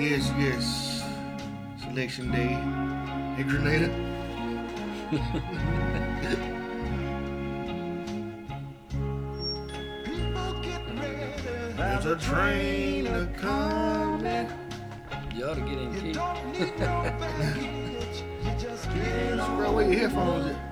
Yes, yes. Selection day. Hey, Grenada. There's a train a coming. You ought to get in key. Bro, where your headphones at?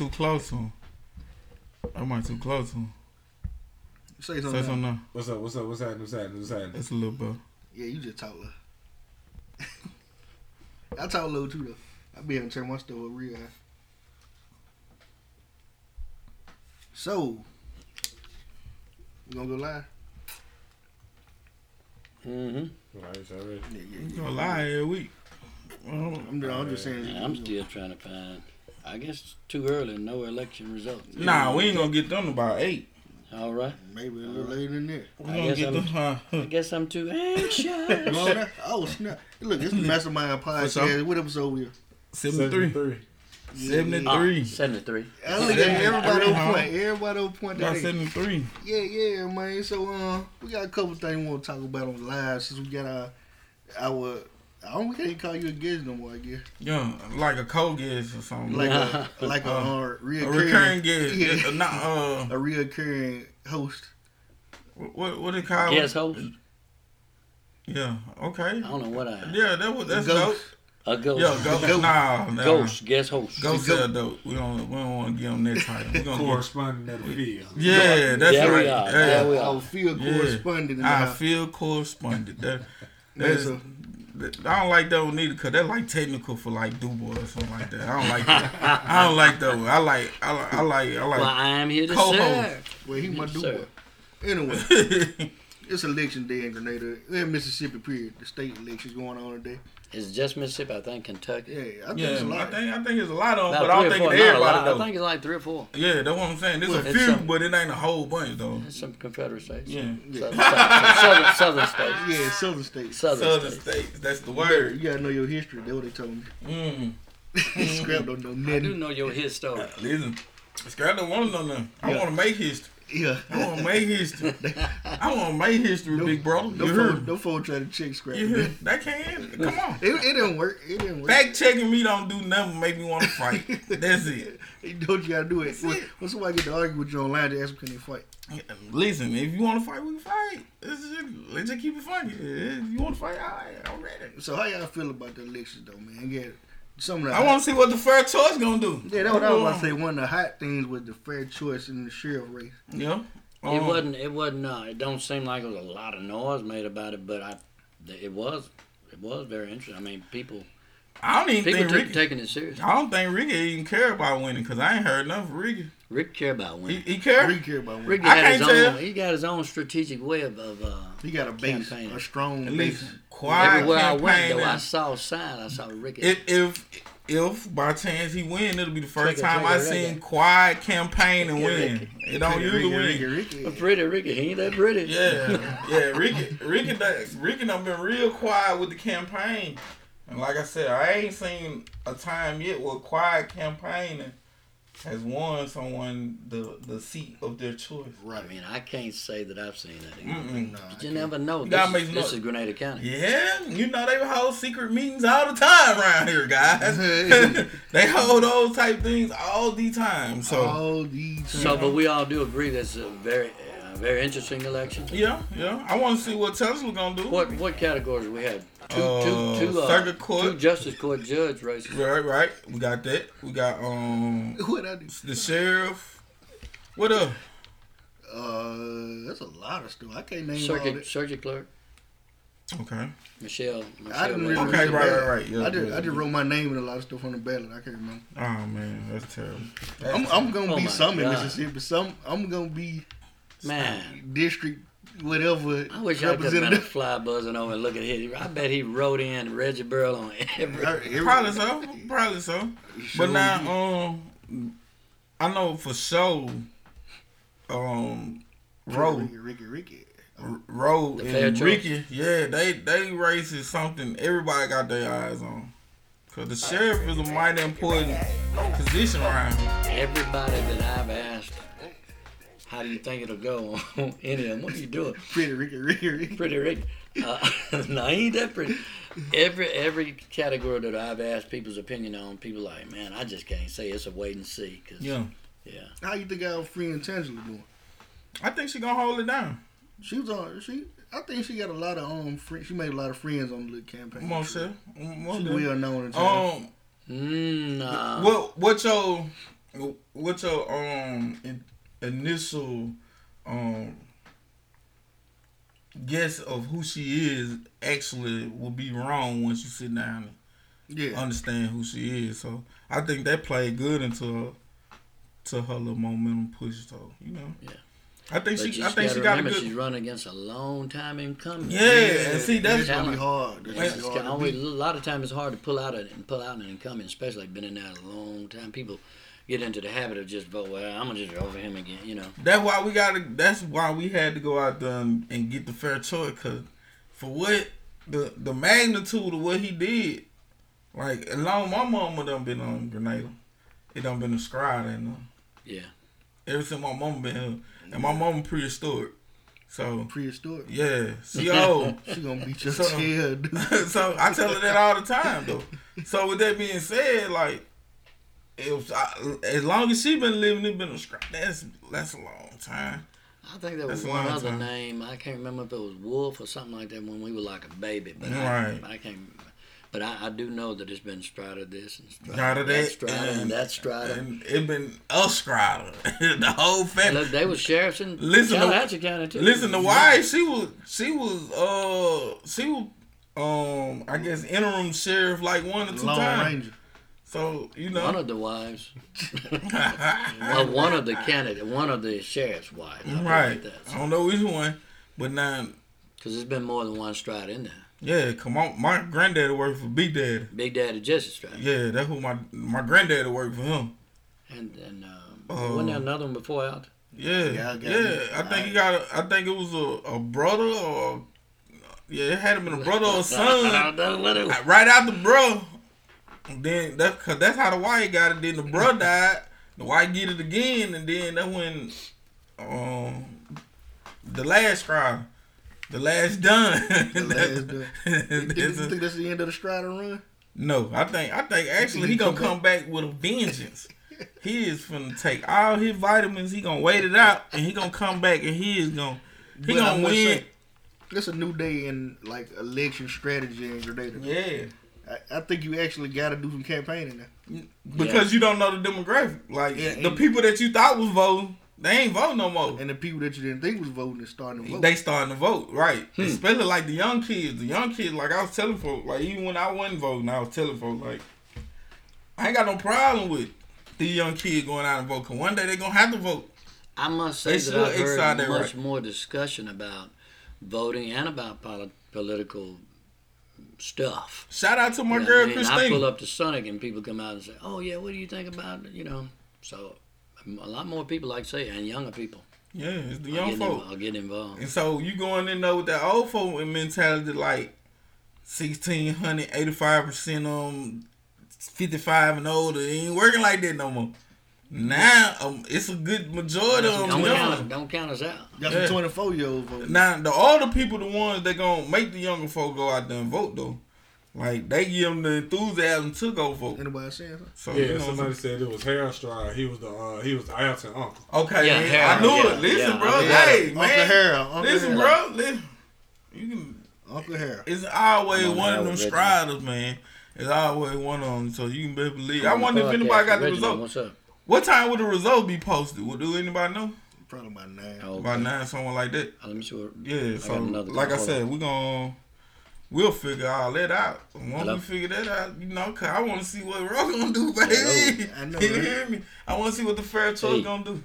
Too close to him. That might too close to him. Say Say something. something now. What's up? What's up? What's happening? What's happening? What's happening? That's a little better. Yeah, you just talk low. I talk low too though. I be able to turn my stuff up real high. So, we gonna go live? Mm-hmm. Alright, y'all? Yeah, yeah, You gonna lie every week. Well, I'm, I'm just saying. I'm still trying to find. I guess it's too early. No election results. Nah, we ain't gonna get done about eight. All right. Maybe a little later than that. We I gonna guess get I'm- the. Uh, I guess I'm too anxious. Oh, oh snap! Look, it's the Mastermind What's up? podcast. What episode we? on? 73. Yeah, 73. 73. I look at everybody on Huh? point. Everybody on point. Got That 73. yeah, yeah, man. So, uh, we got a couple things we want to talk about on the live since we got our our. I don't we can't call you a guest no more. I guess Yeah, like a co guest or something. like a like a, uh, a reoccurring, recurring guest. Yeah, Uh, Not, uh, a reoccurring host. what, what they call Guest host. Yeah, okay. I don't know what I. Yeah, that was, that's Ghost. dope. A ghost. Yeah, ghost. Ghost. Nah, nah. Ghost. Guest host. Ghost Ghost. sell dope. We don't, we don't want to get on that title. We're gonna get, Corresponding at the field. yeah, that's There we right. are. Yeah. There we are. field Yeah. correspondent. in the I house. feel correspondent. That, Man, that's, so- that- I don't like that one either because that's like technical for like Dubois or something like that. I don't like that. I don't like that one. I like, I like, I like, I like. Well, I am here to Co-host. serve. Well, he my Yes, dude. sir. Anyway, it's election day in Grenada. In Mississippi, period. The state elections going on today. It's just Mississippi. I think Kentucky. Yeah, I think yeah, it's a I lot. think I think it's a lot of them, About but I don't think four. it's everybody though. I think it's like three or four. yeah, that's what I'm saying. There's a few, some- but it ain't a whole bunch though. It's some Confederate states. Yeah, Southern, southern, southern states. Yeah, southern states. Southern, southern states. states. That's the word. You gotta know your history. That's what they told me. Mm. Scrap don't know nothing. I do nothing. know your his story. Listen, Scrap don't want to know nothing. I want to make history. Yeah. I want make history. I want make history, No- big brother. No You phone, heard? no phone trying to check scrap. You It, heard? That can. Come on. it didn't work. It didn't work. Fact checking me don't do nothing make me want to fight. That's it. You know what you gotta do it. That's When, it. when somebody get to argue with you online, they ask them can they fight. Listen, if you want to fight, we can fight. Let's just, let's just keep it funny. If you want to fight, all right, I'm ready. So how y'all feel about the elections though, man? Yeah, some of the I want to see what the fair choice is gonna do. Yeah, that's what I was about to say. One of the hot things was the fair choice in the sheriff race. Yeah. It Um, wasn't. It wasn't. Uh, it don't seem like there was a lot of noise made about it, but I, it was. It was very interesting. I mean, people I don't even people think took, Ricky. taking it serious. I don't think Ricky even care about winning because I ain't heard enough of Ricky. Rick care about He, winning. he care. Rick care about winning. Rick I his can't own. tell. He got his own strategic way of. of uh, He got a base, Campaign. a strong At base. least quiet everywhere I went, campaign. though, I saw a sign. I saw Ricky. If if if by chance he win, it'll be the first Trigger, time I trigger, seen Ricky. quiet campaign and Ricky, win. Ricky. It don't Ricky, usually Ricky, win. Ricky, Ricky. pretty Ricky. He ain't that pretty. Yeah, yeah. Ricky, Ricky, done- Ricky done been real quiet with the campaign, and like I said, I ain't seen a time yet with quiet campaigning has won someone the the seat of their choice. Right. I mean, I can't say that I've seen that. either. But you never know. You This, gotta is, no- this is Grenada County. Yeah, you know they hold secret meetings all the time around here, guys. they hold those type things all the time. So all these. So, but we all do agree that's a very, very interesting election. yeah, yeah. I want to see what Tesla gonna do. What what categories we had? Two, Uh, two, two, uh, circuit court. two justice court judge races. Right, right. We got that. We got um What I do? the sheriff. What up? Uh, that's a lot of stuff. I can't name all Circuit that. circuit clerk Okay. Michelle. I didn't really Okay, read right, right, right. Yeah, I just yeah, I just yeah. wrote my name and a lot of stuff on the ballot. I can't remember. Oh man, that's terrible. I'm, I'm gonna Oh be my some in God. Mississippi. Some I'm gonna be Man, district whatever. I wish I could have been a fly buzzing over and look at his. I bet he wrote in Reggie Burl on every. Every- Probably so. Probably so. Sure But now, um, I know for sure, um, Roe, Ricky, Ricky, Ricky. Roe The fair and choice. Ricky, yeah, they they race is something everybody got their eyes on. Cause the sheriff is a mighty important position around here. Everybody that I've asked, how do you think it'll go on any of them? What are you doing? Pretty Ricky, Ricky, Ricky. Pretty Rick. Uh, no, ain't that pretty. Every every category that I've asked people's opinion on, people like, man, I just can't say. It's a wait and see. Cause, Yeah, yeah. How you think our friend Tangela doing? I think she gonna hold it down. She was on. She. I think she got a lot of um. Friends. She made a lot of friends on the little campaign. Most of, most She's of. well known in. Um, Mm, nah. what what your what your um in, initial um guess of who she is actually will be wrong once you sit down and yeah. understand who she is. So I think that played good into her to her little momentum push. So you know, Yeah. I think But she I think gotta she got a remember good. she's running against a long time incumbent. Yeah, and see that's It's gonna be hard. It's It's gonna be kinda hard always, a lot of times it's hard to pull out and pull out an incumbent, especially been in there a long time. People get into the habit of just vote. Well, I'm gonna just vote for him again. You know. That's why we got to. That's why we had to go out there and, and get the fair choice. Cause for what the the magnitude of what he did, like as long my mama done been on Grenada, it done been a scribe in them. Yeah. Ever since my mama been here, and my mama prehistoric, so Prehistoric. yeah, she old. She gonna beat your So- tail, dude. so I tell her that all the time though. So with that being said, like if I, as long as she been living, it been a scribe. That's that's a long time. I think there was That's a one other time. name. I can't remember if it was Wolf or something like that when we were like a baby. But Right. I, I can't. But I, I do know that it's been Strider this and Strider, Strider that, that, Strider and, and- that Strider. And it been a Strider, the whole family. Look, they were sheriffs in Listen to- Tallahatchie County too. Listen, the wife, she was, she was, uh, she was, um, I guess interim sheriff like one or two Lone times. Ranger. So you know, One of the wives, well, one of the candidate, one of the sheriff's wives. It right? That. I don't know which one, but now, Because there's been more than one Stride in there. yeah, come on. My granddaddy worked for Big Daddy. Big Daddy Jesse Stride. Yeah, that's who my my granddaddy worked for him. And then um, Oh. wasn't there another one before out? Yeah, Yeah, yeah. I. I think he got. A, I think it was a, a brother or yeah, it had to been a brother or son. right after bro. Then that cause that's how the white got it. Then the bro died. The white get it again, and then that when um the last crime, the last done. The last done. You think, you think that's the end of the Strider run? no, I think I think actually he gonna come back with a vengeance. He is gonna take all his vitamins. He gonna wait it out, and he gonna come back, and he is gonna he But gonna win. say, It's a new day in like election strategy in Grenada. Yeah, I, I think you actually got to do some campaigning now. because you don't know the demographic. Like Yeah, the people that you thought was voting, they ain't voting no more. And the people that you didn't think was voting is starting to vote. They starting to vote, right? Hmm. Especially like the young kids. The young kids, like I was telling folks, like even when I wasn't voting, I was telling folks, like I ain't got no problem with the young kids going out and vote. Cause one day they gonna have to vote. I must say They that I've heard excited, much right? more discussion about voting and about poli- political stuff. Shout out to my You know girl what I mean? I pull up to Sonic and people come out and say, "Oh yeah, what do you think about it?" You know, so a lot more people like say, and younger people. Yeah, it's the young folk. are getting involved. And so you going in there with that old folk mentality, like sixteen hundred, eighty five percent um fifty five and older. It ain't working like that no more. Now um, it's a good majority of them Don't young. count, don't count us out. got Yeah. some 24 year old voting. Now the older people, the ones that gonna make the younger folk go out there and vote though. Like they give them the enthusiasm to go vote. Anybody saying something? So Yeah, you know, somebody said it was Harold Stride. He was the uh, he was the Alton uncle. okay, Yeah, man, Harold, I knew yeah, it. Listen, yeah, bro. I got Hey, Uncle man. Harold. Uncle Listen, Harold. bro. Listen. You can. Uncle Harold. It's always I'm on one of them striders, man. It's always one of them. So you can better believe. I wonder if anybody got the Reginald, result. What's up? What time would the result be posted? Would do anybody know? Probably about nine. Oh, About okay. nine, something like that. Uh, let me see what. Yeah. got So another like I said, we're gonna we'll figure all that out. Once Hello? we figure that out, you know, cause I want to see what Rock gonna do, baby. Hello. I know, you hear me? I want to see what the fair choice Hey. gonna do.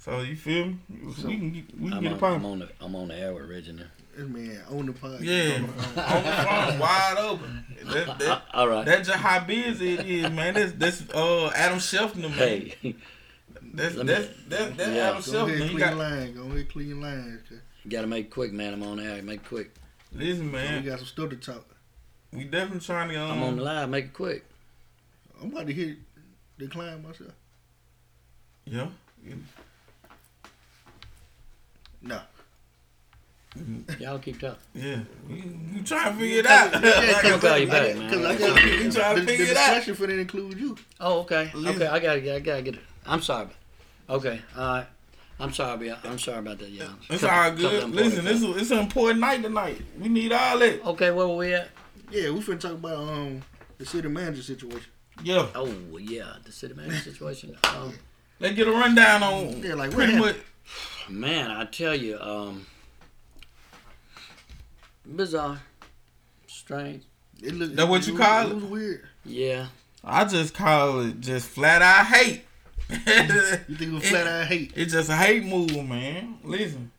So you feel me? So, we can get, we can I'm get on, a problem. I'm on the I'm on the air with Reggie now. This man on the podcast. Yeah, On the phone. on the phone, wide open. That, that, All right. That's just how busy it is, man. That's that's uh Adam Scheffner, man. hey, that's let me- that's that's, that's Yeah. Adam Go ahead, Scheffner. He clean got line. Go ahead, clean line. you gotta make quick, man. I'm on the air. Make quick. listen, man. We got some stuff to talk. We definitely trying to. Um, I'm on the live. Make it quick. I'm about to hit decline myself. Yeah. No. Y'all keep talking. Yeah, we, we trying to figure it out. I'll call you back, man. Because I We got trying to the, figure the it out. discussion for that include you. Oh, okay. Listen. Okay, I gotta get. I gotta get it. I'm sorry. Okay, all right. I'm sorry. about- I'm sorry about that, y'all. It's Couple- all good. Listen, facts. it's a, it's an important night tonight. We need all that. Okay, where were we at? Yeah, we finna talk about um the city manager situation. Yeah, Oh yeah, the city manager situation. Um, let's get a rundown on Yeah, like what pretty much. man, I tell you, um, bizarre, strange. It looked, That what you it call it? It was weird. Yeah, I just call it just flat out hate. You think it was flat out hate? It's just a hate move, man. Listen,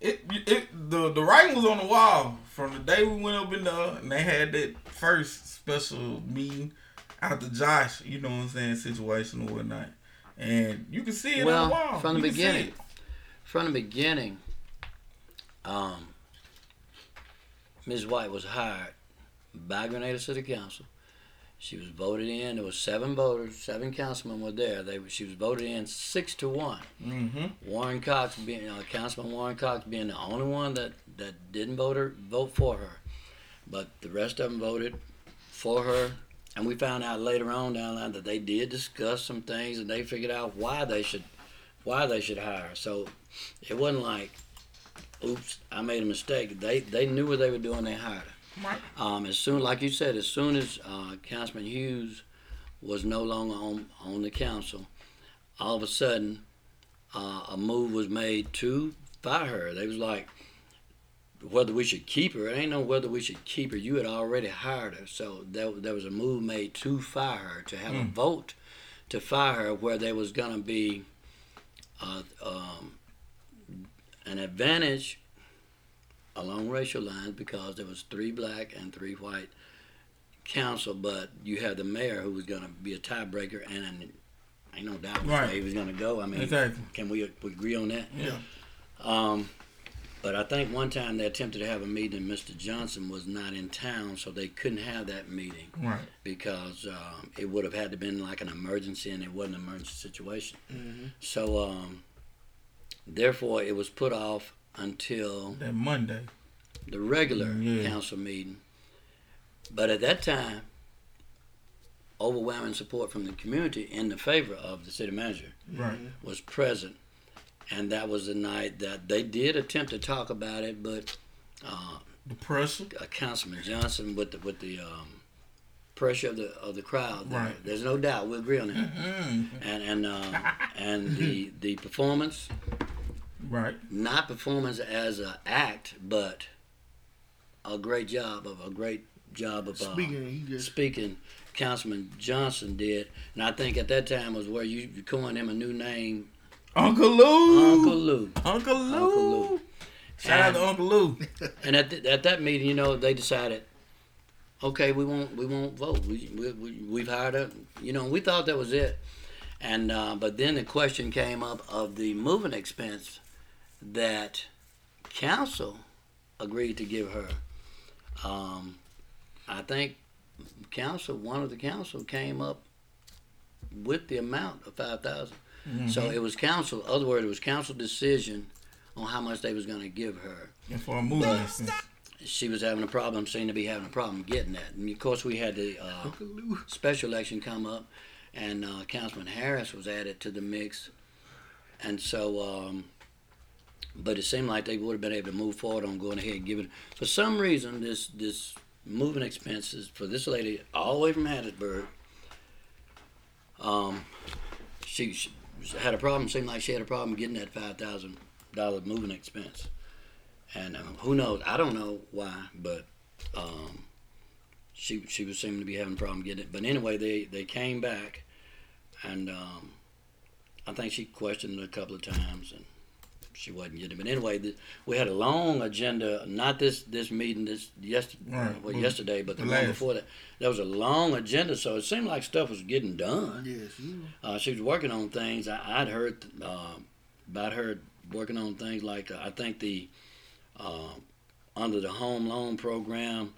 it it the the writing was on the wall from the day we went up in there and they had that first special meeting after Josh, you know what I'm saying, situation or whatnot, and you can see it on the Well, wall from the You beginning. from the beginning, um, Ms. White was hired by Grenada City Council. She was voted in. There was seven voters, seven councilmen were there. They she was voted in six to one. Mm-hmm. Warren Cox being uh, Councilman Warren Cox being the only one that, that didn't vote her vote for her, but the rest of them voted for her. And we found out later on down the line that they did discuss some things and they figured out why they should why they should hire. her. So it wasn't like, oops, I made a mistake. They they knew what they were doing. They hired her. Right. Um, as soon, like you said, as soon as uh, Councilman Hughes was no longer on on the council, all of a sudden, uh, a move was made to fire her. They was like, whether we should keep her. It ain't no whether we should keep her. You had already hired her, so there, there was a move made to fire her, to have a Mm. vote to fire her, where there was going to be uh, um, an advantage along racial lines because there was three black and three white council, but you had the mayor who was going to be a tiebreaker, and, ain't no doubt Right. he was going to go. I mean, Exactly. can we, we agree on that? Yeah. Um, but I think one time they attempted to have a meeting, and Mr. Johnson was not in town, so they couldn't have that meeting Right. because um, it would have had to been like an emergency, and it wasn't an emergency situation. Mhm. So um, therefore, it was put off until That Monday. the regular Mm, Yeah. council meeting. But at that time, overwhelming support from the community in the favor of the city manager Right. was present, and that was the night that they did attempt to talk about it, but uh, The pressure. uh, Councilman Johnson with the with the um, pressure of the of the crowd. there- Right. There's no doubt we agree on that, Mm. and and um, and the the performance, Right. not performance as an act, but a great job of a great job of uh, Speaking, he just speaking Councilman Johnson did, and I think at that time was where you you coined him a new name, Uncle Lou. Uncle Lou. Uncle Lou. Uncle Lou. Shout out And- to Uncle Lou. And at th- at that meeting, you know, they decided, okay, we won't we won't vote. We, we, we we've hired a, you know, we thought that was it. And uh, but then the question came up of the moving expense that council agreed to give her. Um, I think council, one of the council came up with the amount of five thousand. So it was council. Other words, it was council decision on how much they was going to give her And for a movie she was having a problem, seemed to be having a problem getting that. And of course, we had the uh, special election come up, and uh, Councilman Harris was added to the mix. And so, um, but it seemed like they would have been able to move forward on going ahead and giving. For some reason, this this moving expenses for this lady all the way from Hattiesburg. Um, she, she had a problem. Seemed like she had a problem getting that five thousand dollar moving expense. And um, who knows? I don't know why, but um, she she was seeming to be having a problem getting it. But anyway, they they came back, and um, I think she questioned it a couple of times, and she wasn't getting it. But anyway, the, we had a long agenda. Not this this meeting this yesterday, Right. well, Well, yesterday, but the the one before that. There was a long agenda, so it seemed like stuff was getting done. Yes. Uh, she was working on things. I, I'd heard uh, about her working on things like uh, I think the uh, under the home loan program,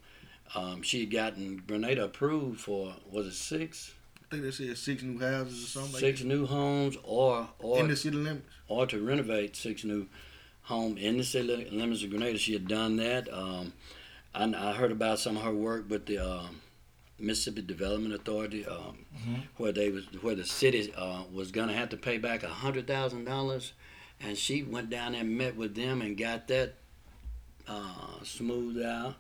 um, she had gotten Grenada approved for was it six I think they said six new houses or something six like new homes or or in the city limits. Or to renovate six new home in the city li- limits of Grenada. She had done that. Um, I, I heard about some of her work with the um, Mississippi Development Authority, um, where they was where the city uh, was going to have to pay back a hundred thousand dollars, and she went down and met with them and got that uh, smoothed out.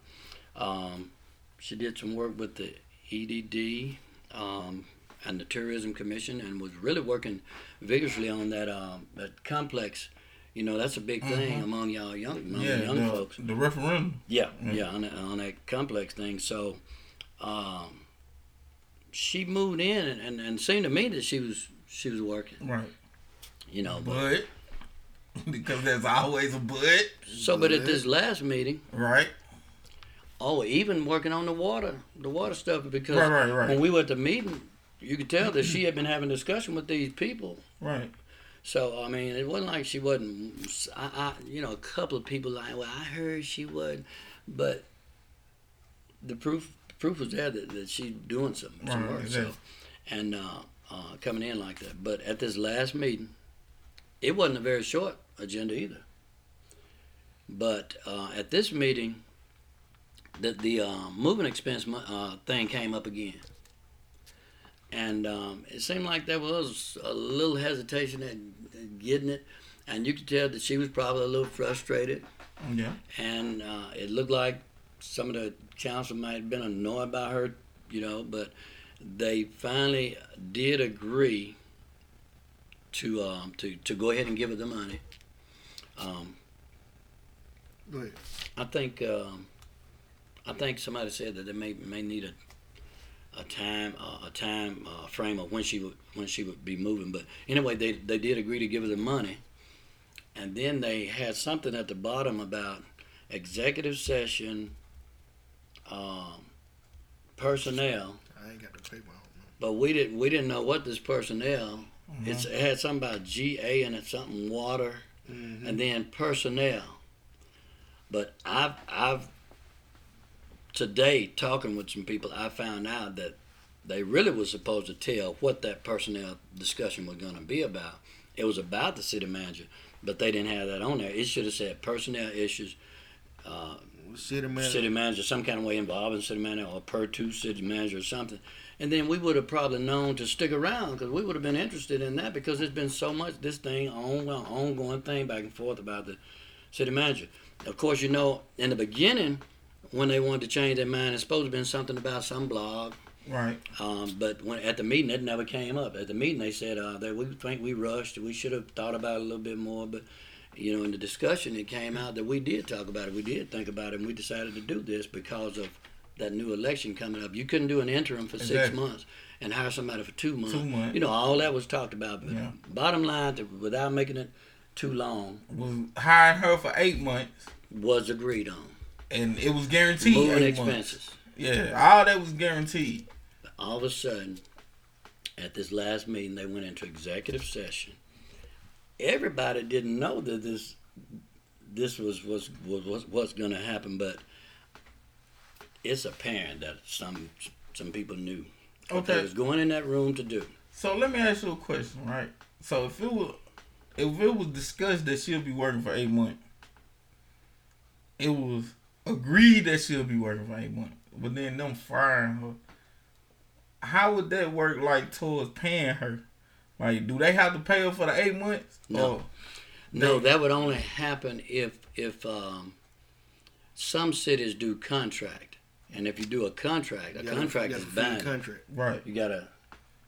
Um, she did some work with the EDD um, and the Tourism Commission, and was really working vigorously on that um, that complex. You know, that's a big thing among y'all young among Yeah, young the, folks. the referendum. Yeah, Mm. yeah, on that, on that complex thing. So, um, she moved in and, and, and seemed to me that she was she was working. Right. You know, but, But because there's always a but. so but at this last meeting, Right. oh, even working on the water, the water stuff because Right, right, right. when we were at the meeting, you could tell that she had been having discussion with these people. Right. So I mean, it wasn't like she wasn't. I, I you know, a couple of people like, well, I heard she wasn't, but the proof proof was there that, that she's doing some, some Right, work. So, and uh, uh, coming in like that. But at this last meeting, it wasn't a very short agenda either. But uh, at this meeting, the the uh, moving expense uh, thing came up again. And um, it seemed like there was a little hesitation at, at getting it, and you could tell that she was probably a little frustrated. Yeah. And uh, it looked like some of the council might have been annoyed by her, you know, but they finally did agree to um, to to go ahead and give her the money. Um, Go ahead. I think um, I think somebody said that they may may need a a time uh, a time uh, frame of when she would when she would be moving. But anyway, they they did agree to give her the money, and then they had something at the bottom about executive session, um, personnel. I ain't got the paper on. But we didn't we didn't know what this personnel. It's, it had something about GA and it's something water, Mm-hmm. and then personnel. But I've I've today talking with some people, I found out that they really was supposed to tell what that personnel discussion was going to be about. It was about the city manager, but they didn't have that on there. It should have said personnel issues, uh, City manager. city manager, some kind of way involving city manager or per two city manager or something. And then we would have probably known to stick around because we would have been interested in that because there's been so much this thing on ongoing thing back and forth about the city manager. Of course, you know in the beginning when they wanted to change their mind, it's supposed to have been something about some blog. Right. Um, but when at the meeting, it never came up. At the meeting, they said uh, that we think we rushed. We should have thought about it a little bit more. But you know, in the discussion, it came out that we did talk about it. We did think about it, and we decided to do this because of that new election coming up. You couldn't do an interim for six months and hire somebody for two months. Two months. You know, all that was talked about. But Yeah. bottom line, without making it too long, Was hiring her for eight months, was agreed on. And it was guaranteed Moving expenses. Yeah, all that was guaranteed. all of a sudden, at this last meeting, they went into executive session. Everybody didn't know that this this was was was, was what's going to happen, but it's apparent that some some people knew what they Okay. was going in that room to do. So let me ask you a question, right? So if it was if it was discussed that she'll be working for eight months, it was agreed that she'll be working for eight months, but then them firing her. How would that work like towards paying her? Like, do they have to pay her for the eight months? No. Or- No, They- that would only happen if if um, some cities do contract, and if you do a contract, a You gotta- contract you is gotta binding. Contract. right, You gotta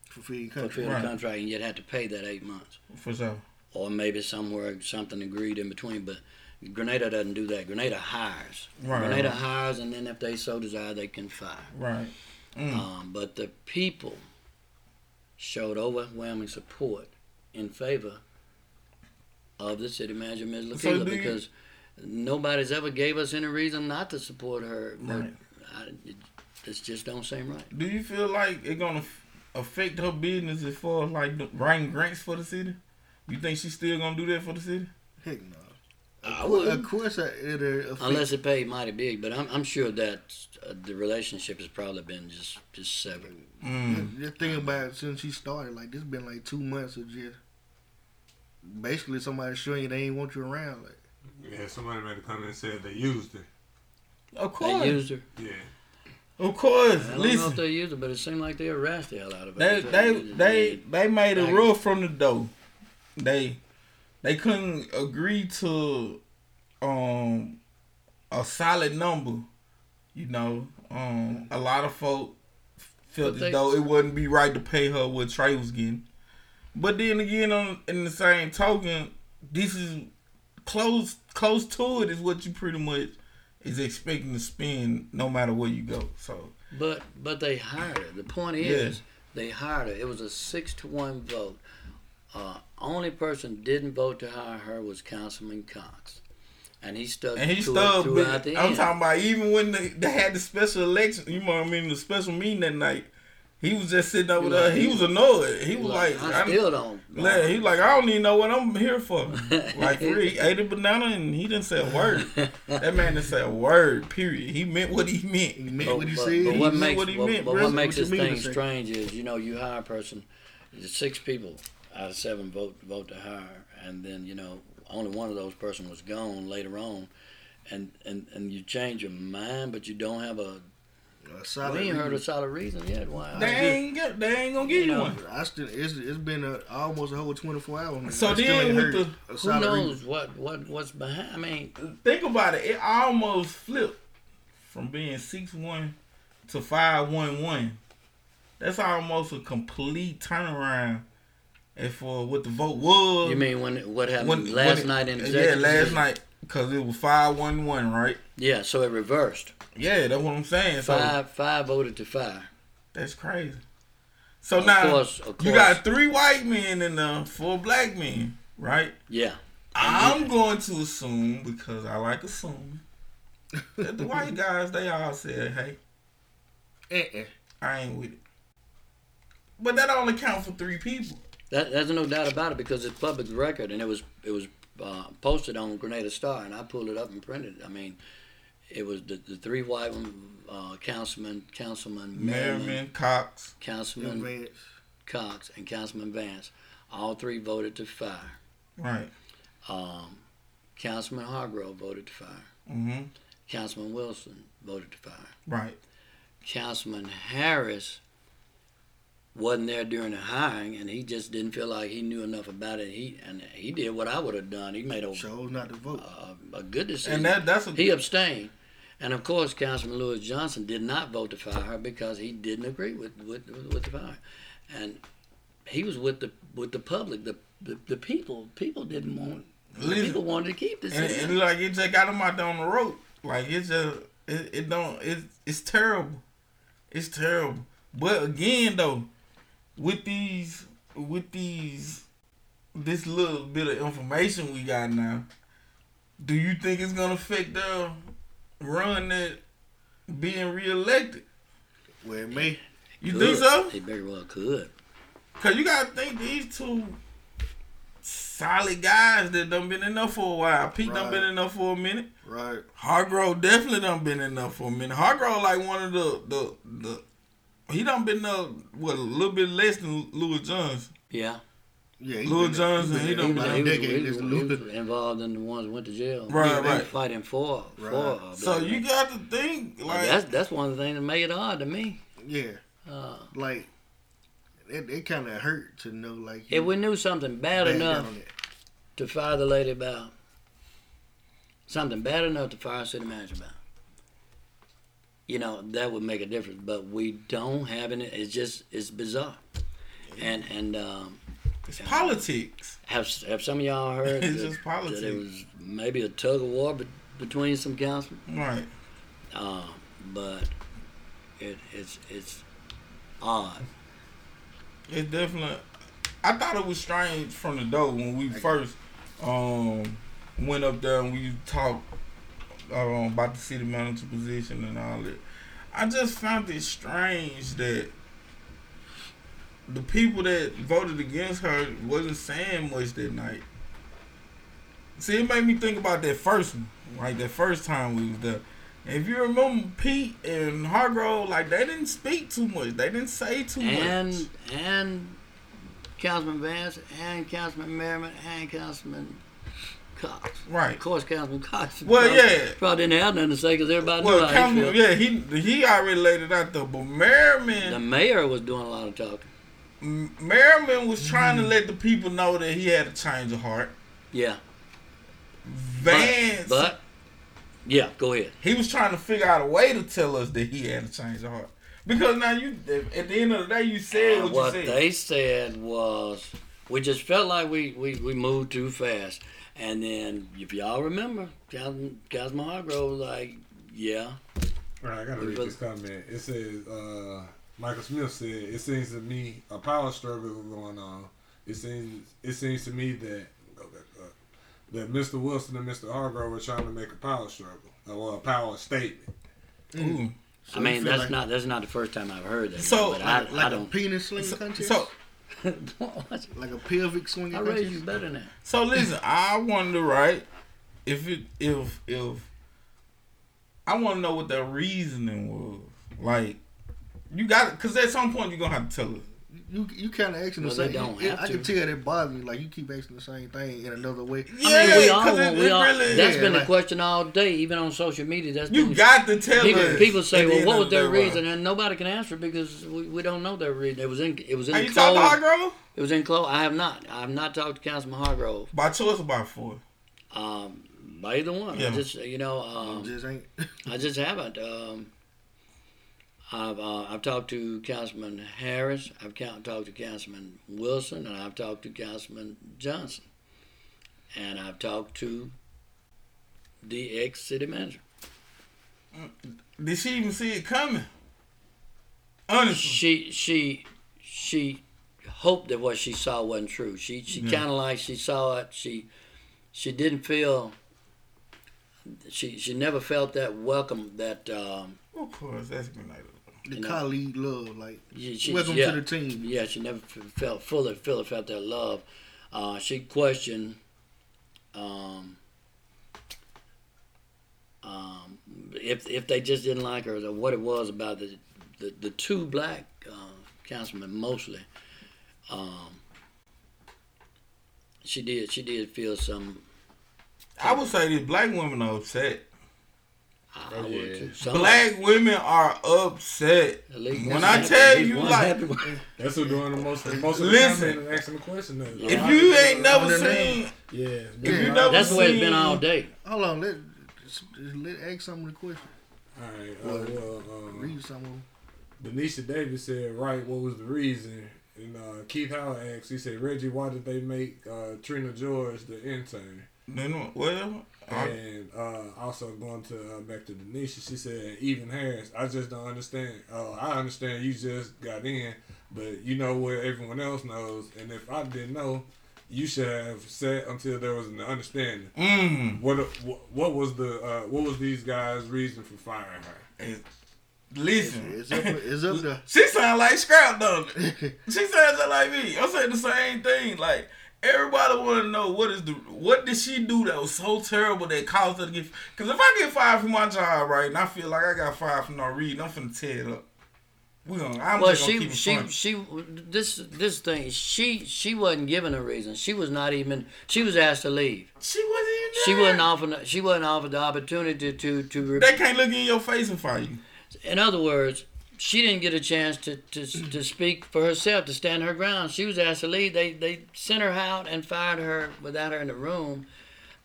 Fulfill your contract. fulfill Right. the contract, and you'd have to pay that eight months. for sure. or maybe somewhere something agreed in between. But Grenada doesn't do that. Grenada hires. Right, Grenada right. hires, and then if they so desire, they can fire. Right. Mm. Um, but the people showed overwhelming support in favor of the city manager, Ms. So LaFila, do you- because nobody's ever gave us any reason not to support her. But Right. I, it, it just don't seem right. Do you feel like it's gonna affect her business as far as like the- writing grants for the city? You think she's still gonna do that for the city? Heck no. I Of wouldn't. course, I- it'll. Unless it paid mighty big, but I'm, I'm sure that uh, the relationship has probably been just just severed. Mm. Just think about it since she started. Like this has been like two months of just basically somebody showing you they ain't want you around. Like Yeah, somebody made a comment and said they used her. Of course. They used her. Yeah. Of course. I don't know if they used her, but it seemed like they harassed the hell out of her. They they they they made it rough from the door. They they couldn't agree to um a solid number. You know, um a lot of folk felt as though it wouldn't be right to pay her what Trey was getting. But then again, on in the same token, this is close close to it is what you pretty much is expecting to spend no matter where you go. So But but they hired her. The point is, they hired her. It was a six to one vote. Uh, only person didn't vote to hire her was Councilman Cox, and he stuck And he to stood it throughout the I'm end. talking about even when they, they had the special election, you know what I mean, the special meeting that night. He was just sitting over He there. like- He was annoyed. He was like, I, I, still don't. like, he like, I don't even know what I'm here for. like, for he ate a banana and he didn't say a word. that man didn't say a word. Period. He meant what he meant. he meant But, what he but- said. but what knew makes what he but, meant, but what What makes you this thing strange is you know you hire a person, six people out of seven vote vote to hire, and then you know only one of those person was gone later on, and and and you change your mind, but you don't have a A solid we ain't heard a solid reason yet why. They ain't get, they ain't gonna give you You know, one. I still it's, it's been a, almost a whole twenty four hours. now. So I then ain't with the- Who knows reason. what what what's behind? I mean, Think about it. It almost flipped from being six one to five one one. That's almost a complete turnaround. As for what the vote was. you mean when what happened when- last when it- night in yeah, last session? night. Cause it was five one one, right? Yeah, so it reversed. Yeah, that's what I'm saying. So Five five voted to five. that's crazy. So Of now course, of you got three white men and uh, four black men, right? Yeah. I'm going to assume because I like assuming that the white guys they all said, "Hey, Uh-uh. I ain't with it." But that only count for three people. That, there's no doubt about it because it's public record and it was it was uh, posted on Grenada Star and I pulled it up and printed it. I mean, it was the, the three white ones, uh, Councilman Councilman Merriman, Merriman, Cox, Councilman Advance. Cox, and Councilman Vance. All three voted to fire. right? Um, Councilman Hargrove voted to fire. Mm-hmm. Councilman Wilson voted to fire. Right. Councilman Harris wasn't there during the hiring, and he just didn't feel like he knew enough about it. He and he did what I would have done. He made a Chose not to vote. uh, a good decision. And that that's a he abstained, and of course, Councilman Lewis Johnson did not vote to fire her because he didn't agree with with, with the fire, and he was with the with the public. The the, the people people didn't want. Listen, people wanted to keep this. and, and like it just got him out there on the road. Like it just it, it don't it, it's terrible. It's terrible. But again though, with these with these this little bit of information we got now, do you think it's gonna affect the run that being reelected? Well, it may. You Could. think so? They very well could. Cause you gotta think these two solid guys that done been enough for a while. Pete done Right. been enough for a minute. Right. Hargrove definitely done been enough for a minute. Hargrove like one of the the the he done been uh what a little bit less than Louis Johnson. Yeah, Yeah. he Lil been- Johnson, he he done been been- like he a was, he was- he was involved in the ones that went to jail. Right, They were right. Fighting for Right. for. Uh, So black you men. got to think like that's that's one of the things that made it odd to me. Yeah. Uh, Like, it, it kind of hurt to know, like, if we knew something bad bad enough to fire the lady about, something bad enough to fire a city manager about, you know, that would make a difference. But we don't have any. It's just it's bizarre. And and um, it's politics. have have some of y'all heard It's that, just that it was maybe a tug of war be- between some councilmen? Right. Uh, but it, it's it's odd. It's definitely. I thought it was strange from the door when we first um went up there and we talked um, about the city manager position and all that. I just found it strange that the people that voted against her wasn't saying much that night. See, it made me think about that first one, like that first time we was there. If you remember Pete and Hargrove, like they didn't speak too much. They didn't say too much. And and Councilman Vance and Councilman Merriman and Councilman Cox. Right. Of course, Councilman Cox. Well, probably, yeah. probably didn't have nothing to say because everybody knew Well, he felt. yeah, he he already laid it out there. But Merriman. The mayor was doing a lot of talking. Merriman was trying to mm-hmm. let the people know that he had a change of heart. Yeah. Vance, But, yeah, go ahead. he was trying to figure out a way to tell us that he had a change of heart. Because now you, at the end of the day, you said what, what you said. they said was we just felt like we, we, we moved too fast. And then, if y'all remember, Councilman, Councilman Hargrove was like, yeah, All right, I gotta read this comment. It says, uh, Michael Smith said, "It seems to me a power struggle is going on. It seems it seems to me that go back up, that Mr. Wilson and Mr. Hargrove are trying to make a power struggle or a power statement. Ooh. So I mean, that's like, not that's not the first time I've heard that. So, but like, I, like I a don't. penis swinging So, contest? so, like a pelvic swinging I raised you better than that. so listen. I wonder, right? If it, if, if, I want to know what the reasoning was. Like, you got it, cause at some point you're gonna have to tell us. You you kind of asking the Well, they same. don't it- have I can to. tell that bothers you. Like you keep asking the same thing in another way. Yeah, I mean, we all, cause want- it, we it all really. that's yeah, been the question all day, even on social media. That's you been, got to tell people, us. people say, "Well, what was their reason?" Rob. And nobody can answer because we, we don't know their reason. It was in it was in Have you talked to closed. Hargrove? It was in close. I have not. I have not talked to Councilman Hargrove. By choice or by four. Um, by either one. Yeah. I just you know um, just ain't. I just haven't. Um, I've uh, I've talked to Councilman Harris. I've talked to Councilman Wilson, and I've talked to Councilman Johnson, and I've talked to the ex city manager. Did she even see it coming? Honestly. She she she hoped that what she saw wasn't true. She she Yeah. kind of like she saw it. She she didn't feel. She she never felt that welcome. That um, Of course, that's good night. The You know. colleague love, like she, she, welcome yeah, to the team. Yeah, she never felt fully, fully felt that love. Uh, she questioned um, um, if if they just didn't like her, or what it was about the the, the two black uh, councilmen mostly. Um, she did she did feel some. I would say these black women are upset. I, would yeah. too. Some- Black women are upset. at least when I happy- tell at least you, one like- happy one. That's who doing the most. Most of the Listen. comment and asking the question. Then. If you ain't never seen, yeah, if Yeah. you never that's the way it's been seen- all day. Hold on, let just let ask some of the question. All right. Uh, well, um, Read some of them. Denisha Davis said, "Right, what was the reason?" And uh, Keith Howard asked, he said, "Reggie, why did they make uh, Trina George the intern?" then well, I, And uh, also going to uh, back to Denisha, she said, "Even Harris, I just don't understand. Uh, I understand you just got in, but you know where everyone else knows. And if I didn't know, you should have said until there was an understanding. mm, What what, what was the uh, what was these guys' reason for firing her?" it- listen, It's up, it's up there. she sound like Scrap, don't? She sounds just like me. I'm saying the same thing. Like everybody want to know what is the what did she do that was so terrible that caused her to get? Because if I get fired from my job, right, and I feel like I got fired from no reason, I'm finna tear it up. We gonna. I'm well, just gonna she keep it she fun. she this this thing she she wasn't given a reason. She was not even she was asked to leave. She wasn't even. She wasn't offered she wasn't offered the opportunity to to. Re- They can't look in your face and fire you. in other words, she didn't get a chance to, to to speak for herself to stand her ground. She was asked to leave. They they sent her out and fired her without her in the room.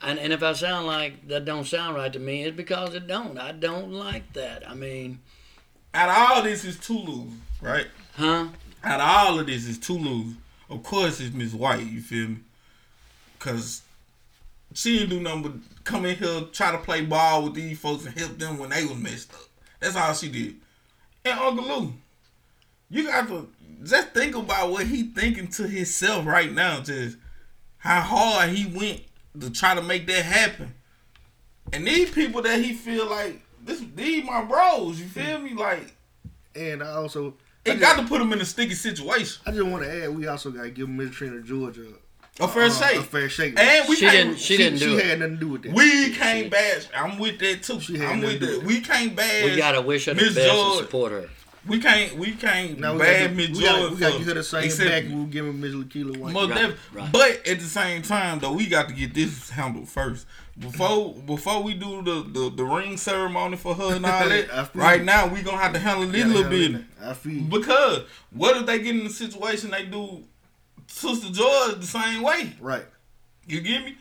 And and if I sound like that don't sound right to me, it's because it don't. I don't like that. I mean, Out of all this is Tulu, right? huh? Out of all of this is Tulu. Of course, it's Miss White. You feel me? Cause she didn't do nothing but come in here try to play ball with these folks and help them when they was messed up. That's all she did. And Uncle Lou, you got to just think about what he thinking to himself right now. Just how hard he went to try to make that happen. And these people that he feel like this, these my bros. You feel me? Like And I also, it got to put him in a sticky situation. I just want to add, we also got to give Miss Trina Georgia A fair uh, shake. A fair shake. And we She can't. didn't- she didn't do she it. had nothing to do with that. we can't bash. I'm with that too. She had I'm nothing with to do that. with We can't bash. We gotta wish her the Miss best George- and support her. We can't. We can't now we bad got, Miss we got, George we got to for give her the same accepting back it. we give her Miss Lakeela one. Most Right, right. But at the same time, though, we got to get this handled first. Before before we do the, the, the ring ceremony for her and all that, right now we gonna have to handle this Gotta little bit. I feel. Because what if they get in a situation they do Sister George the same way? Right. You get me?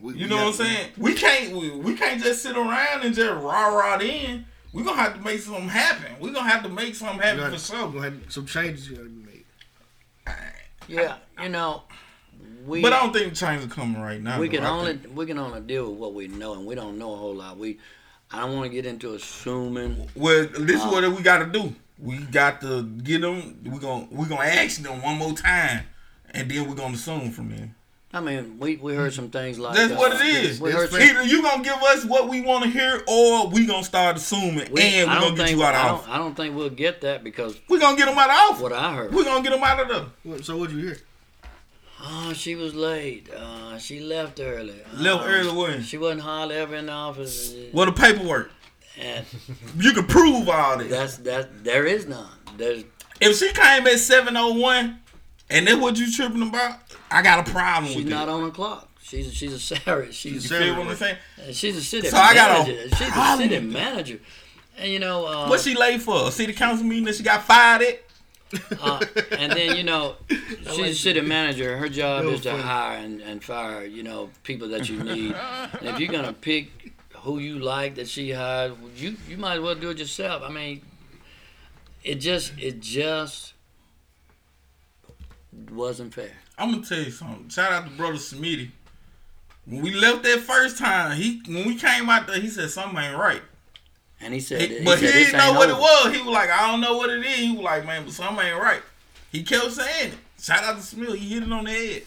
We, You we know what I'm saying? We can't we, we can't just sit around and just rah rah in. We're gonna have to make something happen. We're gonna have to make something happen gotta- for sure. we gonna have some changes got to be made. Yeah, you know, we But I don't think change is coming right now. we can I only think- we can only deal with what we know, and we don't know a whole lot. We I don't want to get into assuming. Well, this is Uh, what we got to do. We got to get them. We gonna we gonna ask them one more time, and then we're gonna assume from there. I mean, we, we heard some things like That's uh, what it is. We heard some, Either you gonna give us what we want to hear, or we gonna start assuming, we, and we I gonna don't get think you out I of don't. I don't think we'll get that because We gonna get them out of office. what I heard. We gonna get them out of the. So what you hear? Oh, she was late. Uh, she left early. Left Uh, early when? She wasn't hardly ever in the office. Well, the paperwork. And You can prove all this. that's that. There is none. There's If she came at seven oh one, and that's what you tripping about, I got a problem she's with not that. on the clock. She's she's a salary. You She's feel what I'm saying? she's a city manager. So I got a she's a city manager. And you know, uh, What she late for? A city council meeting that she got fired at? uh, and then you know, she's a city manager. Her job is to hire and, and fire. You know, people that you need. and if you're gonna pick who you like that she hired, you you might as well do it yourself. I mean, it just it just wasn't fair. I'm gonna tell you something. Shout out to brother Smitty. When we left that first time, he when we came out there, he said something ain't right. And he said, He- he but he, said, "This didn't know what it was. He was like, I don't know what it is. He was like, man, but something ain't right. He kept saying it. Shout out to Smith. He hit it on the head.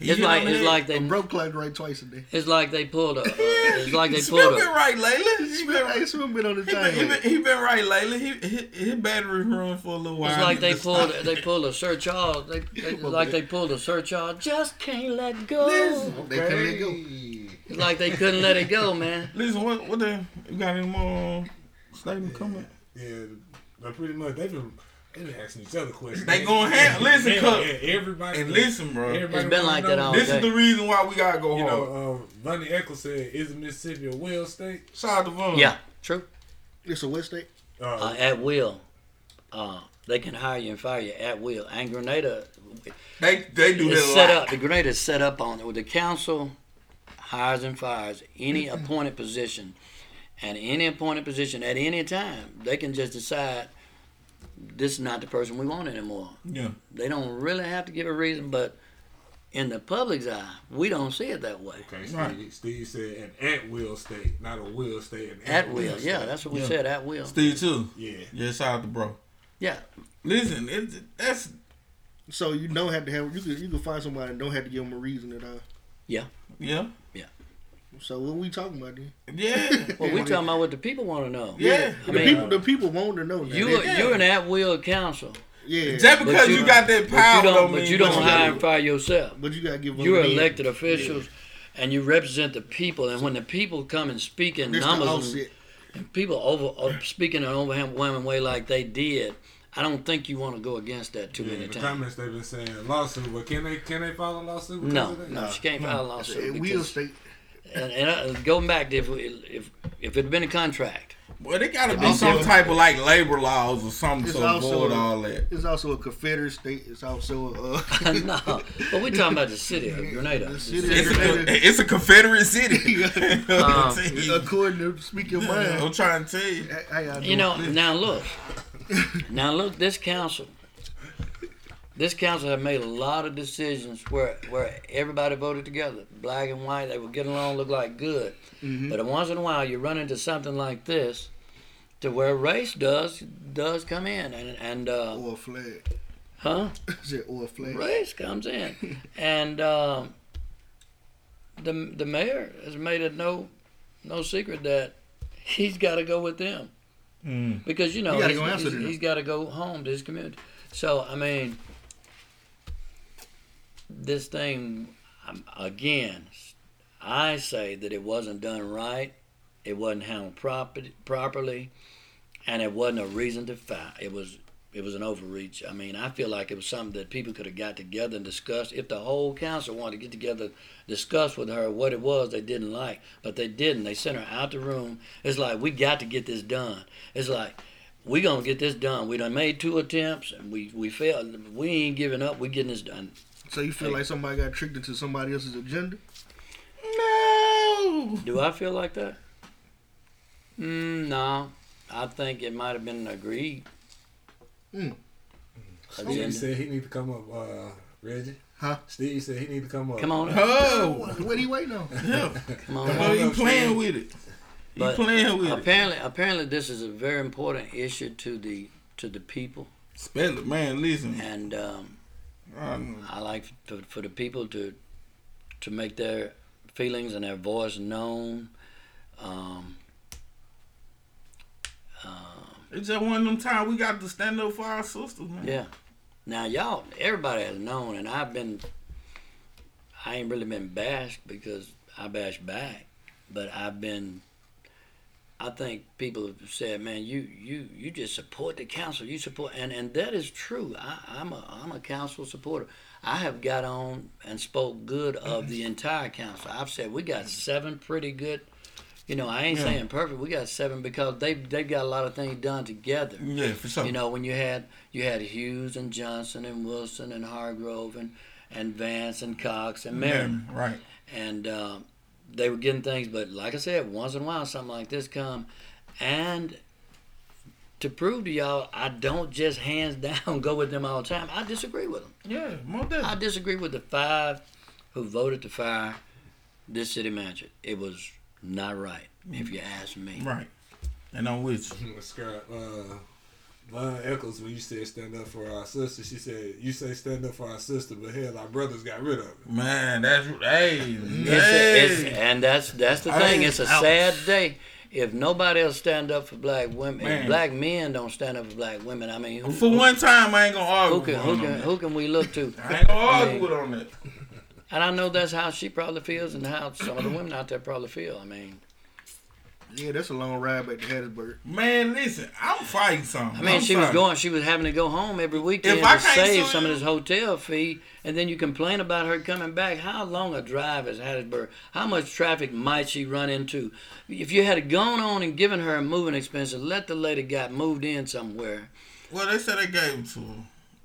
He It's hit it like it's like they A broke clock right twice a day. it's like they pulled a uh, it's like they Smith pulled been right lately. He been, Hey, Smith been on the he he time. been, he been right lately. He, his, his battery run for a little while. it's like they pulled they pulled a Sir Charles they, they like they pulled a Sir Charles just can't let go. They couldn't let go. It's like they couldn't let it go, man. Listen, what what the you got any more statement coming? Yeah, but pretty much they've been they've been asking each other questions. They gonna have listen, Yeah, cuz. yeah, everybody And listen, bro. everybody It's been wanna like that all This day. is the reason why we gotta go You hard. know, um, Bunny Eccles said, "Is Mississippi a whale state?" Shout out to Vaughn. Yeah, true. It's a West State. Uh, Uh, at will. Uh, they can hire you and fire you at will. And Grenada They they do that a set lot. up. The Grenada is set up on it. With the council hires and fires any appointed position, and any appointed position at any time, they can just decide this is not the person we want anymore. Yeah. They don't really have to give a reason, but in the public's eye, we don't see it that way. okay, Steve, Right. Steve said an at will state, not a will state. An At will, state. yeah, that's what we Yeah. said. At will, Steve too. yeah. Yeah, shout out to bro. yeah. Listen, it, that's So you don't have to have you can you can find somebody and don't have to give them a reason at all. Yeah. Yeah, So what we talking about then? yeah, Well, we talking about what the people want to know. yeah. I the mean, people the people want to know. That. You They- are, you're an at will council, yeah, Just because you- you, got that but power, you don't. mean But you don't you hire gotta- and fire yourself. but you gotta give them. You're a name. elected officials, and you represent the people. And when the people come and speak in This the numbers, offset. and, and people over uh, speaking in an overwhelming way like they did, I don't think you want to go against that too Yeah, many the times. comments they've been saying lawsuit, but can they can they file a lawsuit? because No, no, she can't file a lawsuit. It will state. And, and uh, going back to if if if it had been a contract, Well, there gotta be Also- some type of like labor laws or something to also- avoid all that. It's also a Confederate state. It's also uh, no. But we're talking about the city of Grenada. The city It's a, it's a Confederate city. Um, I'm telling you. according to speak your mind. I'm trying to tell you. How y'all You doing? know, now look, now look, this council, this council have made a lot of decisions where where everybody voted together, black and white. They would get along, look like good. Mhm. But once in a while, you run into something like this, to where race does does come in, and and uh, or a flag. huh, Is it or a flag? race comes in, and um, the the mayor has made it no no secret that he's got to go with them Mm. because you know He gotta he's, he's- he's got to go home to his community. So I mean, this thing again, I say that it wasn't done right, it wasn't handled proper, properly, and it wasn't a reason to fight. It was it was an overreach. I mean, I feel like it was something that people could have got together and discussed. If the whole council wanted to get together, discuss with her what it was they didn't like, but they didn't. They sent her out the room. It's like we got to get this done. It's like we gonna get this done. We done made two attempts and we we failed. We ain't giving up. We getting this done. So you feel like somebody got tricked into somebody else's agenda? No. Do I feel like that? Mm, no. I think it might have been agreed. Mm. Steve said he need to come up, uh, Reggie. Huh? Steve said he need to come up. Come on, Oh. What, what are you waiting on? Yeah. come on. Oh, he playing with it. He But playing with it. Apparently, apparently, this is a very important issue to the to the people, Spell it, man. Listen. and um, Um, I like for, for the people to to make their feelings and their voice known. Um, um, it's just one of them times we got to stand up for our sisters, man. yeah. Now, y'all, everybody has known, and I've been. I ain't really been bashed because I bash back, but I've been. I think people have said, "Man, you you you just support the council. You support," and and that is true. I, I'm a I'm a council supporter. I have got on and spoke good of the entire council. I've said we got seven pretty good. You know, I ain't Yeah. saying perfect. We got seven because they they've got a lot of things done together. Yeah, for sure. You know, when you had you had Hughes and Johnson and Wilson and Hargrove and and Vance and Cox and Merriman Yeah, right. and um, they were getting things. But like I said, once in a while, something like this come, and to prove to y'all, I don't just hands down go with them all the time. I disagree with them. Yeah, more than I disagree with the five who voted to fire this city manager. It was not right, if you ask me. Right. And I'm with you. Scar- uh, Von Eccles, when you said stand up for our sister, she said, You say stand up for our sister, but hell, our brothers got rid of it. Man, that's hey, It's a, it's, hey. and that's that's the I thing. ain't It's a out. sad day if nobody else stand up for black women. Man. Black men don't stand up for black women. I mean, who, For one time, I ain't gonna argue who can with who can on who can we look to? I ain't gonna I argue mean- with on that. And I know that's how she probably feels, and how some of the women out there probably feel. I mean, Yeah, that's a long ride back to Hattiesburg. Man, listen, I'm fighting something. I mean, I'm she was going. She was having to go home every weekend If I to can't save sue some of you- this hotel fee, and then you complain about her coming back. How long a drive is Hattiesburg? How much traffic might she run into? If you had gone on and given her a moving expense, let the lady got moved in somewhere. Well, they said they gave it to her.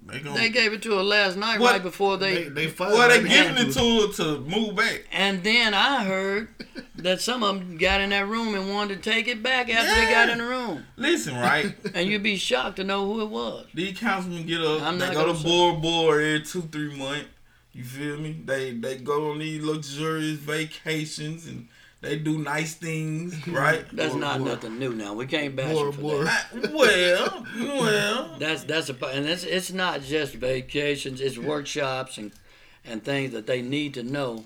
They, gonna, They gave it to her last night, What? right before They they. they fired well, they her giving hand it to her to move back. and then I heard that some of them got in that room and wanted to take it back after they got in the room. Listen, right? And you'd be shocked to know who it was. These councilmen get up. I'm they not go gonna to say- board board every two three months. You feel me? They they go on these luxurious vacations and they do nice things, right? That's Boy, not boy. nothing new now. We can't bash Boy, them for that. I- well, well. That's that's a and it's it's not just vacations. It's workshops and and things that they need to know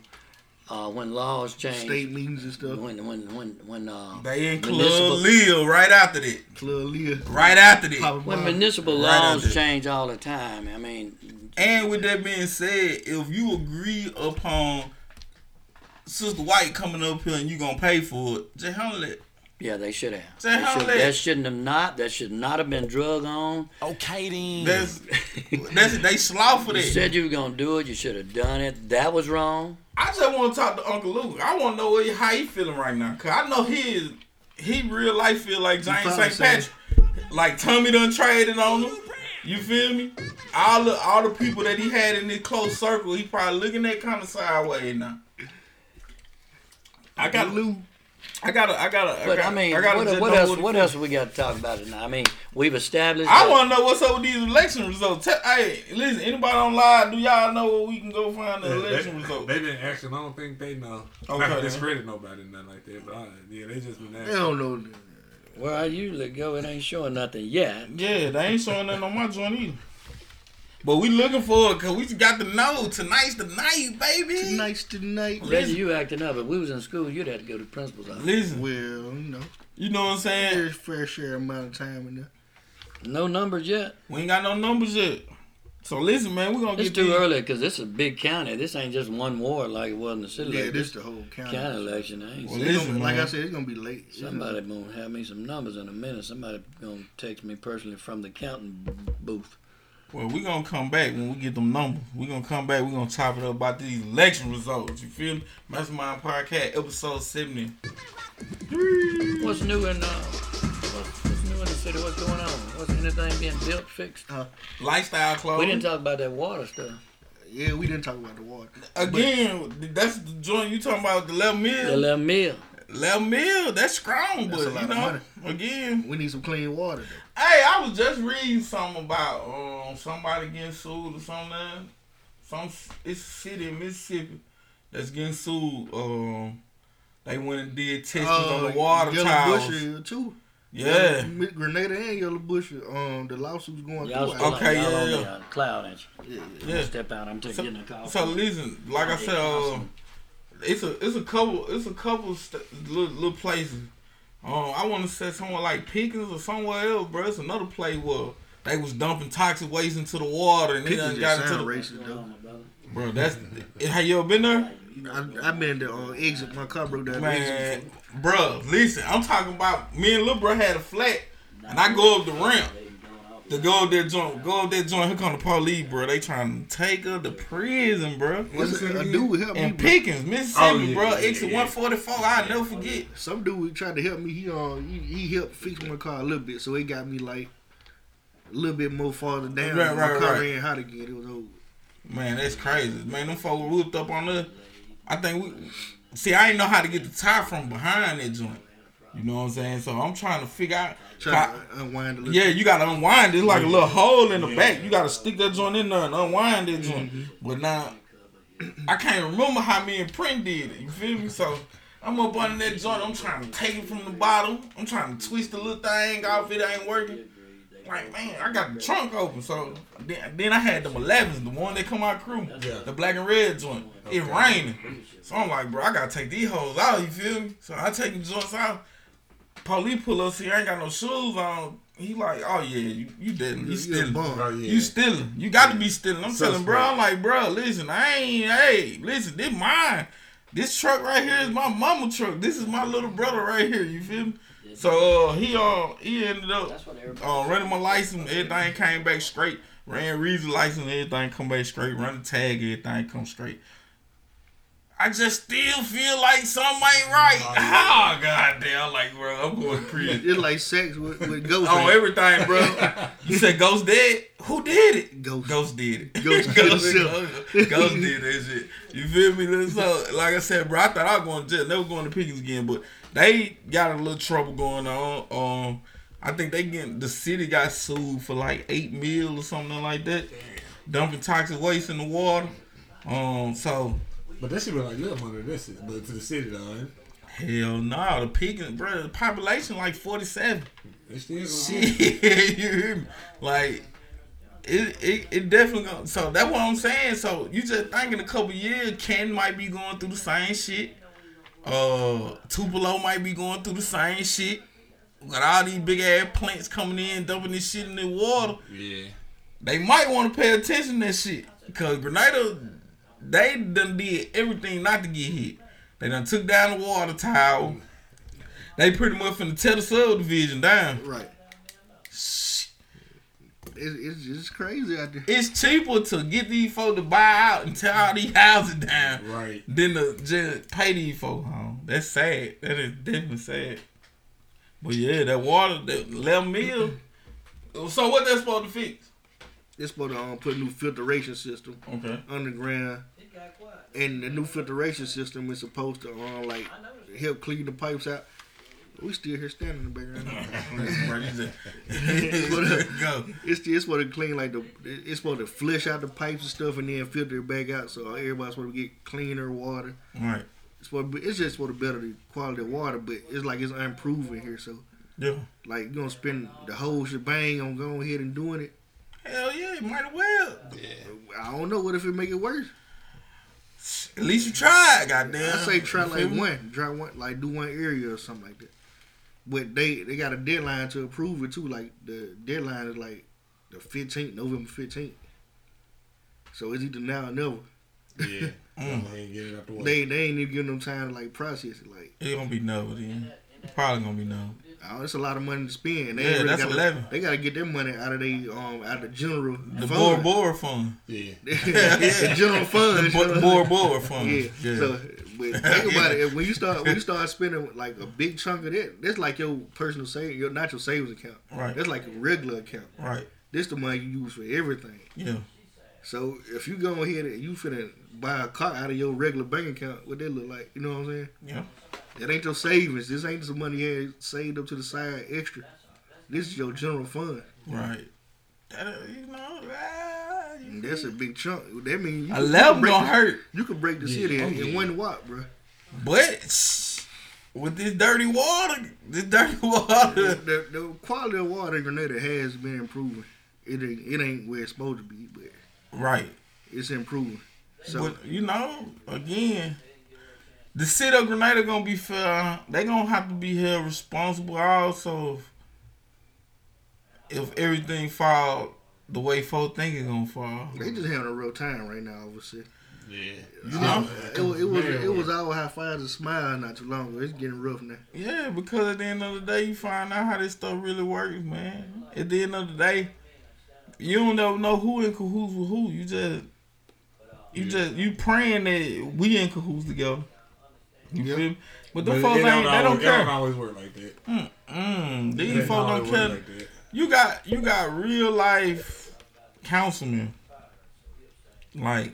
uh, when laws change. State meetings and stuff. When when when when uh, They in Club Municipal- Lil right after that. Club Leah. Right after that. Papa when Mom. municipal Right laws there. change all the time. I mean, And with that being said, if you agree upon Sister White coming up here and you gonna pay for it, just handle it. yeah, they should have. Say They should, that shouldn't have not. That should not have been drug on. Okay then. That's that's they slough for You said you were gonna do it. You should have done it. That was wrong. I just want to talk to Uncle Luke. I want to know he- how he feeling right now, cause I know he is. He real life feel like James St. Patrick, like Tommy done traded on him. You feel me? All the all the people that he had in his close circle, he probably looking at kind of sideways now. I got Lou. I gotta, I gotta, But I, I mean, gotta what, just what else? he What else we got to talk about tonight? I mean, we've established. I want to know what's up with these election results. Tell, hey, listen, anybody online? Do y'all know where we can go find the election they, results? they been asking. I don't think they know. Okay, Not to then. discredit nobody, nothing like that. But I, yeah, they just been asking. They don't know. Where I usually go, it ain't showing nothing yet. Yeah, they ain't showing nothing on my joint either. But we looking for it because we just got to know tonight's the night, baby. Tonight's tonight. Reggie, you acting up. If we was in school, you'd have to go to the principal's office. Listen, Well, you know, you know what I'm saying? there's fair share amount of time in there. No numbers yet. We ain't got no numbers yet. So listen, man, we're gonna It's get too these- early because this is a big county. This ain't just one ward like it was in the city. Yeah, like this the whole county. county election. I ain't Well, listen, gonna- like. I said, it's gonna be late. Somebody gonna have me some numbers in a minute. Somebody gonna text me personally from the counting booth. Well, we're gonna come back when we get them numbers. We're gonna come back. we're gonna chop it up about these election results. You feel me? Mastermind Podcast, episode seventy. What's new in uh? What's, what's new in the city? What's going on? What's anything being built, fixed? Lifestyle clothes. We didn't talk about that water stuff. Yeah, we didn't talk about the water. Again, that's the joint you talking about the level The mill. little mill. Level mill, that's strong, That's but a lot you of know, money. again, We need some clean water. Though. Hey, I was just reading something about um somebody getting sued or something. Some it's a city in Mississippi that's getting sued. Um, they went and did testings on the water Uh, Yellow towers. Bush too. Yeah, Yellow- Grenada and Yalobusha. Um, the lawsuit's going Y'all through. Okay, y'all yeah, on yeah. the uh, cloud, ain't you? Yeah, yeah. Step out. I'm taking a call. So listen, like I said, uh, it's a it's a couple it's a couple st- little, little places. Um, I want to say somewhere like Pickens or somewhere else, bro. It's another play where they was dumping toxic waste into the water and they Pickens done got into sound the racist, though. bro. That's have you ever been there? I, I've been to uh, exit. My car broke down. Man, bro, listen, I'm talking about me and Lil Bro had a flat, and I go up the ramp to go up that joint, go up that joint. Here come the police, bro. They trying to take her to prison, bro. What's a, a dude help me, And bro. Pickens, Mississippi, Oh, yeah, bro. yeah, Exit yeah. 144. I'll never forget. Some dude tried to help me. He uh, he, he helped fix my car a little bit, so it got me like a little bit more farther down. Right, my right, car right. ran hot again. It was over. Man, that's crazy. Man, them folks whooped up on us. I think we see. I didn't know how to get the tie from behind that joint. You know what I'm saying? So I'm trying to figure out. Trying to unwind. Yeah, you gotta unwind it. It's like a little hole in the back. You gotta stick that joint in there and unwind that joint. Mm-hmm. But now, I can't remember how me and Print did it. You feel me? So I'm up under that joint. I'm trying to take it from the bottom. I'm trying to twist the little thing off. It ain't working. Like man, I got the trunk open. So then, then I had them 11s, the one that come out crew, Yeah. the black and red joint. It raining. So I'm like, bro, I gotta take these holes out. You feel me? So I take the joints out. Police pull up. See, I ain't got no shoes on. He like, oh yeah, you, you didn't. You You a stealing. Oh, yeah. You stealing. You got to be stealing. I'm telling bro, I'm like, bro, listen, I ain't, hey, listen, this mine. This truck right here is my mama truck. This is my little brother right here. You feel me? So uh, he uh he ended up That's what everybody. uh, running my license. Everything came back straight. Ran reason license. Everything come back straight. Run the tag. Everything come straight. I just still feel like something ain't right. Oh, goddamn! Like, bro, I'm going to prison. It's like sex with, with ghosts. On everything, bro. You said Ghost dead? Who did it? Ghost. Ghost did it. Ghost Ghost. Ghost, Ghost did that shit. You feel me? So, like I said, bro, I thought I was going to jail. Never going to Pickens again, but they got a little trouble going on. Um, I think they getting the city got sued for like eight mil or something like that, dumping toxic waste in the water. Um, so But that shit be like little money. This is, But to the city though, ain't hell no, the Pickens, bro, the population like forty seven. It's still Shit, you hear me? Like, it, it, it definitely gonna, so that's what I'm saying. So you just think in a couple years, Ken might be going through the same shit. Uh, Tupelo might be going through the same shit. Got all these big ass plants coming in, dumping this shit in the water. Yeah. They might want to pay attention to that shit. Because Grenada, they done did everything not to get hit. They done took down the water tower. They pretty much finna tear the subdivision down. Right. It's, it's just crazy out there. It's cheaper to get these folks to buy out and tear all these houses down Right. than to just pay these folks home. That's sad. That is definitely sad. But yeah, that water, that 11 mil. So what that's supposed to fix? It's supposed to um, put a new filtration system Okay. underground, and the new filtration system is supposed to um, like help clean the pipes out. We still here standing in the background. Go. It's it's supposed to clean like the it's supposed to flush out the pipes and stuff, and then filter it back out, so everybody's supposed to get cleaner water. Right. It's supposed to be, it's just supposed to better the quality of water, but it's like it's unproven here. So Yeah. like you're gonna spend the whole shebang on going ahead and doing it. Hell yeah, it might as well. I don't know what if it make it worse. At least you tried, goddamn. I say try You like feel me? one, try one, like do one area or something like that. But they they got a deadline to approve it too. Like the deadline is like the fifteenth, November fifteenth. So it's either now or never. Yeah. Mm. They ain't getting out the way. They they ain't even giving them time to like process it. Like it gonna be no then. Probably gonna be no. Oh, it's a lot of money to spend. They Yeah, ain't really that's gotta, 11. They gotta get their money out of they um out of the general The fund. Bora Bora fund. yeah. the general fund. The Bo- Bora Bora fund. Yeah. Yeah. So, but think about it. When you start, when you start spending like a big chunk of that, that's like your personal save, your not your savings account. Right. That's like a regular account. Right. This the money you use for everything. Yeah. So if you go ahead and you finna buy a car out of your regular bank account, what that look like? You know what I'm saying? Yeah. That ain't your savings. This ain't some money you had saved up to the side extra. This is your general fund. Right. That, uh, you know, ah, you- that's a big chunk. That means you, a you level can break gonna the- hurt. You can break the city Oh, in, in yeah. one watt, bro. But with this dirty water, this dirty water. the, the quality of water in Grenada has been improving. It ain't it ain't where it's supposed to be, but Right. it's improving. So but you know, again, the city of Grenada gonna be fair. They gonna have to be held responsible also if, if everything fall the way folks think it's gonna fall. they just having a real time right now. Obviously, Yeah. You know? it, was- it was it was all high fives and smiles not too long ago. It's getting rough now. Yeah, because at the end of the day, you find out how this stuff really works, man. At the end of the day, you don't ever know who in cahoots with who. You just, you just, you praying that we in cahoots together. You feel me? But the folks it ain't, they don't It don't care. always work like that. Mm, It these folks don't care. like. You got, you got real life councilmen. Like,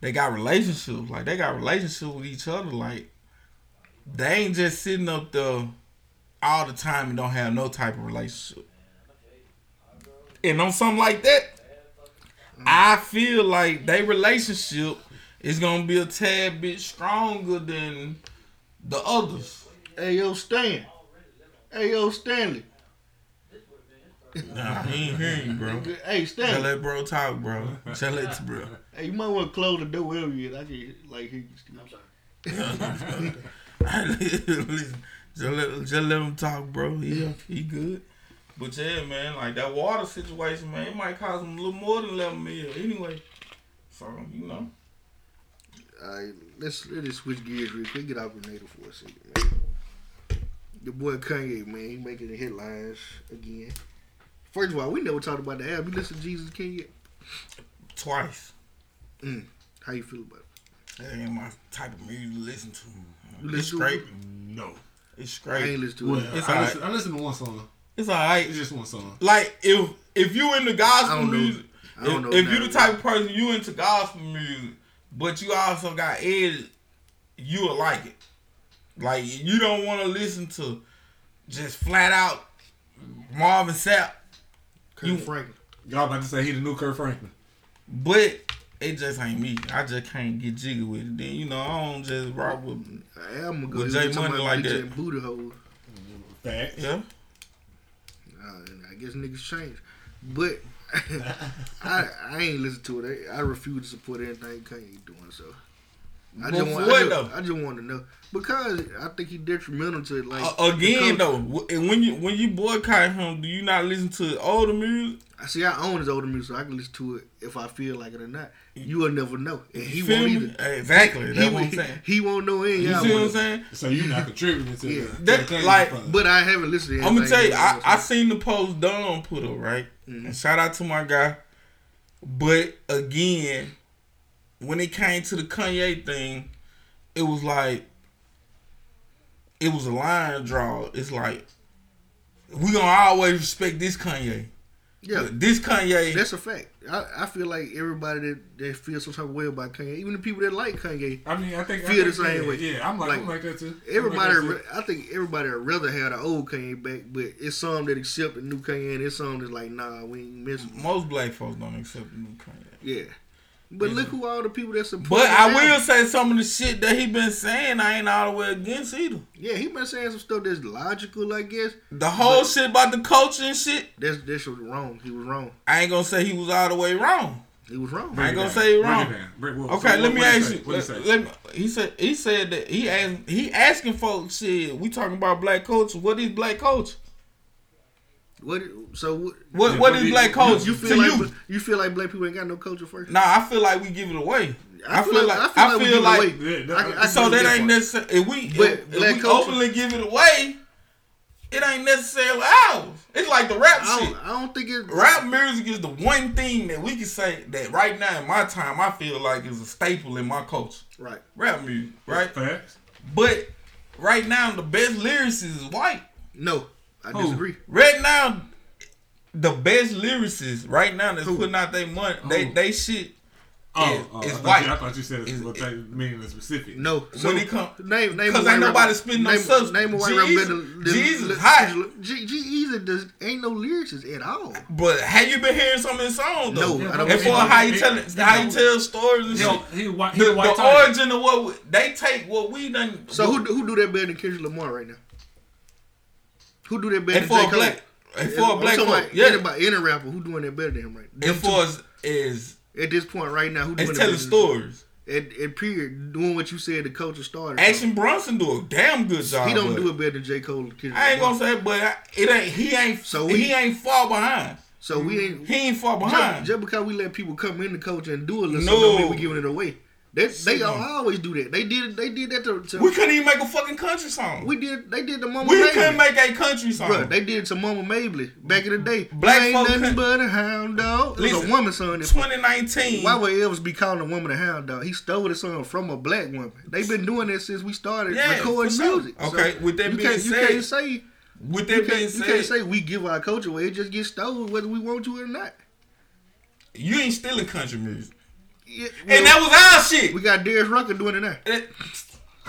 they got relationships. Like, they got relationships with each other. Like, they ain't just sitting up there all the time and don't have no type of relationship. And on something like that, I feel like they relationship is gonna be a tad bit stronger than the others. Hey yo, Stan. Hey yo, Stanley. Nah, he ain't hearing you, bro. Hey Just Stanley. let bro talk, bro. Just let bro. Hey, you might want to close the door wherever you. I can like hear you. I'm sorry. Listen, just let, just let him talk, bro. He he good. But yeah, man, like that water situation, man, it might cost him a little more than eleven million anyway. So you know, All right, let's let us switch gears real quick. Get out Grenada for a second, man. The boy Kanye, man, he making the headlines again. First of all, we never talked about the album. You listen to Jesus King yet? twice. Mm. How you feel about it? That ain't my type of music to listen to. You It's listen to great. No. It's I ain't great. listen to Well, it. It's I, alright. listen, I listen to one song. It's alright. It's just one song. Like if if you into I gospel don't know. music, I don't know if, if now. you the type of person you into gospel music, but you also got Ed. you'll like it. Like you don't want to listen to just flat out Marvin Sapp, Kirk you- Franklin. Y'all about to say he the new Kirk Franklin. but it just ain't me. I just can't get jiggy with it. Then you know I don't just rock with An album ago, With Jay talking Money like that. and booty hole. Facts. yeah. Uh, I guess niggas change, but I I ain't listen to it. I, I refuse to support anything Kanye doing. So I just want, what, I just. I just want to know because I think he detrimental to it. like Uh, again though, and when you when you boycott him, do you not listen to older music? I see. I own his older music, so I can listen to it if I feel like it or not. You will never know, and he won't me? either. Exactly. That's he, what I'm saying. He won't know any. You y'all see what I'm won't. saying? So you're not contributing to Yeah. the That- like- But I haven't listened. to I'm gonna tell you, I, I seen the post Don put up right, Mhm. and shout out to my guy. But again, when it came to the Kanye thing, it was like it was a line draw. It's like we gonna always respect this Kanye. yeah, this Kanye, that's a fact. I, I feel like everybody that, that feels some type of way about Kanye, even the people that like Kanye, I mean, I think Feel I the same yeah, way. Yeah, I'm like, Like, I'm like that too. Everybody, like that re- I think everybody would rather have the old Kanye back, but it's some that accept the new Kanye, and it's some that's like, nah, we ain't missing. most black folks don't accept the new Kanye. Yeah, but look who all the people that support. Him. But the I album. will say some of the shit that he been saying, I ain't all the way against either. Yeah, he been saying some stuff that's logical, I guess. The whole shit about the culture and shit, That's that's was wrong. He was wrong. I ain't gonna say he was all the way wrong. He was wrong. Break I ain't gonna down. say it Break wrong. down. Break- what- Okay, so let what- me what ask you. What Let, say? let me, he said he said that he asked he asking folks shit. We talking about black culture. What is black culture? What? So what? What what what is black culture You to feel like you? you feel like black people ain't got no culture first? Nah, I feel like we give it away. I, feel like I feel we like, give it away. Yeah, that- I- I so that ain't part. necessarily if we But if, if we culture- openly give it away. It ain't necessarily ours. It's like the rap I shit. I don't think it. Rap music is the one thing that we can say that right now in my time I feel like is a staple in my culture. Right. Rap music, right? Facts. But right now the best lyricist is white. No, I Who? disagree. Right now, the best lyricists right now that's Who? putting out their money, they Who? they shit. Oh, is- oh, is I thought white. You, I thought you said Is- it's what they meaning the specific. No. When it come- name name Cause a white ain't nobody rapper- spitting no name, substance. Name a white G-Eazy- rapper better than G-Eazy than- hot. G G-Eazy does ain't no lyricist at all. But have you been hearing some of his songs though? No, I don't And for think- how he he- tell he- how he tell stories and He, shit. he, white, he The, white the tiger. origin of what we, they take what we done. So who do- who do that better than Kendrick Lamar right now? Who do that better and than for a Cole? black and for a black folk, about yeah. anybody, any rapper who doing that better than him right? Them And for us is at this point right now, who doing it's it telling stories. At, at period, doing what you said the culture started. Action Bronson do a damn good job. He don't do it better than J. Cole. I ain't gonna say, it, but I- it ain't. He ain't. So we- he ain't far behind. So we ain't He ain't far behind. just because we let people come in the culture and do it, No. no, don't mean we giving it away. They always do that. They did they did that to, to we couldn't even make a fucking country song. we did they did the Mama We Mabley. couldn't make a country song. Bruh, they did it to Mama Mabley back in the day. Black ain't nothing couldn't- but a hound dog. It was a woman song. That, 2019. why would Elvis be calling a woman a hound dog? He stole the song from a black woman. They've been doing this since we started Yeah, recording sure. music. Okay, with that being said- you can't say with that being can't, you can't say we give our culture away. It just gets stolen whether we want to or not. you ain't stealing country music, Yeah, and well, that was our shit. we got Darius Rucker doing it now. That-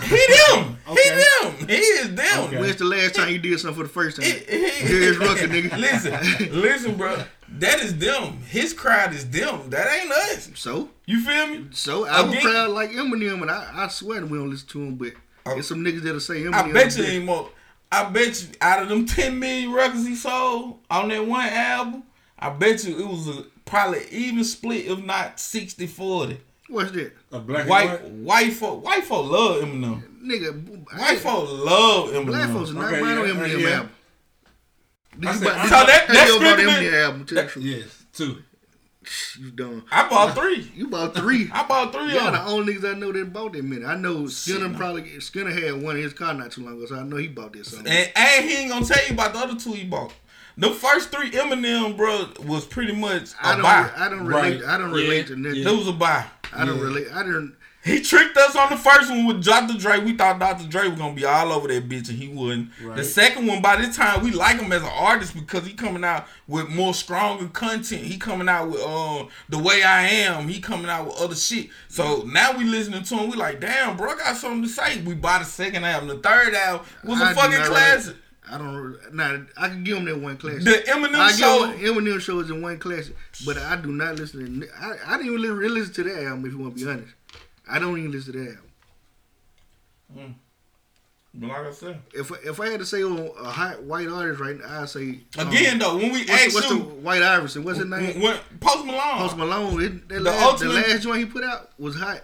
He them. Okay. He them. He is them. Okay. When's the last time you did something for the first time? He- he- Rucker, nigga. Listen, listen, bro. That is them. His crowd is them. That ain't us. So, You feel me? so I'm Again- proud like Eminem, and I, I swear we don't listen to him, but Oh. there's some niggas that'll say Eminem. I bet you ain't more. I bet you out of them 10 million records he sold on that one album, I bet you it was a probably even split, if not 60 40. What's that, A black White, and white folk, white folk love Eminem. nigga? White folk love Eminem. Black folks not Okay, buying no yeah, Eminem yeah. album. Did I you said- buy, I- did So that- have that's you ever bought strictly- Eminem album? Tell the white. truth. Yes, two. You done. I bought three. You bought three. I bought three Y'all of the only niggas I know that bought that many. I know Skinner Shit, probably Skinner had one in his car not too long ago, so I know he bought this something. And, and he ain't gonna tell you about the other two he bought. The first three Eminem, bro, was pretty much I a don't. buy. I don't relate. Right. I don't Yeah, relate to nothing. It was a buy. I don't relate. I didn't. He tricked us on the first one with Dr. Dre. We thought Dr. Dre was gonna be all over that bitch, and he wouldn't. The second one, by this time, we like him as an artist because he coming out with more stronger content. He coming out with uh, the way I am. He coming out with other shit. So now we listening to him. We like, damn, bro, I got something to say. We buy the second album. The third album was a I fucking not classic. I don't. Nah, I can give him that one classic. The Eminem I show. give him Eminem shows in one classic, but I do not listen. To, I I didn't even really listen to that album. If you want to be honest, I don't even listen to that album. But like I said, If if I had to say on a hot white artist right now, I'd say um, again though, when we What's, asked the, what's the you, White Iverson? What's his name? when, Post Malone, Post Malone. It, that The last, ultimate- the last joint he put out was hot.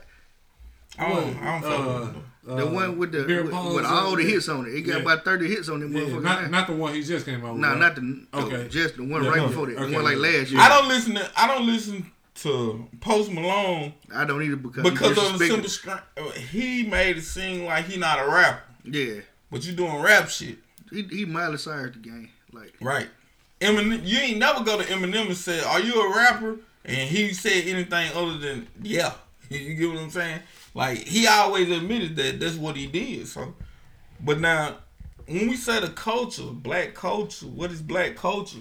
I don't, I don't fuck with Uh. The one with the with, with all the hits on it. It got Yeah. about thirty hits on it. Yeah, not, not the one he just came out with. nah, not the Okay. okay. just the one Yeah, right okay, before that. The one like yeah. last year. I don't listen to I don't listen to Post Malone I don't either because because of the simple disrespected- str- he made it seem like he not a rapper, Yeah, but you doing rap shit, he he Miley Cyrus the game. Like right? Eminem, you ain't never go to Eminem and say, "Are you a rapper?" And he said anything other than "Yeah." You get what I'm saying? Like he always admitted that that's what he did. So, but now when we say the culture, black culture, what is black culture?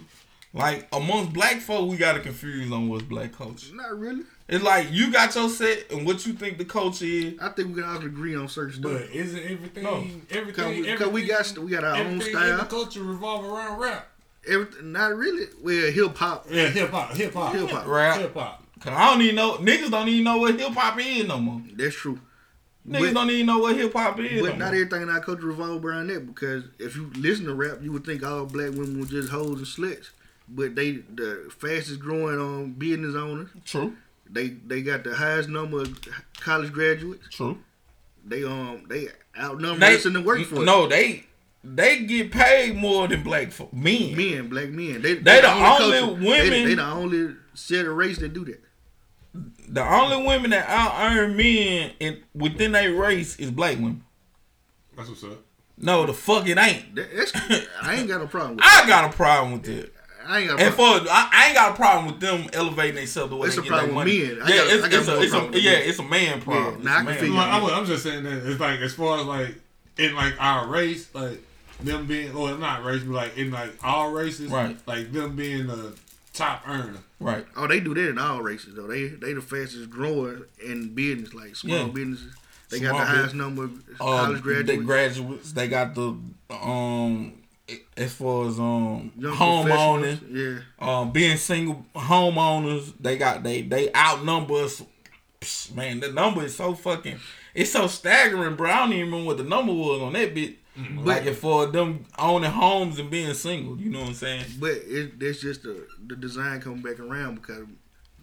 Like amongst black folk, we gotta confuse on what's black culture. not really. It's like you got your set and what you think the culture is. I think we can all agree on certain stuff. But isn't everything, No. everything, Cause we, everything, cause we got we got our own everything in the culture revolve around rap. Everything, not really. Well, hip hop. Yeah, hip hop, hip hop, Hip hop. Rap. hip hop. Cause I don't even know niggas don't even know what hip hop is no more. That's true. Niggas But- don't even know what hip hop is. But no not more. everything in our culture revolve around that because if you listen to rap, you would think all black women were just hoes and sluts. But they the fastest growing um, business owners. True, They they got the highest number of college graduates. true. They um they outnumber They us in the workforce. no, they they get paid more than black folk. Men. men, black men. They They the only culture- women- They, they the only set of race that do that. The only women that out earn men in within their race is black women. That's what's up. No, the fuck it ain't. that's, I ain't got a problem with. I got a problem with it. I ain't got a And problem. for I, I ain't got a problem with them elevating themselves the way It's they a get their problem with money. men. Yeah, got- it's, it's, a, more it's a problem yeah, men. it's a man problem. nah, I can like, I'm, I'm just saying that it's like as far as like in like our race, like them being or not race, but like in like all races, Right. Like them being the top earner. Right. Oh, they do that in all races though. They they the fastest grower in business, like small Yeah. businesses. They Small got the highest number of Uh, college graduates. They graduates. They got the um as far as um young homeowners. Yeah, um being single homeowners. They got they they outnumber us. Psh, Man, the number is so fucking. It's so staggering, bro. I don't even remember what the number was on that Mm-hmm. bit. like if for them owning homes and being single, you know what I'm saying? but it, that's just the the design coming back around because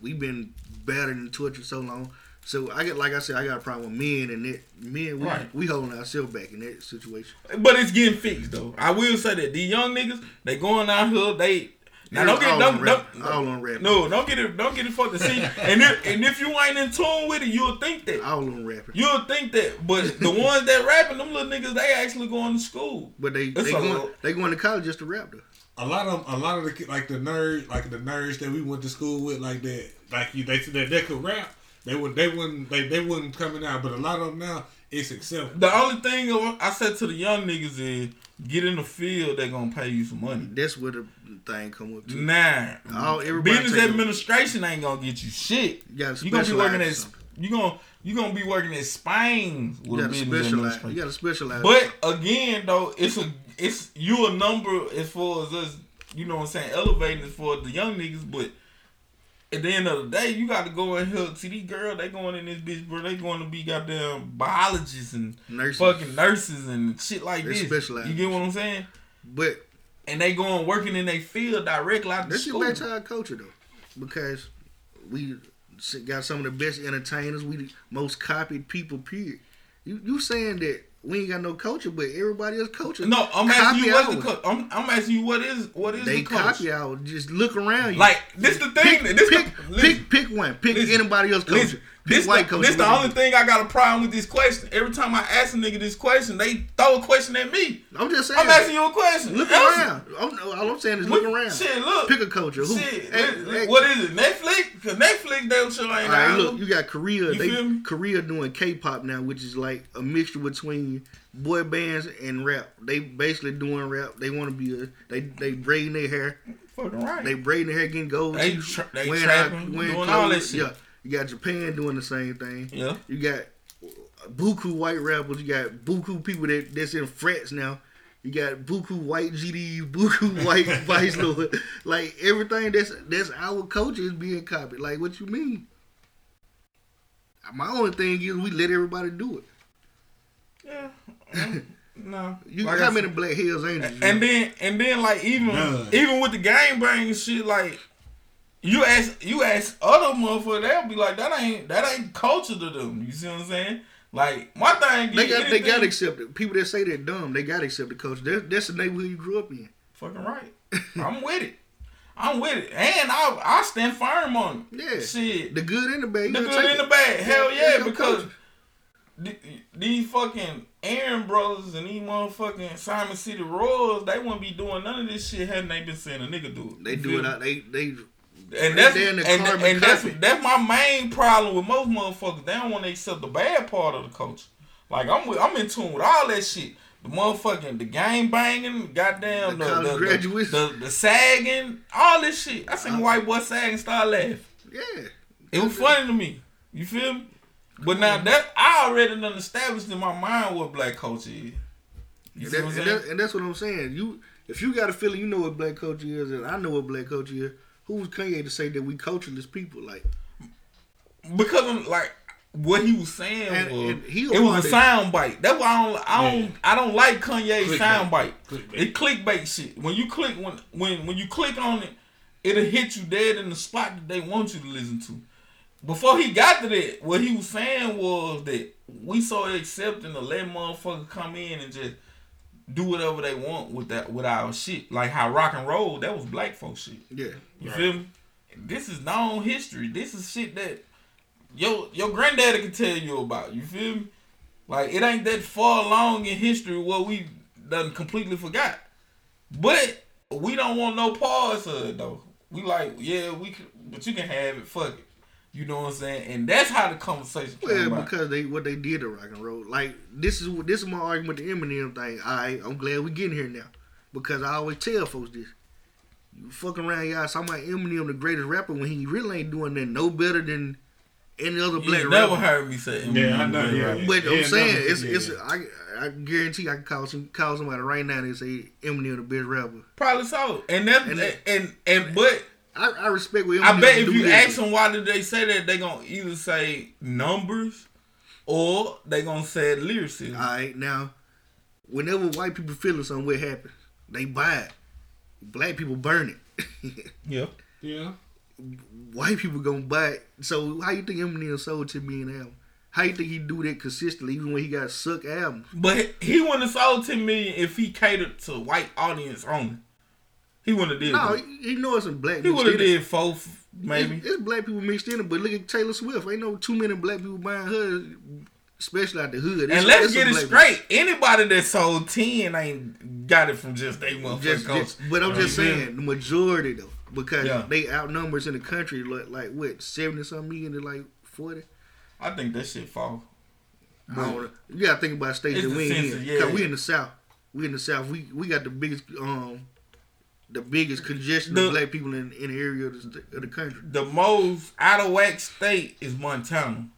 we've been battered and tortured so long. So I get like I said, I got a problem with men and that men we, Right. we holding ourselves back in that situation. But it's getting fixed though. I will say that these young niggas, they going out here, they now don't get all don't, on rap. don't, all on rap. no don't get it don't get it fucked to see. And if and if you ain't in tune with it, you'll think that. all on rapping. You'll think that. But the ones that rapping, them little niggas, they actually going to school. But they It's they going little- they going to college just to rap though. A lot of a lot of the like the nerd like the nerds that we went to school with like that like you they that they could rap they would they wouldn't they, they wouldn't coming out but a lot of them now it's acceptable. The only thing I said to the young niggas is get in the field, they're gonna pay you some money. That's where the thing come up to. Nah, All- business administration ain't gonna get you shit. You You gonna be working at. You gonna you gonna be working in Spain You with a gotta business specialize. administration. You gotta specialize. But again, though, it's a it's you a number as far as us, you know what I'm saying, elevating as for the young niggas. But at the end of the day, you got to go and help. See these girls, they going in this bitch, bro. They going to be goddamn biologists and nurses. fucking nurses and shit like They this. You get what I'm saying? But And they going working in their field directly out the let's get school. back to our culture though, because we got some of the best entertainers. We the most copied people. Period. You you saying that we ain't got no culture, but everybody else culture. No, I'm asking you Copy what's the co- I'm, I'm asking you what is what is They the culture? copy out. Just look around you. Like this the thing. pick, this pick, the, pick, pick one. Pick Listen. anybody else culture. This white the, this the only thing I got a problem with this question. Every time I ask a nigga this question, they throw a question at me. I'm just saying. I'm asking you a question. Look Answer. around. I'm, all I'm saying is look around. Shit, look. Pick a culture. Who? Shit, Hey, look, hey, what is it? Netflix? Cause Netflix, they shit ain't All right, look, you got Korea. You they feel me? Korea doing K-pop now, which is like a mixture between boy bands and rap. They basically doing rap. They want to be a. They they braiding their hair. fucking right. They braiding their hair, getting gold. They tra- they wearing trapping, wearing doing all that shit. Yeah, you got Japan doing the same thing. yeah. You got buku white rappers. You got buku people that that's in France now. You got buku white GD, buku white Vice Lord. Like everything that's that's our culture is being copied. Like what you mean? My only thing is we let everybody do it. Yeah. No. You Like I how said- many Black Hills Angels? you And being and then like even None. even with the game bang shit, like you ask you ask other motherfuckers, they'll be like, that ain't that ain't culture to them. You see what I'm saying? Like my thing, they got they got to accept it. People that say they're dumb, they got to accept the culture. That's, that's the neighborhood you grew up in. Fucking right. I'm with it. I'm with it, and I I stand firm on it. Yeah, Shit, the good and the bad. you the good and the bad. Hell That's yeah, because th- these fucking Aryan brothers and these motherfucking Simon City Royals, they wouldn't be doing none of this shit hadn't they been seeing a nigga do it. they do it out. They they And that's the and, and that's that's my main problem with most motherfuckers. They don't want to accept the bad part of the culture. Like I'm with, I'm in tune with all that shit. The motherfucking the game banging, goddamn The the the, the, the, sagging, all this shit. I seen Uh, white boy sagging, start laughing. yeah. It was funny to me. You feel me? But now that I already done established in my mind what black culture is. And, that, and, that, and that's what I'm saying. You, if you got a feeling you know what black culture is, and I know what black culture is, who's Kanye to say that we cultureless people? Like, because I'm like what he was saying And- was and he it was a soundbite. That's why I don't I don't Yeah. I don't like Kanye's Clickbait. sound. Clickbait. It clickbait shit. When you click when when when you click on it, it'll hit you dead in the spot that they want you to listen to. Before he got to that, what he was saying was that we so accepting to let motherfucker come in and just do whatever they want with that with our shit. Like how rock and roll, that was black folk shit. yeah, You Right. feel me? This is known history. This is shit that your your granddaddy can tell you about. You feel me? Like it ain't that far along in history where we done completely forgot. But we don't want no parts of it though. We like, yeah, we can, but you can have it. Fuck it. You know what I'm saying? And that's how the conversation came well, about. because they what they did to rock and roll. Like, this is this is my argument with the Eminem thing. I I'm glad we getting here now because I always tell folks this. You fucking around y'all talking about Eminem the greatest rapper when he really ain't doing that no better than any other you black never rapper. heard me say Yeah, I know, yeah, yeah. But I'm Yeah, saying never- it's it's. I I guarantee I can call some call somebody right now and say Eminem the best rapper. Probably so. And that's And- and and, and but I, I respect what Eminem I bet if you this. ask them why did they say that, they gonna either say numbers or they gonna say lyricism. All right, now, whenever white people feeling something, what happens? They buy it. Black people burn it. yeah. Yeah. white people gonna buy it. So how you think Eminem sold to me an album? How you think he do that consistently, even when he got suck albums? But he wouldn't have sold 10 million if he catered to white audience only. He wouldn't have did No, that. he, he know it's some black. He would have did four, maybe. It's, it's black people mixed in it, but look at Taylor Swift. Ain't no too many black people buying her, especially out the hood. It's- and let's get it straight. Anybody that sold 10 ain't got it from just they people. motherfucking Just, just, but I'm just Yeah. saying the majority though, because Yeah. they outnumbers in the country like, like what seventy something million to like forty. I think that shit fall. I. You gotta think about states that we in. yeah. 'Cause we in the south. We in the south. We we got the biggest um the biggest congestion The- of black people in, in the area of the, of the country. The most out of whack state is Montana.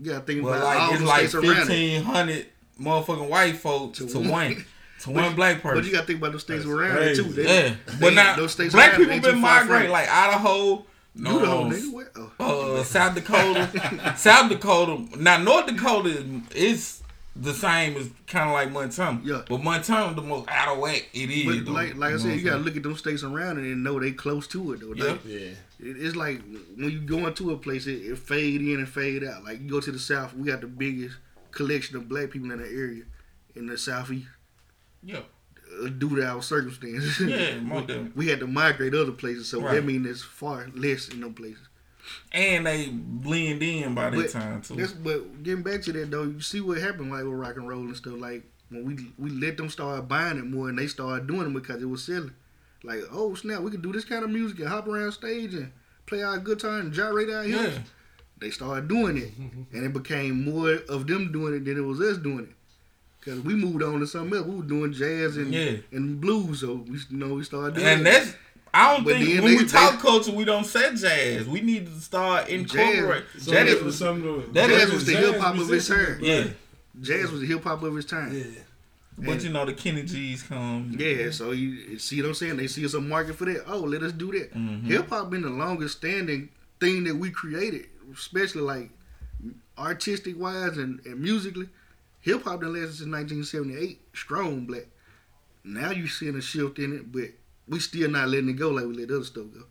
You gotta think But about like all it's the like states around it. fifteen hundred motherfucking white folks To to, one. one to one black person. But you gotta think about those states That's around it too. They, yeah, they- but now those states black around it people ain't been too migrating like Idaho, You the no, nigga. What? Oh. uh, South Dakota, South Dakota. Now North Dakota is, is the same as kind of like Montana. Yeah. but Montana the most out of whack it is. But though. like, like I said, you gotta look at them states around it and know they close to it though. Like, Yeah. Yeah. it- it's like when you go into a place, it, it fade in and fade out. Like you go to the south, we got the biggest collection of black people in the area. In the southeast, Yeah, uh, due to our circumstances, yeah, most definitely. we had to migrate other places. So Right. that means it's far less in them places. And they blend in by that But time too. That's but getting back to that though, you see what happened like with rock and roll and stuff. Like when we we let them start buying it more and they started doing it because it was selling. Like oh snap, we can do this kind of music and hop around stage and play our guitar and gyrate our hips. Yeah, They started doing it, and it became more of them doing it than it was us doing it. Cause we moved on to something else. We were doing jazz and Yeah. and blues, so we you know we started doing and it. that's. I don't But think when they- we talk they- culture, we don't say jazz. We need to start incorporate. So That that is, was something. To, that Jazz is- was the hip hop of its time. yeah. jazz was the hip hop of its time. Yeah. But you know the Kenny G's come. Yeah, so you see what I'm saying? They see us a market for that. Oh, let us do that. Mhm. Hip hop been the longest standing thing that we created, especially like artistic wise and, and musically. Hip hop been lasted since 1978, strong black. Now you seeing a shift in it, but we still not letting it go like we let other stuff go.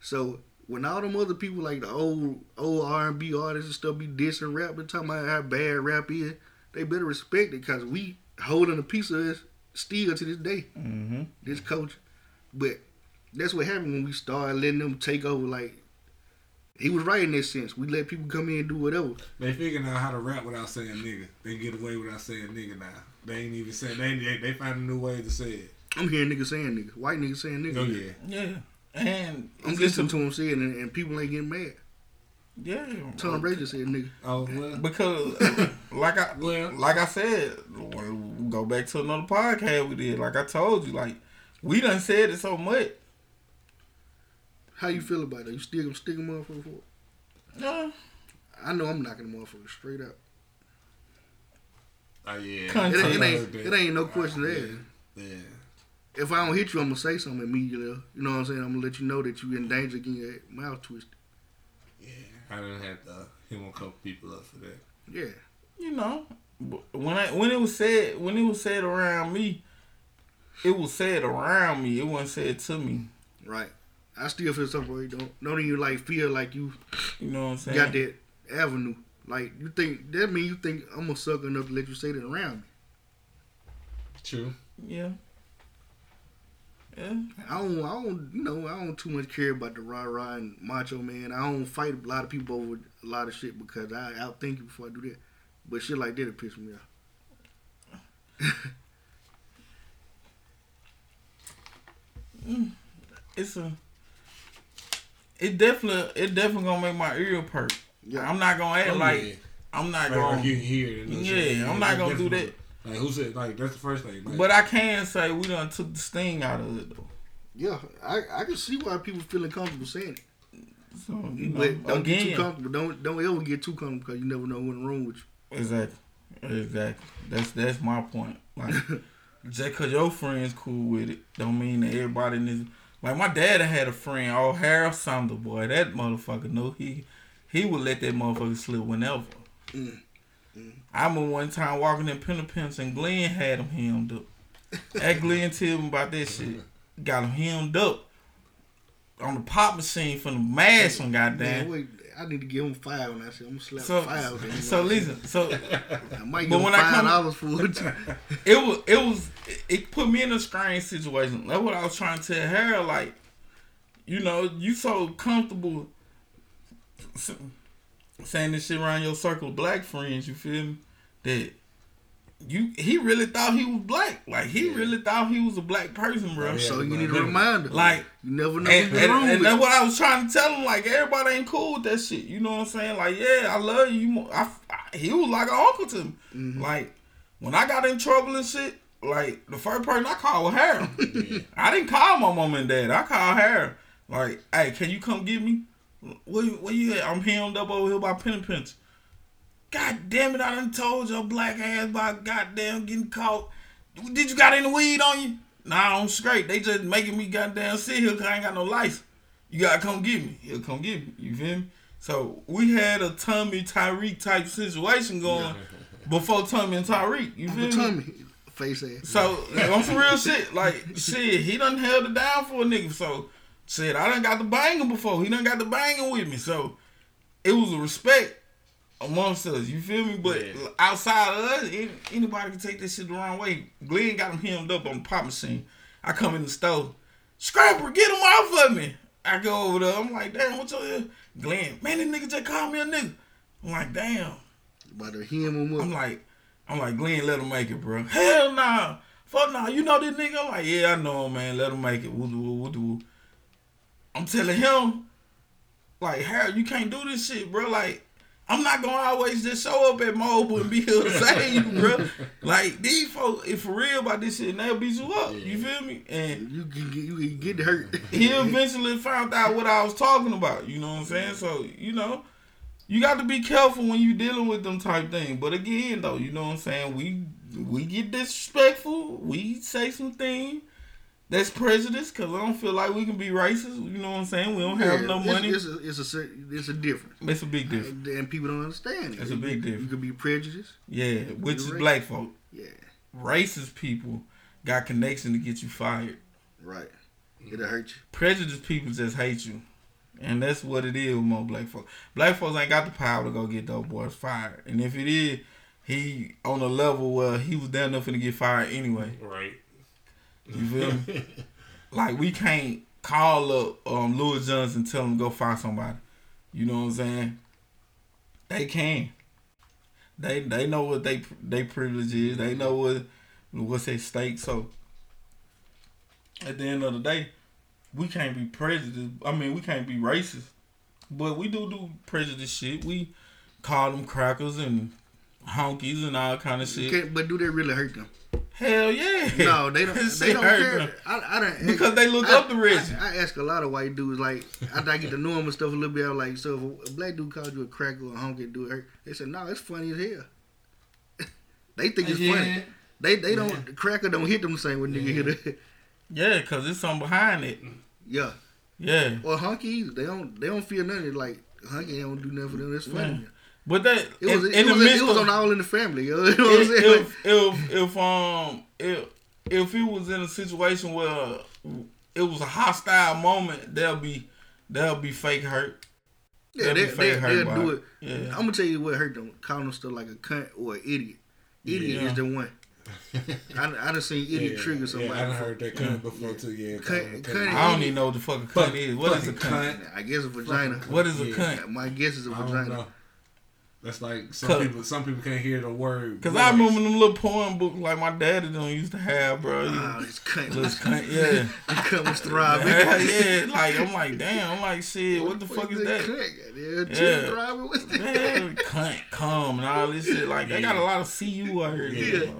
So when all them other people like the old old R and B artists and stuff be dissing rap and talking about how bad rap is, they better respect it because we holding a piece of it still to this day Mm-hmm. this culture. But that's what happened when we started letting them take over. Like he was right in that sense. We let people come in and do whatever. They figuring out how to rap without saying nigga. They get away without saying nigga now. They ain't even saying they they, they find a new way to say it. I'm hearing niggas saying niggas, white niggas saying niggas. Oh yeah. Yeah. And I'm listening to him saying, and, and people ain't getting mad. yeah. Tom Brady said nigga. Oh well. Because like I Well- like I said, go back to another podcast we did. Like I told you, like we done said it so much. How you feel about it? You still gonna stick a motherfucker for it? No. I know I'm knocking the motherfucker straight up. Oh yeah. It, it ain't it ain't no question there. Yeah. If I don't hit you, I'm gonna say something immediately. You know what I'm saying? I'm gonna let you know that you're in danger getting your mouth twisted. Yeah. I done had to him a couple people up for that. Yeah. You know, when I when it was said when it was said around me, it was said around me. It wasn't said to me. Right. I still feel something way. Don't don't even like feel like you You know what I'm saying? got that avenue. Like you think that mean you think I'm gonna suck enough to let you say that around me. True. Yeah. Yeah. I don't I don't you know, I don't too much care about the rah rah and macho man. I don't fight a lot of people over a lot of shit because I outthink you before I do that. But shit like that it piss me off. It's a. It definitely, it definitely gonna make my ear perk. Yeah. I'm not gonna act Oh, like yeah. I'm not Like, gonna. like you hear it. and Yeah. I'm not gonna do definitely- Like who said like that's the first thing. Like, But I can say we done took the sting out of it though. Yeah, I, I can see why people feeling comfortable saying it. So you know, But don't get too comfortable. Don't don't ever get too comfortable because you never know what's wrong with you. exactly, exactly. That's that's my point. Like just cause your friends cool with it, don't mean that everybody in this. Like my dad had a friend, oh Harold Sander boy. That motherfucker knew he he would let that motherfucker slip whenever. Mm, I remember one time walking in Pennapins and Glenn had him hemmed up. That Glenn tell me about that shit. Got him hemmed up on the pop machine from the mash one Man, goddamn. wait, I need to give him five when I said I'm gonna slap So five. him. so listen, so I might but him when I five come- dollars for it. it was it was it put me in a strange situation. That's what I was trying to tell her. Like, you know, you so comfortable saying this shit around your circle of black friends. You feel me? That you he really thought he was black. Like he really thought he was a black person, bro. Yeah. so you need a reminder. Like you never know and, what's and, and that's what I was trying to tell him. Like everybody ain't cool with that shit. You know what I'm saying? Like yeah, I love you. you I, I- he was like an uncle to me. Mm-hmm. Like when I got in trouble and shit, like the first person I called was Harold. I didn't call my mom and dad. I called Harold. Like, hey, can you come get me? Where you, where you at? I'm hemmed up over here by Penny Pinch. God damn it, I done told your black ass about goddamn getting caught. Did you got any weed on you? Nah, I'm straight. They just making me goddamn sit here because I ain't got no license. You gotta come get me. He'll come get me. You feel me? So we had a Tommy Tyreek type situation going before Tommy and Tyreek. You feel Uncle me? Tommy, face ass. So on some real shit, like shit, he done held it down for a nigga. So shit, I done got the banging before. He done got the banging with me. So it was a respect amongst us. You feel me? But Yeah. outside of us, any- anybody can take this shit the wrong way. Glenn got him hemmed up on the pop machine. I come in the store, Scrapper, get him off of me. I go over there. I'm like, damn, what's your Glenn? Man, this nigga just called me a nigga. I'm like, damn. About to hem him up. I'm like, I'm like, Glenn, let him make it, bro. Hell nah. Fuck nah. You know this nigga? I'm like, yeah, I know him, man. Let him make it. Woo doo woo doo woo. I'm telling him, like, Harold, you can't do this shit, bro. Like, I'm not gonna always just show up at mobile and be here to save you, bro. Like, these folks, if for real about this shit, they'll beat you up. You feel me? And You can get you can get hurt. he eventually found out what I was talking about. You know what I'm saying? So you know, you got to be careful when you dealing with them type things. But again, though, you know what I'm saying? We we get disrespectful. We say some things that's prejudice because I don't feel like we can be racist. You know what I'm saying? We don't have Yeah, no it's- money. It's, a it's a it's a difference. It's a big difference. And, and people don't understand it. It's a big difference. You could be prejudiced. Yeah, which is You're black folk. Yeah, Racist people got connection to get you fired. right. It'll hurt you. prejudiced people just hate you. And that's what it is with more black folks. Black folks ain't got the power to go get those boys fired. And if it is, he on a level where he was damn enough to get fired anyway. Right. You feel me? like we can't call up um Louis Johnson and tell him to go find somebody. You know what I'm saying? They can. They they know what they they privilege is. They know what what's at stake. So at the end of the day, we can't be prejudiced. I mean, we can't be racist, but we do do prejudice shit. We call them crackers and honkies and all kind of shit. but do they really hurt them? Hell yeah. No, they don't. They don't care. I, I don't Because they look I- up to Reggie. I, I ask a lot of white dudes like after I get to know them and stuff a little bit. I'm like, so if a black dude called you a cracker or a honky, dude. They said, no, it's funny as hell. they think it's funny. They they don't the cracker don't hit them the same way nigga hit it. Yeah, cause it's something behind it. yeah. Yeah, Or honky, they don't they don't feel nothing. Like honky don't do nothing for them. It's funny. Yeah. but that It was in, it, in the was, midst it was of on all in the family. You know what I'm if, saying? if if if um if if it was in a situation where it was a hostile moment, there'll be there'll be fake hurt. yeah, They'll they, they, they'll do it. it. Yeah. I'm gonna tell you what hurt them. Calling them stuff like a cunt or an idiot. Idiot Yeah. is the one. I, I done seen idiot trigger somebody. Yeah, I done heard that cunt before too. Yeah, Cunt- cunt, cunt- I don't even know what the fuck a cunt is. What is a fucking cunt? I guess a vagina. What is a Yeah. cunt? My guess is a I don't vagina. Know. That's like some people. Some people can't hear the word. Cause I remember them little poem books like my daddy don't used to have, bro. Oh, this cunt. Little cunt, yeah. the cunt was thriving. yeah, yeah. Like I'm like, damn. I'm like, shit. What the fuck is that? Cunt? Yeah, Yeah. Thriving. What's that? Man, cunt, come and all this shit. Like they got a lot of CU out here. Yeah.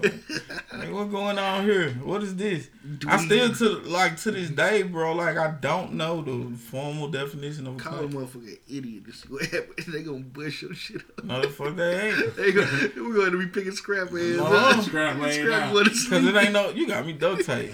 Like what going on here? What is this? Do I still to like to this day, bro. Like I don't know the formal definition of a Call a motherfucker an idiot. This what happens. They gonna bust your shit up. No, the fuck they ain't. They gonna, we're going to be picking scrap ass. No. Scrap laying Scrap out. Cause it ain't no. You got me duct tape.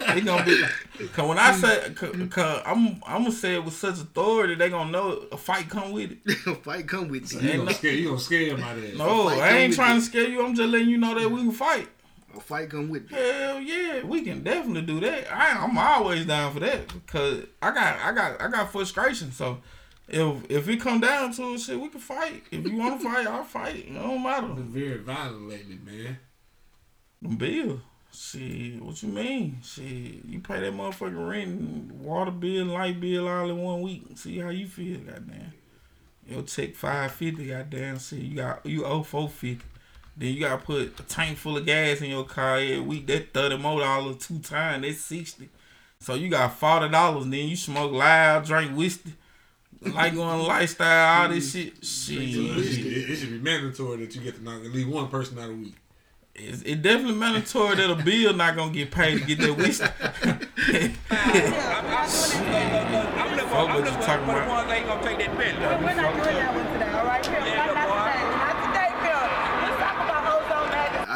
It gonna be. Cause when I say, cause, cause I'm, I'm gonna say it with such authority, they gonna know a fight come with it. A fight come with You you. Gonna no- scare, you gonna scare him out of that. No, I ain't trying it. to scare you. I'm just letting you know that we can fight. A fight come with you. Hell yeah, we can definitely do that. I, I'm always down for that because I got I got I got frustration. So if if it come down to it, shit, we can fight. If you want to fight, I'll fight. It don't matter. Been very violent lately, man. Them bill, shit. What you mean? Shit, you pay that motherfucking rent, water bill, light bill all in one week. See how you feel, goddamn. It'll take five fifty, goddamn. See, you got you owe four fifty. Then you gotta put a tank full of gas in your car every week. That thirty more dollars two times. That's sixty. So you got forty dollars. Then you smoke loud, drink whiskey, like going lifestyle, all this mm. shit. So it, should, Shit, it, it should be mandatory that you get to knock at least one person out a week. it's, it definitely mandatory that a bill not gonna get paid to get that whiskey. I'm looking Fuck what I'm you looking talking for the about. ones that ain't gonna take that penny. We're not doing that one today, all right? Not, not today. Not today,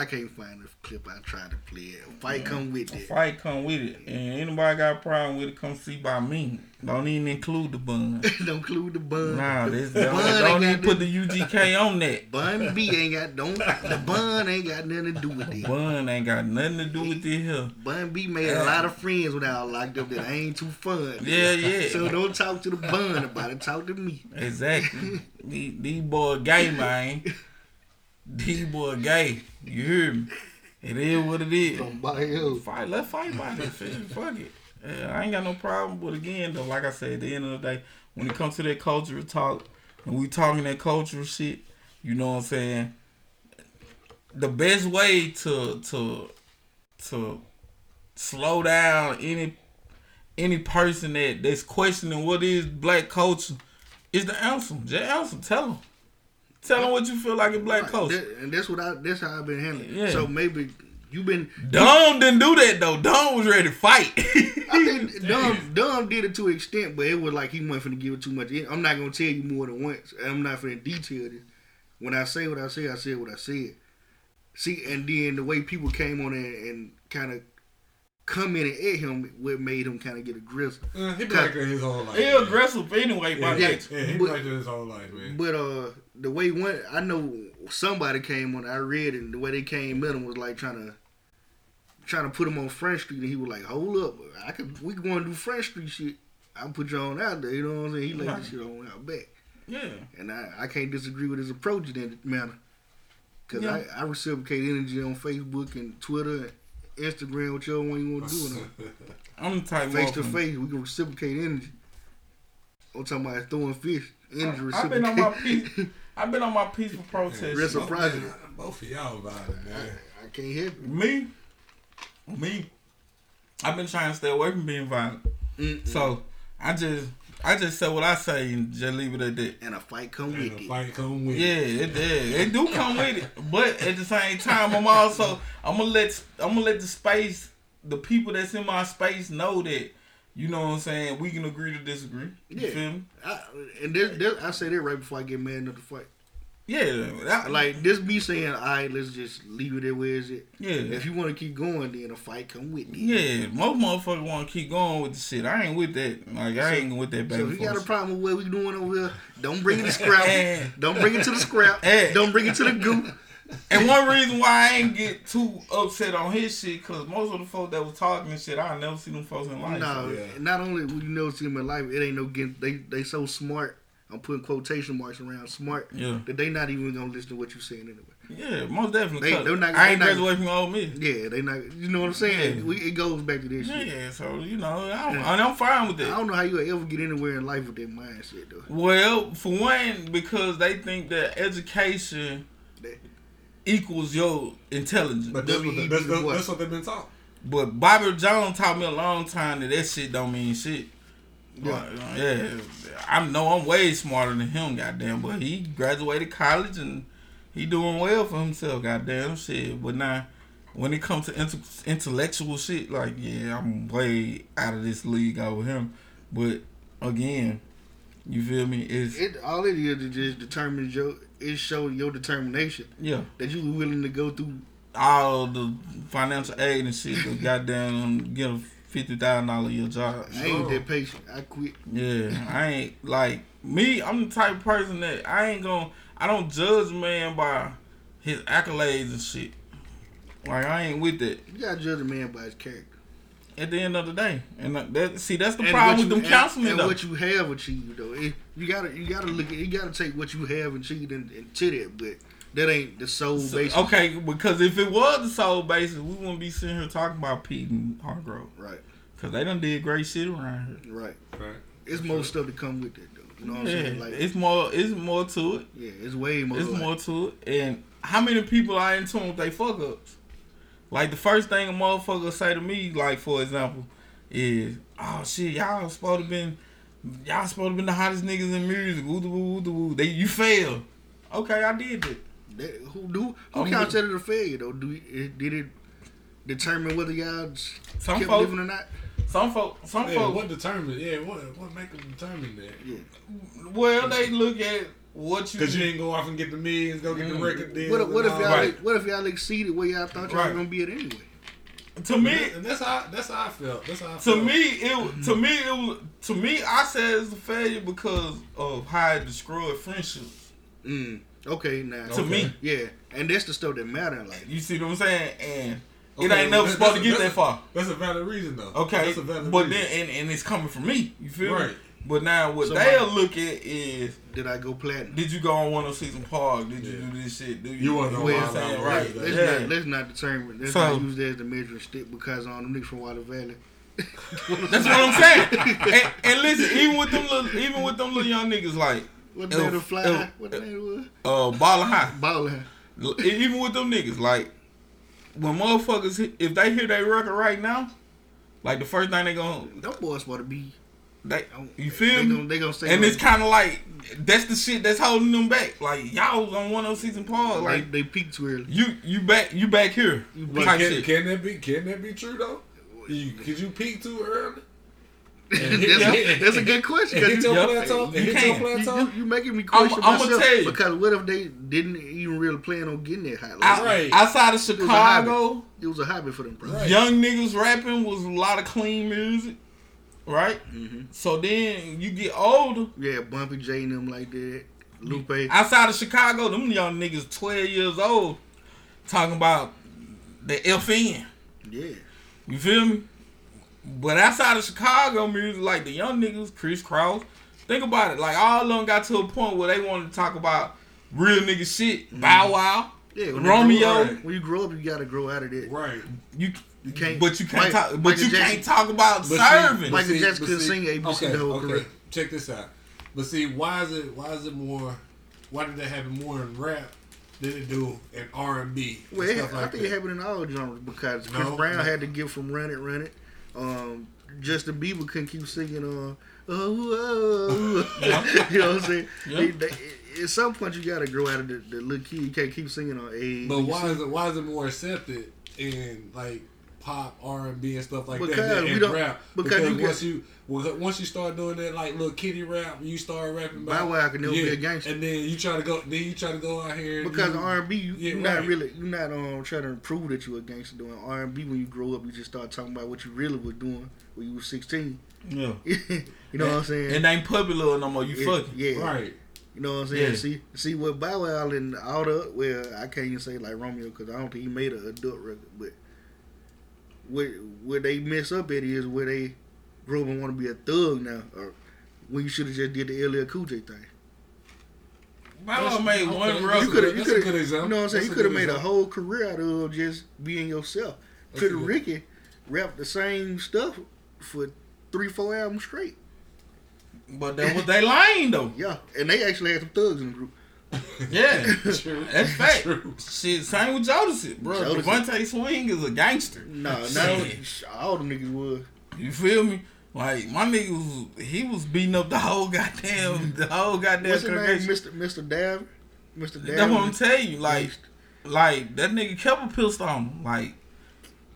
I can't find the clip. I tried to play it. Fight come with it. Fight come with it. And anybody got a problem with it, come see by me. Don't even include the bun. don't include the bun. Nah, this The don't, bun don't even put the UGK on that. Bun B ain't got don't the bun ain't got nothing to do with it. Bun ain't got nothing to do with this here. Bun B made a lot of friends when I was locked up that ain't too fun. Yeah, yeah. So don't talk to the bun about it. Talk to me. Exactly. these, these boy gay, man. These boy gay. You hear me? It is what it is. Somebody else. Fight, let's fight about this shit. Fuck it. Yeah, I ain't got no problem. But again, though, like I said, at the end of the day, when it comes to that cultural talk, and we talking that cultural shit, you know what I'm saying? The best way to to to slow down any any person that that's questioning what is black culture is to answer. them. Just answer. Tell them. Tell them what you feel like in black Right, culture. that- and that's what I. That's how I've been handling. Yeah. it. So maybe you've been. Dom didn't do that though. Dom was ready to fight. I think Dom Dom did it to an extent, but it was like he wasn't finna give it too much. I'm not gonna tell you more than once. I'm not finna detail this. When I say what I say, I said what I said. See, and then the way people came on there and kind of commented at him, what made him kind of get aggressive. Uh, he been like that his whole life. He man. aggressive anyway, by Yeah, nature. yeah, he But- been like that his whole life, man. But uh, the way one, I know somebody came on. I read and the way they came him was like trying to, trying to put him on French Street, and he was like, "Hold up, I could, we can go and do French Street shit. I'll put you on out there." You know what I'm saying? He laid Right. this shit on out back, Yeah. and I, I can't disagree with his approach in that manner, because Yeah. I, I reciprocate energy on Facebook and Twitter, and Instagram, whichever one you want to do, and I'm the type face to face, we can reciprocate energy. I'm talking about throwing fish, energy I've been on my reciprocate. peace. I've been on my peaceful protest. Reciprocity. Both, both of y'all about it, man. I can't hear it. Me, me. I've been trying to stay away from being violent. Mm-mm. So I just, I just say what I say and just leave it at that. and a fight come And with the it. fight come with it. Yeah, it. it, it, it do come with it, but at the same time, I'm also I'm gonna let I'm gonna let the space, the people that's in my space know that, you know what I'm saying. We can agree to disagree. You Yeah. feel me? I, and this, this, I say that right before I get mad enough to fight. Yeah, that, Like this, be saying, all right, let's just leave it there where is it. yeah. If you want to keep going, then a fight come with it. Yeah, most motherfuckers want to keep going with the shit. I ain't with that. Like I ain't with that back So if you got a problem with what we doing over here, don't bring it to scrap. don't bring it to the scrap. Don't bring it to the goop. And one reason why I ain't get too upset on his shit, cause most of the folks that was talking and shit, I never see them folks in life. No, yeah. not only will you never see them in life, it ain't no getting. They they so smart. I'm putting quotation marks around smart Yeah, that they not even gonna listen to what you're saying anyway. yeah, most definitely. They, they're not- I ain't not- graduated from Ole Miss. Yeah, they not. You know what I'm saying? Yeah. We, it goes back to this shit. Yeah, so you know, I'm, and I'm fine with that. I don't know how you ever get anywhere in life with that mindset though. Well, for one, because they think that education That- equals your intelligence. But that's what, WEB that's, that's, what? that's what they've been taught. But Bobby Jones taught me a long time that that shit don't mean shit. Yeah. Like, yeah. I know I'm way smarter than him, goddamn, but he graduated college and he doing well for himself, goddamn shit. But now, when it comes to inter- intellectual shit, like, yeah, I'm way out of this league over him. But again, you feel me? It's It all it is is just determines your it showed your determination yeah, that you were willing to go through. all the financial aid and shit to goddamn get a fifty thousand dollar a year job. I ain't that patient. I quit. Yeah, I ain't like me. I'm the type of person that I ain't gonna. I don't judge a man by his accolades and shit. Like I ain't with that. You gotta judge a man by his character. At the end of the day, and that- that see that's the And problem with you- them and- councilmen and what you have achieved though. It, you gotta you gotta look at you gotta take what you have achieved and, and to that, but that ain't the sole So- basis. okay, because if it was the sole basis, we wouldn't be sitting here talking about Pete and Hargrove. Right, Cause they done did great shit around here. right. Right. It's more stuff to come with it though. You know what I'm saying? Like it's more. It's more to it. yeah, it's way more. It's like- more to it. And how many people are in tune with they fuck ups? Like the first thing a motherfucker say to me, like for example, is, "Oh shit, y'all supposed to been, y'all supposed to been the hottest niggas in music." Woo, woo, woo, woo. They you failed. Okay, I did it. That, who do who I'm counts that as a failure though? Do it, did it determine whether y'all Some kept folks, living or not? some folks, some Yeah, folks. what determined? Yeah, what what make them determine that? Yeah, Well, they look at what you Because you didn't go off and get the millions, go get the Mm. record deal. What, if- what if y'all Right. what if y'all exceeded where y'all thought y'all Right. was gonna be at anyway? to me and that's how that's how I felt. That's how I to felt. me it to me it was to me I said it's a failure because of how it destroyed friendships. Mm. Okay, now To me. yeah, and that's the stuff that matter. Like You see what I'm saying? And it ain't never that- supposed to that's- get that far. That's a valid reason though. Okay, that's a valid but reason. then and, and it's coming from me. You feel me? But now what So they'll my- look at is did I go platinum? did you go on one of season park? Did you Yeah. do this shit? Do you? You wasn't on know what I'm saying? Wild Right. Let's Yeah. not let's not determine. Let's So- not use that as the measuring stick because on them niggas from Water Valley. That's what I'm saying. and, and listen, even with them little, even with them little young niggas like What the name of the Elf- fly? Elf- what the name was? uh was? Ball High. Ballin'. L- Even with them niggas, like when motherfuckers, if they hear their record right now, like the first thing they gonna, Them boys want to be. They, you They feel gonna me? they gonna say And it's kind of like that's the shit that's holding them back. Like y'all was on one of those season park, they, like they peaked too early. you you back you back here. But can, shit. can that be can that be true though? You, could you peak too early? that's, a, that's a good question. Hit you, your Yep. plateau. You and hit can. your you, plateau. you, you making me question I'ma myself tell you. because what if they didn't even really plan on getting that high? Like, Right. Outside of was a Chicago, It was a hobby for them, bro. young niggas rapping was a lot of clean music, right? Mm-hmm. So then you get older. Yeah, Bumpy J and them like that. Lupe. Outside of Chicago, them young niggas twelve years old talking about the FN. Yeah. You feel me? But outside of Chicago music, like the young niggas, Kris Kross, think about it. Like all of them got to a point where they wanted to talk about real nigga shit. Bow Wow, Yeah, when you Romeo. grow up- when you grow up, you gotta grow out of that. Right. You, You can't- but you can't Mike- talk. But Michael you Jackson- can't talk about see- serving. but Michael see- Jackson couldn't sing ABC okay, the whole okay. career. Check this out. But see, why is it why is it more? Why did that happen more in rap than it do in R and B Well, and it, stuff I think that? it happened in all genres because Chris No, Brown no. had to give from Run It, Run It. Um, Justin Bieber couldn't keep singing uh, oh, oh. you know what I'm saying? Yeah. They- they- at some point, you gotta grow out of the, the little kid. You can't keep singing on A. But why is it why is it more accepted in like pop R and B and stuff like Because that than we in don't- rap? because you once got- you well, once you start doing that like little kitty rap, you start rapping Bow way, Wow can never be a gangster. and then you try to go then you try to go out here Because you, R and B, you, Yeah, you're not really, you're not um trying to prove that you're a gangster doing R and B. When you grow up, you just start talking about what you really was doing when you were 16. yeah. you know what I'm saying? And ain't popular no more. You yeah, fucking. yeah. right. You know what I'm saying? Yeah. See, see what Bow Wow and all the well, I can't even say like Romeo because I don't think he made an adult record, but where where they mess up at is where they grow up and want to be a thug now, or when you should have just did the LL Cool J thing. Bow Wow made okay, one that's. You could have, you that's a could have, example. you know what I'm saying? That's You a could have good made a whole career out of just being yourself. That's Pretty a good- Ricky rapped the same stuff for three, four albums straight. But that was they lane though. Yeah, and they actually had some thugs in the group. Yeah, True. that's fact. True. Shit, same with Jodeci, bro. Jodeci. DeVante Swing is a gangster. No, no, all them niggas was. You feel me? Like my nigga was, he was beating up the whole goddamn, the whole goddamn What's his name? Mister Mister Dav. Mister Dav. That's what I'm telling you. Like, like that nigga kept a pistol on him. Like,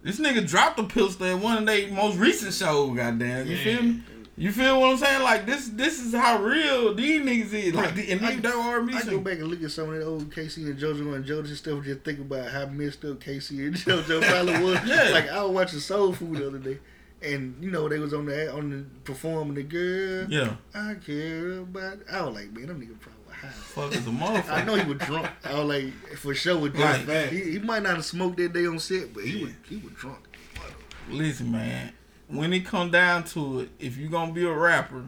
this nigga dropped a pistol at one of their most recent shows. Goddamn, you feel me? You feel what I'm saying? Like this, this is how real these niggas is. Like, the, and these their R&B I go back and look at some of that old K-Ci and JoJo and JoJo stuff. Just think about how messed up K-Ci and JoJo probably was. Yeah. Like I was watching Soul Food the other day, and you know they was on the on the performing the girl. Yeah, I care about. I was like, man, them niggas probably high. fuck is a motherfucker. I know he was drunk. I was like, for sure was drunk. He, he might not have smoked that day on set, but he was he was drunk. Listen, man. When it come down to it, if you gonna be a rapper,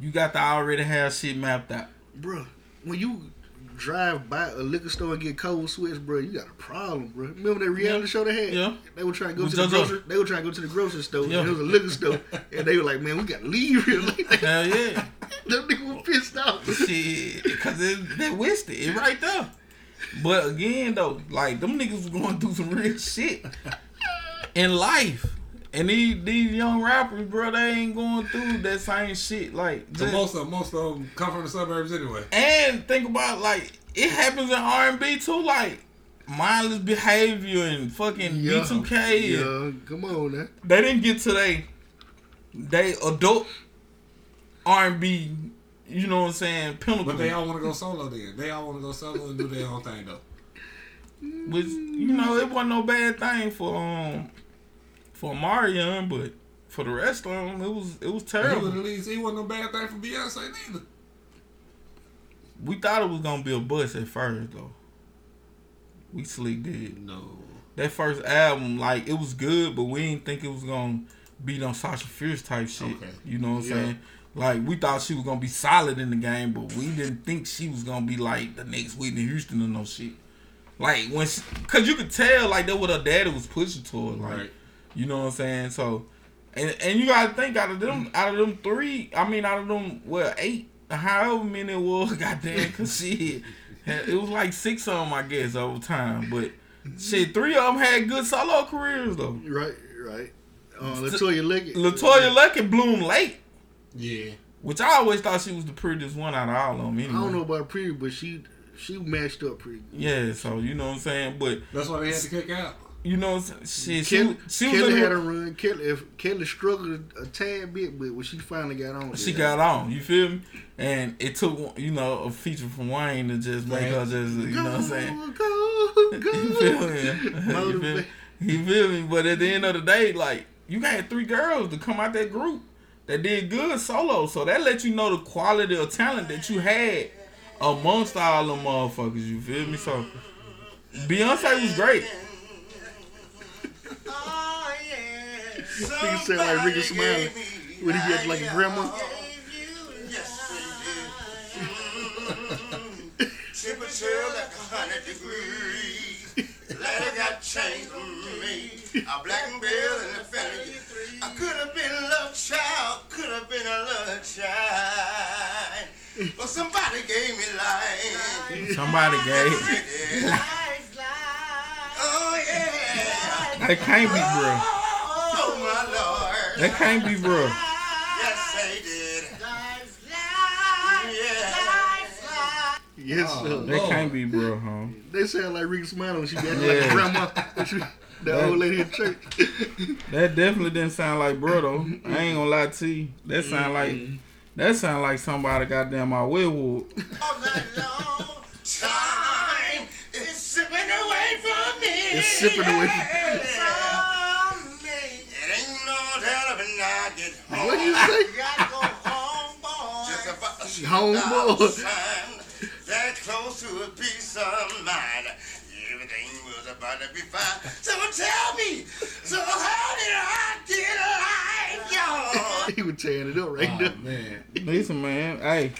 you got to already have shit mapped out. Bruh, when you drive by a liquor store and get cold sweats, bro, you got a problem, bro. Remember that reality Yeah. show they had? Yeah. They were trying to go to the grocery. They were trying to go to the grocery store. Yeah. And it was a liquor store, and they were like, "Man, we got to leave here." Like, Hell yeah. them niggas were pissed off. Shit, because they wished it. It right there. But again, though, like them niggas was going through some real shit in life, and these these young rappers, bro, they ain't going through that same shit. Like, So just- most of most of them come from the suburbs anyway. and think about like it happens in R and B too, like mindless behavior and fucking Yeah. B2K. Yeah, come on now. they didn't get to they they adult R and B you know what I'm saying, pinnacle. But they all want to go solo then. They all want to go solo and do their own thing though. Which you know, it wasn't no bad thing for um for Omarion, but for the rest of them, it was it was terrible. at least he wasn't a bad thing for Beyonce neither. We thought it was gonna be a bust at first though. We sleep did. No. That first album, like it was good, but we didn't think it was gonna be no Sasha Fierce type shit. Okay. You know what I'm saying? Like we thought she was gonna be solid in the game, but we didn't think she was gonna be like the next Whitney Houston or no shit. Like when, she, cause you could tell like that what her daddy was pushing toward. Like Right. You know what I'm saying? So, and and you gotta think out of them, out of them three, I mean, out of them, well, eight, however many it was, goddamn, cause shit, it was like six of them, I guess, over time. But shit, three of them had good solo careers though. Right, right. Uh, LeToya Leggett. LeToya Luckett bloomed late, Yeah. which I always thought she was the prettiest one out of all of them. Anyway. I don't know about pretty, but she she matched up pretty. good. Yeah, so you know what I'm saying, but That's why they had to kick out. You know, what I'm she, Kelly, she was Kelly had the- a run. Kelly, if Kelly struggled a tad bit, but when she finally got on, she yeah. got on. You feel me? And it took you know a feature from Wayne to just make her just you know what I'm saying. Go, go, go. You feel me? you, feel, Motivate. you feel me? But at the end of the day, like you got three girls to come out that group that did good solo, so that let you know the quality of talent that you had amongst all them motherfuckers. You feel me? So Beyonce was great. Oh, Nigga sound like Rickey Smiley when he get like a grandma. Temperature like a hundred degrees. Ladder got changed for me. A black and bill and a family. I could have been a love child, could have been a love child. But somebody gave me life. Somebody gave. Oh yeah. That can't be bro. Oh my lord. That can't be bro. Yes, they did. Yeah. Oh, yes, Oh, sir. That can't be bro, huh? They sound like Rickey Smiley when she got like Yeah. a grandma. the old lady in church. That definitely didn't sound like bro though. I ain't gonna lie to you. That sound mm-hmm. like that sound like somebody goddamn my Wedwood. Oh, sipping away from me. It's sipping away from- From me. It ain't no telling when I get home. What you say? Gotta go home, boy. Just about to Home, shoot boy. out sign. That close to a peace of mind. Everything was about to be fine. So tell me, so how did I get alive, y'all? he was tearing it up right Oh there. man. Listen, man. Hey,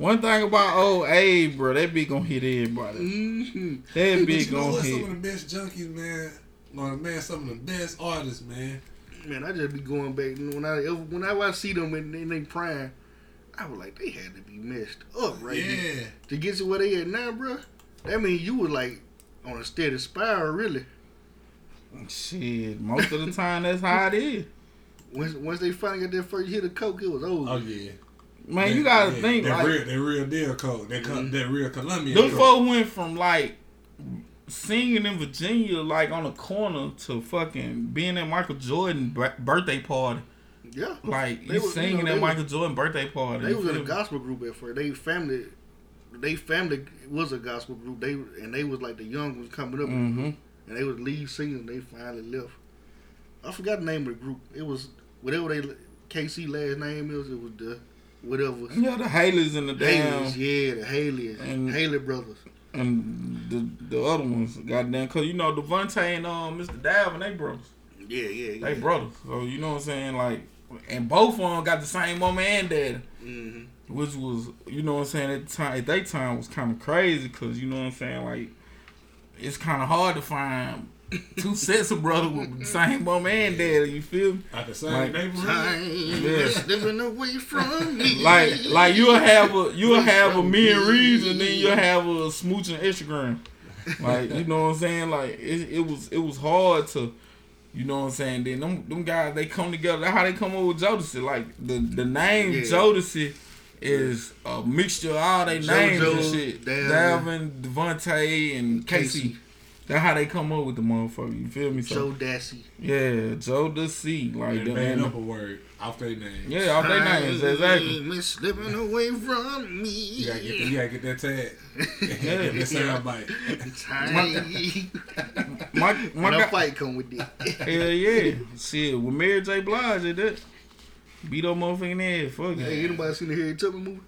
one thing about old Abe, bro, that be gonna hit everybody. Mm-hmm. That But bitch you know gonna what? Some of the best junkies, man. Or man, some of the best artists, man. Man, I just be going back when I when I, I see them in, in their prime. I was like, they had to be messed up right yeah. here to get to where they at now, bro. That means you was like on a steady spiral, really. Shit, most of the time that's how it is. Once once they finally got their first hit of coke, it was over. Oh yeah. Man, you gotta Yeah, think that like real, that real deal code. That co- Mhm. that real Colombian. them code. folks went from like singing in Virginia, like on a corner, to fucking being at Michael Jordan birthday party. Yeah, Like They you was- you singing know, at they Michael Jordan birthday party. they was in a gospel group at first. They family, they family was a gospel group. They and they was like the young ones coming up, Mhm. and they was lead singers. And they finally left. I forgot the name of the group. It was whatever they K-Ci last name is. It was the whatever. Yeah, the Haileys and the damn Haileys, yeah, the Hailey And- Hailey brothers. and the the other ones, goddamn, cause you know DeVante and um, Mr. Dalvin, they brothers, Yeah, yeah, yeah. they brothers. So you know what I'm saying, like, and both of them got the same mom and dad, hmm which was you know what I'm saying at the time at that time was kind of crazy, cause you know what I'm saying, like, it's kind of hard to find two sets of brothers with the same mom and dad. You feel me? At the same Like- neighborhood. Time Yeah. is slipping away from me. Like, like you'll have a you'll have a me and Reeves, and then you'll have a smooching Instagram. Like, you know what I'm saying? Like, it, it was it was hard to, you know what I'm saying? Then them them guys they come together. That's how they come up with Jodeci. Like the the name Yeah. Jodeci is a mixture of all their names and JoJo, shit. Dalvin, Dalvin, DeVante, and K-Ci. K-Ci. That's how they come up with the motherfucker. You feel me? So Joe Dassey. yeah, Joe the C. Like They the made man. up a word off their name. Yeah, off their names exactly. Time is slipping away from me. You gotta get, you gotta get that tag. Yeah, Get that sound bite. Time. My my When a guy, fight come with this. hell yeah, shit. With Mary J. Blige, did that beat up motherfucking head. Fuck it. Hey, anybody seen the Harry Tubman movie?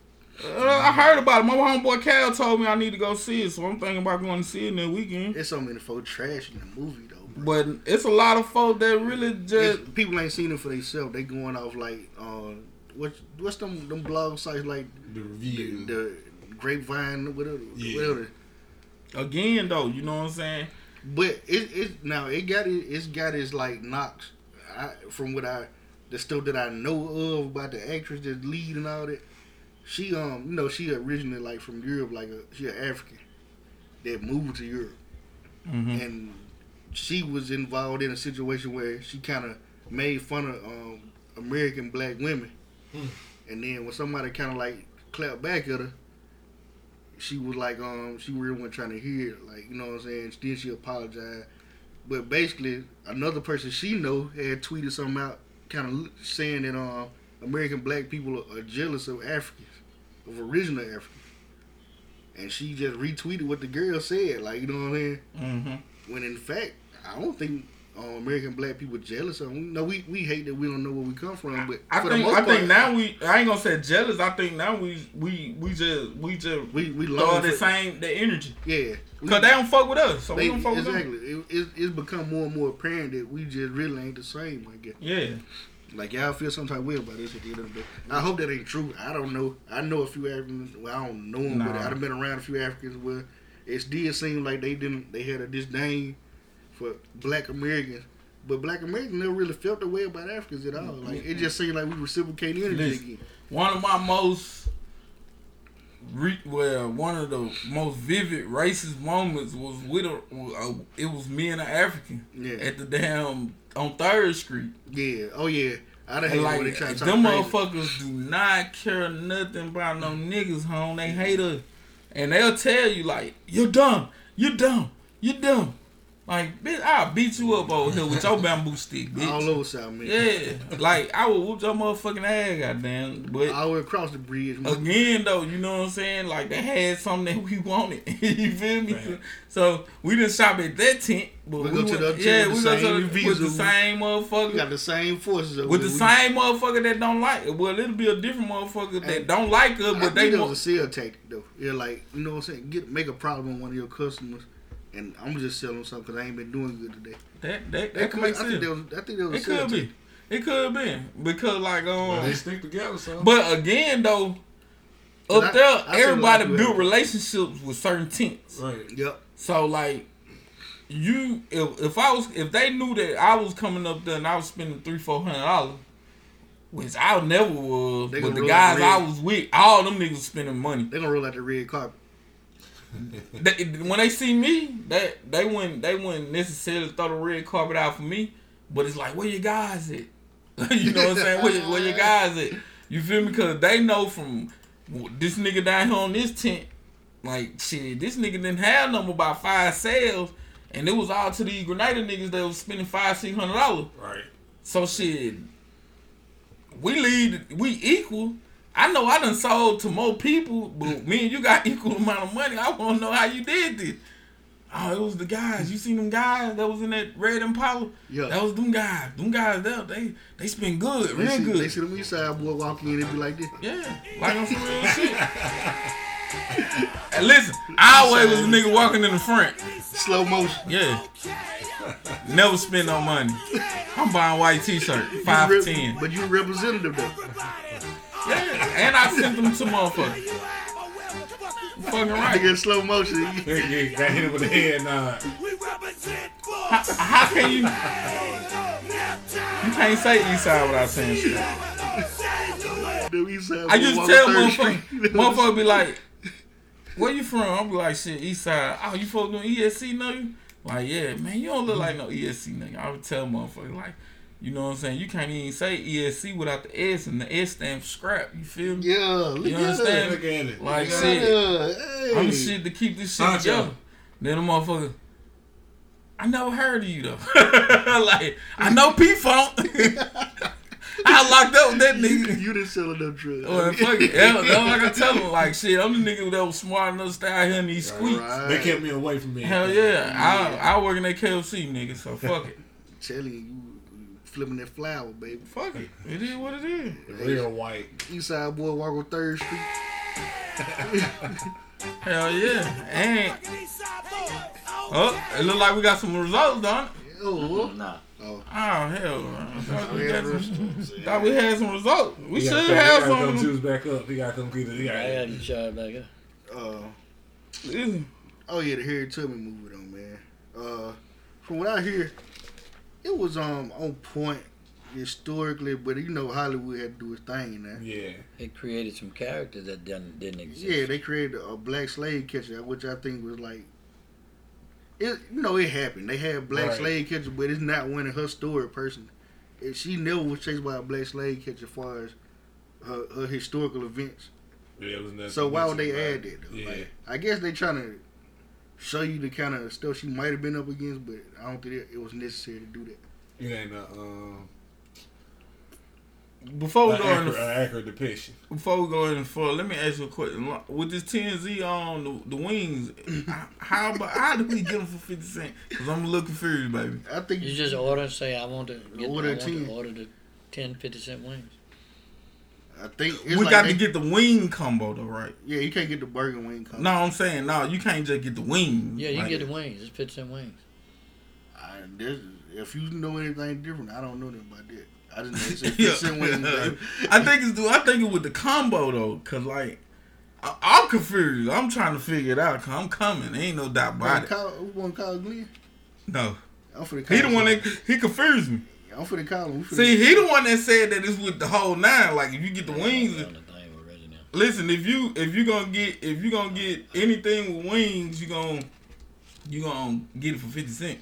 Uh, I heard about it. My homeboy Cal told me I need to go see it, so I'm thinking about going to see it in the weekend. It's so many folk trash in the movie though. But it's a lot of folk that really just It's- people ain't seen it for themselves. They going off like uh, what what's them them blog sites like The the, review. the Grapevine whatever Yeah. whatever. again though. You know what I'm saying? But it it now it got it it's got its like knocks. I, from what I the stuff that I know of about the actress that's lead and all that. She um you know she originally like from Europe like a she an African that moved to Europe. Mm-hmm. and she was involved in a situation where she kind of made fun of um, American black women, and then when somebody kind of like clapped back at her, she was like, um, she really wasn't trying to hear it, like you know what I'm saying. Then she apologized, but basically another person she know had tweeted something out, kind of saying that um, American black people are jealous of Africans, of original Africans. And she just retweeted what the girl said, like you know what I mean Mm-hmm. when in fact I don't think uh, American black people jealous of them. No, we, we hate that we don't know where we come from, but I think I think now we I ain't gonna say jealous. I think now we we we just we just we we throw the same the energy yeah because they don't fuck with us, so they- we don't fuck with them. exactly. It, it, it's become more and more apparent that we just really ain't the same. I guess Yeah, like y'all feel some type of way about this at the end of the day. I hope that ain't true. I don't know. I know a few Africans. Well, I don't know them, but Nah. I've been around a few Africans where it did seem like they didn't. They had a disdain for Black Americans. But Black Americans never really felt the way about Africans at all. Like it just seemed like we reciprocating energy again. one of my most re- well one of the most vivid racist moments was with a, uh, it was me and an African Yeah. at the damn on Third Street. Yeah. Oh yeah. I done hate like when they try to talk them crazy. motherfuckers do not care nothing about no niggas home. They hate us. And they'll tell you like, you're dumb, you're dumb, you're dumb. Like, bitch, I'll beat you up over here with your bamboo stick, bitch. all bitch. over South man. Yeah. Like I would whoop your motherfucking ass, goddamn. But All the way across the bridge. man. again though, you know what I'm saying? Like they had something that we wanted. you feel me? Right. So we didn't shop at that tent, but We we, go to went, the other tent yeah, with we the go to same the, with the visa. same We motherfucker. got the same forces over With the there. We- same motherfucker that don't like it. Well, it'll be a different motherfucker Hey, that don't like us, I but think they that want. was a sales tactic though. Yeah, like you know what I'm saying. Get make a problem on one of your customers, and I'm just selling something because I ain't been doing good today. That that, That that could, could make I think sense. was. I think that was. It a could be. It could be because like Well, they um. stick together, so. But again though, up I- there I seen a lot everybody of built have- relationships with certain tents. right. Yep. So like you if if I was if they knew that I was coming up there and I was spending three, four hundred dollars, which I never was, They but the guys the I was with, all them niggas spending money. They gonna roll out the red carpet. They, when they see me, they they wouldn't they wouldn't necessarily throw the red carpet out for me, but it's like where your guys at? you know what I'm saying? Where, where your guys at? You feel me? Because they know from this nigga down here on this tent, like shit, this nigga didn't have number about five sales, and it was all to these Grenada niggas that was spending five six hundred dollars. Right. So shit, we lead, we equal. I know I done sold to more people, but me and you got equal amount of money. I want to know how you did this. Oh, it was the guys. You seen them guys that was in that red Impala? Yeah. That was them guys. Them guys, they they, they spend good, They real see, good. They see the east side boy walk in and be like this. Yeah, like on some real shit. And listen, I always was a nigga walking in the front. Slow motion. Yeah. Never spend no money. I'm buying white t-shirt, five you for rep- ten. But you representative though. Yeah, and I sent them to motherfuckers. Fucking I right. get slow motion. Yeah, yeah, got hit with a head nod. How, how can you? You can't say Eastside without saying shit. The east I boy used to tell Third motherfuckers, motherfucker be like, "Where you from?" I'm be like, "Shit, Eastside." Oh, you folks doing ESC nigga? Like, yeah, man, you don't look like no ESC nigga. I would tell motherfuckers like, you know what I'm saying? You can't even say ESC without the S, and the S stand for scrap. You feel me? Yeah, look You at understand? Look at it. Like Look at shit. it. that. Hey. I'm the shit to keep this shit Sancho. together. Then the motherfucker, I never heard of you though. like I know P Funk. I locked up with that nigga. You didn't sell enough drugs. Well, fuck it. Yeah, that's like I tell him, like, shit, I'm the nigga that was smart enough to stay out here in these squeaks. Right. They kept me away from me. Hell yeah. I, I work in that KFC, nigga, so fuck it. Telling you, you flipping that flower, baby. Fuck it. It is what it is. Real white. Eastside boy walk on Third Street. Hell yeah. And, oh, it look like we got some results, don't it? Oh, Nah. Oh, hell. Thought we, got some, thought we had some results. We He should gotta come- have he gotta come some. juice back up. He gotta come get it. He I gotta, gotta get shot back up. uh, Listen, oh yeah, the Harriet Tubman movie though, man. Uh, from what I hear, it was um on point historically, but you know Hollywood had to do its thing now. yeah. It created some characters that didn't, didn't exist. Yeah, they created a black slave catcher, which I think was like, it. You know, it happened. They had black Right. slave catcher, but it's not one of her story person. And she never was chased by a black slave catcher as far as her, her historical events. Yeah, it was nothing So why would they missing, add right? that? Though? Yeah. Like, I guess they trying to show you the kind of stuff she might have been up against, but I don't think it, it was necessary to do that. It ain't a, um, before we go accurate, the an accurate depiction. Before we go any further, let me ask you a question. With this TNZ on the, the wings, how about how do we get them for fifty cent? Because I'm a little confused, baby. I think You just order, say, I want to get, Order I want 10. to order the 10, 50 cent wings. I think it's we like got they- to get the wing combo though, right? Yeah, you can't get the burger wing. Combo. No, I'm saying no. You can't just get the wings. Yeah, you like- can get the wings. Just 50 cent wings. I, this, if you know anything different, I don't know nothing about that. I just know it's a Yeah. 50 cent wing. I think it's do I think it with the combo though, cause like I, I'm confused. I'm trying to figure it out. Cause I'm coming. There Ain't no doubt about it. call, who wanna call Glenn? No, I'm for the call he the one him. that he confused me. I'm for the call him. Finna- See, he the one that said that it's with the whole nine. Like if you get the wings, the thing already now. listen. If you if you gonna get if you gonna get anything with wings, you gonna you gonna get it for fifty cent.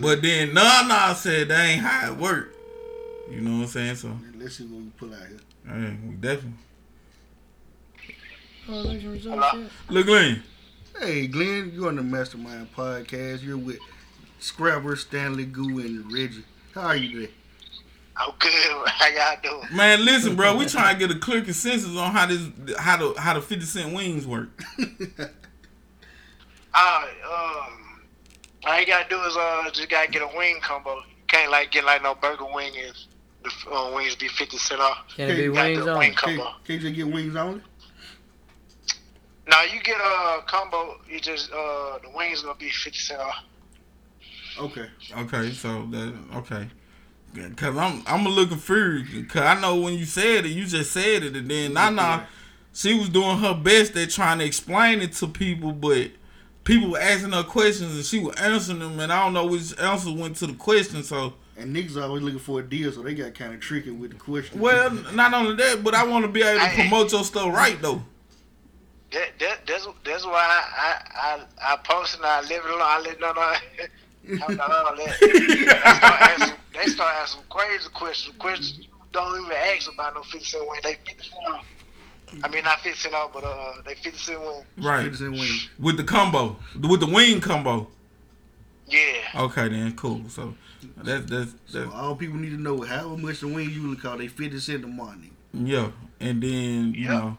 But then nah nah said that ain't how it work. You know what I'm saying? So let- let's see what we pull out here. hey, we definitely Oh, Hello? look Glenn. Hey, Glenn, you're on the Mastermind podcast. You're with Scrabber, Stanley, Goo, and Reggie. How are you today? I'm good. How y'all doing? Man, listen, bro. We trying to get a clear consensus on how this, how the, how the fifty cent wings work. Alright, um, all you gotta do is uh, just gotta get a wing combo. You can't like get like no burger wing and the uh, wings be fifty cent off. Can it be Hey, got wings the on? wing it? Can, combo. can you just get wings only? Now you get a combo. You just uh, the wings gonna be fifty cent off. Okay. Okay, so that okay. Cause I'm I'm a little confused. Cause I know when you said it, you just said it, and then Nana, she was doing her best at trying to explain it to people, but people were asking her questions and she was answering them, and I don't know which answer went to the question. So, And niggas always looking for a deal, so they got kind of tricky with the question. well, not only that, but I want to be able to promote your stuff right though. That, that that's that's why I I I, I post and I live it alone. I live no no. I'm all that. They start asking, they start asking crazy questions. Questions you don't even ask about no fifty cent wing. They fifty cent. I mean not fifty cent off, but uh they fifty cent wing. Right. 50 cent wings. With the combo, with the wing combo. Yeah. Okay, then cool. So that's that's So all people need to know how much the wings usually cost. They 50 cent a morning. yeah. And then you Yeah. know,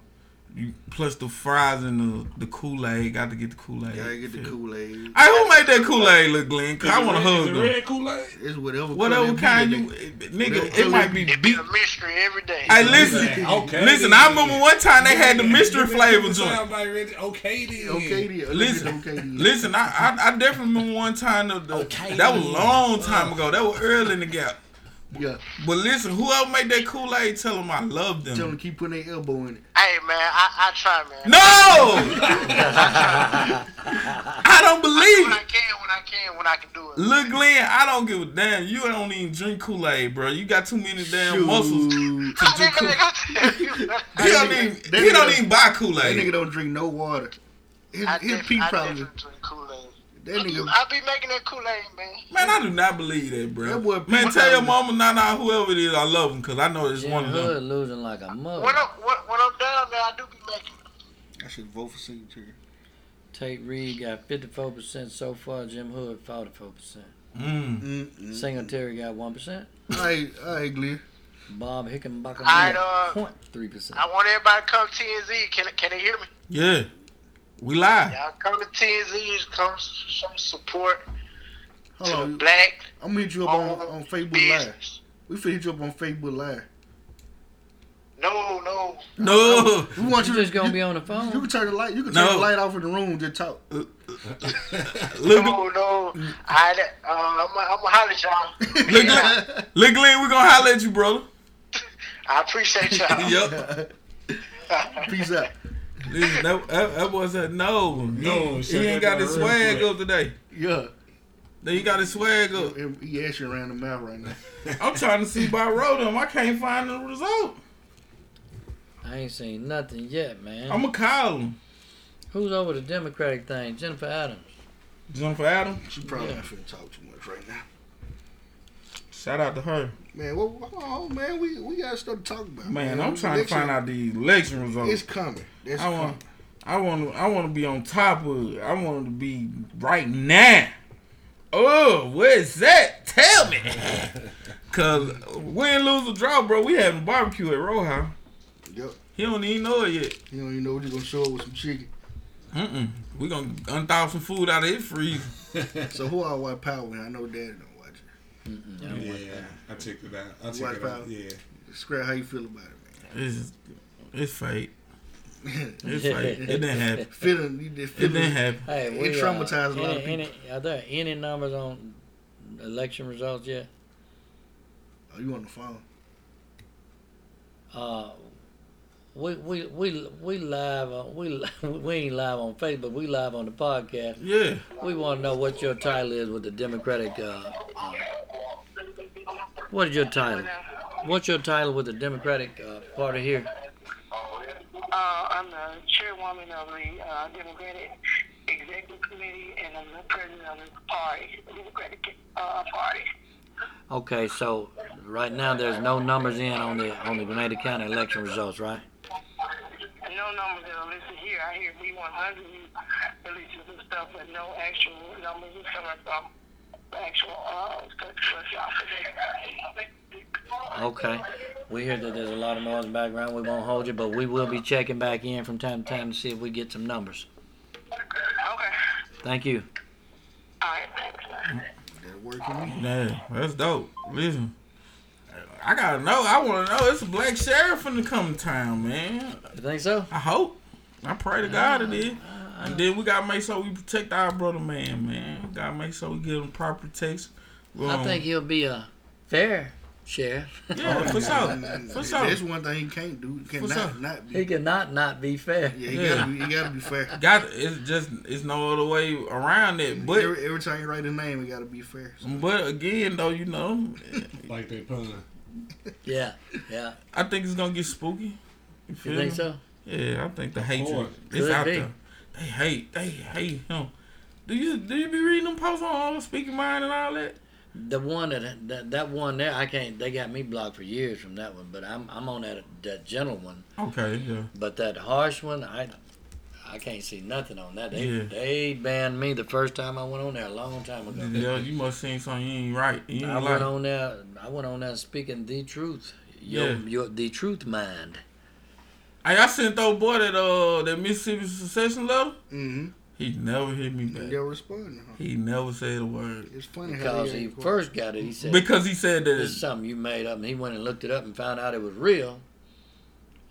you plus the fries and the the Kool Aid. Got to get the Kool Aid. Gotta get the Kool-Aid. Hey, who made that Kool Aid look Glenn? Cause I want to hug them. red Kool-Aid? It's whatever. Whatever color kind it you, nigga, Whatever it might be be. It be a mystery every day. Hey, listen, Okay. listen. I remember one time they had the mystery flavor joint. Somebody ready? Okay then. Okay, then. Listen, listen. I, I I definitely remember one time. The, the, Okay, that was a long time ago. That was early in the gap. Yeah. But listen, whoever made that Kool Aid, tell them I love them. Tell them to keep putting their elbow in it. Hey man, I, I try man. No! I don't believe I it. can, when I can, when I can do it. Look, Glenn, I don't give a damn. You don't even drink Kool Aid, bro. You got too many damn muscles to drink Kool Aid. He don't even, That he don't even buy Kool That nigga don't drink no water. His, I, his def- pee I probably. definitely drink Kool-Aid. That nigga. I be making that Kool-Aid, man. Man, I do not believe that, bro. That boy Man, Pete tell your mama, nah, nah, whoever it is, I love him because I know it's Jim one of them. Hood losing like a mug. When I'm when, when I'm down there, I do be making. I should vote for secretary. Tate Reeves got 54% so far. Jim Hood 44%. Mm. Mm-mm. Singletary got 1%. All right, all right, Glenn. Bob Hickenbacker Alright, uh, 0.3%. I want everybody to come to TNZ. Can can they hear me? Yeah. We live. Y'all come to TNZ. Come some support Hold to the black I'm gonna hit you up on, on Facebook Live. We finna hit you up on Facebook Live. No, no. No. We want You you, just gonna you, be on the phone. You phone? can turn the light. You can turn No. the light off in the room. Just talk. No, no. I, uh, I'm going to holler at y'all. look, Yeah, look, Glenn, we gonna holler at you, brother. I appreciate y'all. Yup. Peace out. Listen, that, that, that boy said no. No, he, shut he ain't got his swag quick. up today. Yeah. Then he got his swag up. He actually around the mouth right now. I'm trying to see by road him. I can't find the result. I ain't seen nothing yet, man. I'm gonna call him. Who's over the Democratic thing? Jennifer Adams. Jump for Adam. She probably Yeah. not finna talk too much right now. Shout out to her. Man, what, what, oh man, we we got stuff to talk about. Man, I'm trying to find out the election results. It's coming. It's I coming. want, I want, I want to be on top of it. I want to be right now. Oh, where's that? Tell me. Cause win, lose or draw, bro. We having barbecue at Row House. Yep. He don't even know it yet. You don't even know what you're gonna show up with some chicken. Mm-mm. We gonna unthaw some food out of his freezer. So who all white power? I know Daddy don't want Yeah. I checked it out. I checked White it out. Power. Yeah. Scrap, how you feel about it, It's, it's fake. man? It's fake. It didn't happen. feeling, you just It didn't happen. Hey, It we, traumatized a uh, lot of people. Any, are there any numbers on election results yet? Are you on the phone? Uh, we we we we live on we we ain't live on Facebook. We live on the podcast. Yeah. We want to know what your title is with the Democratic. Uh, uh, what is your title? What's your title with the Democratic uh, Party here? Uh, I'm the chairwoman of the uh, Democratic Executive Committee, and I'm the president of the party, Democratic uh, Party. Okay, so right now there's no numbers in on the on the Grenada County election results, right? No numbers that are listed here. I hear B100 releases and stuff, but no actual numbers is coming from actual uh, clerk's. Okay. We hear that there's a lot of noise in the background. We won't hold you, but we will be checking back in from time to time to see if we get some numbers. Okay. Thank you. All right, thanks. That working? Yeah, that's dope. Listen, I gotta know. I want to know. It's a black sheriff in the coming town, man. You think so? I hope. I pray to God it is. And then we gotta make sure we protect our brother, man. Man, we gotta make sure we give him proper protection. I Um, think he'll be a fair sheriff. Yeah, for sure. For sure. That's one thing he can't do. He For cannot sure. not be. he cannot not be fair. Yeah, he Yeah. gotta be. He gotta be fair. Got it's just it's no other way around it. But every, every time you write a name, it gotta be fair. So, but again though, you know, Like that pun. Yeah, yeah. I think it's gonna get spooky. You, feel You think me? so? Yeah, I think the hatred is out be. there. They hate. They hate him. Do you do you be reading them posts on all the speaking mind and all that? The one that, that that one there, I can't. They got me blocked for years from that one, but I'm I'm on that that gentle one. Okay, yeah. But that harsh one, I I can't see nothing on that. They Yeah. they banned me the first time I went on there a long time ago. Yeah, you must seen something you ain't right. You ain't I like. went on there. I went on there speaking the truth. Your, Yeah. your the truth mind. Hey, I sent old boy that uh that Mississippi secession letter. mm-hmm. He never hit me back. They're responding. Huh? He never said a word It's funny how Because they he act. first got it, he said because he said that. this is something you made up, and he went and looked it up and found out it was real.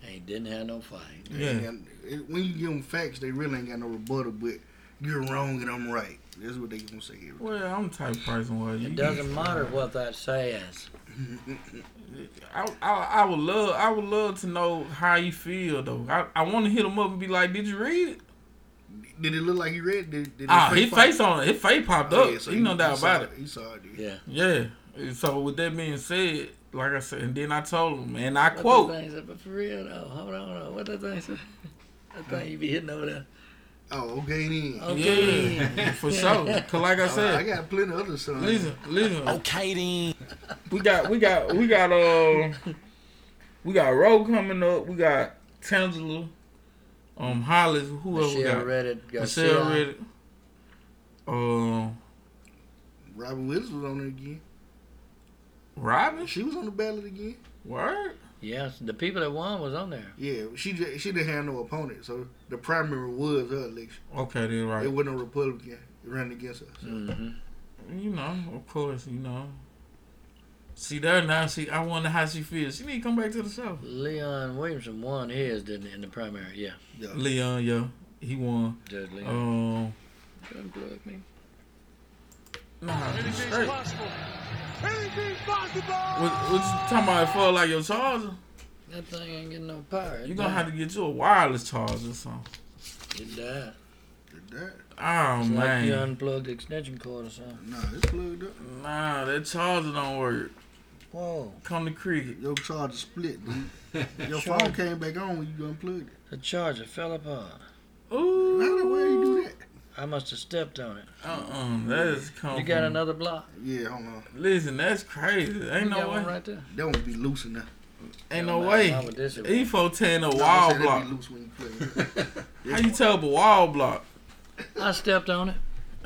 And he didn't have no fight. Yeah. And it- when you give them facts, they really ain't got no rebuttal. But you're wrong and I'm right. That's what they gonna say. every- Well, I'm the type of person where you. It doesn't matter what that says. I, I I would love I would love to know how you feel though. I, I want to hit him up and be like, did you read it? Did it look like he read? Did, did Ah, his his face on it. His face popped Oh, up. yeah, so you no doubt saw about it. He saw it. Yeah. Yeah. So with that being said, like I said, and then I told him, and I What quote, that thing said, but for real though, hold on, hold on. What that thing said? That thing you be hitting over there. Oh, okay then. Okay. yeah, for sure. Cause like I said, I got plenty of other songs. listen, listen, Okay then. we got we got we got uh we got road coming up. We got Tangela. Um, Hollis. Who else we Michelle got? Redditt, Michelle Garcia. Redditt. Um, Robin Williams was on there again. Robin. She was on the ballot again. Word. Yes, the people that won was on there. Yeah, she she didn't have no opponent, so the primary was her election. Okay, then right. It wasn't a Republican running against her. So. Mm-hmm. You know, of course, you know. See there now. See, I wonder how she feels. She need to come back to the show. Leon Williamson won his didn't he, in the primary. Yeah, Yeah. Leon, yeah, he won. Judge Leon. Um, Unplug me. Nah, straight. What, what you talking about? For like your charger? That thing ain't getting no power. You gonna have to get you a wireless charger or something. It died. That, Oh It's like you unplugged the extension cord or something. nah, it's plugged up. nah, that charger don't work. Whoa. Come to cricket. Your charger split, dude. Your Sure. phone came back on when you unplugged it. The charger fell apart. Ooh, How the way you do that? I must have stepped on it. uh-uh, that is come You got another block? Yeah, hold on. Listen, that's crazy. Ain't You no got way. one right there. That won't be loose enough. Ain't No no way. how with this it He was. for ten a Nah, I wall said block. Be loose when you play. How you tell up a wall block? I stepped on it.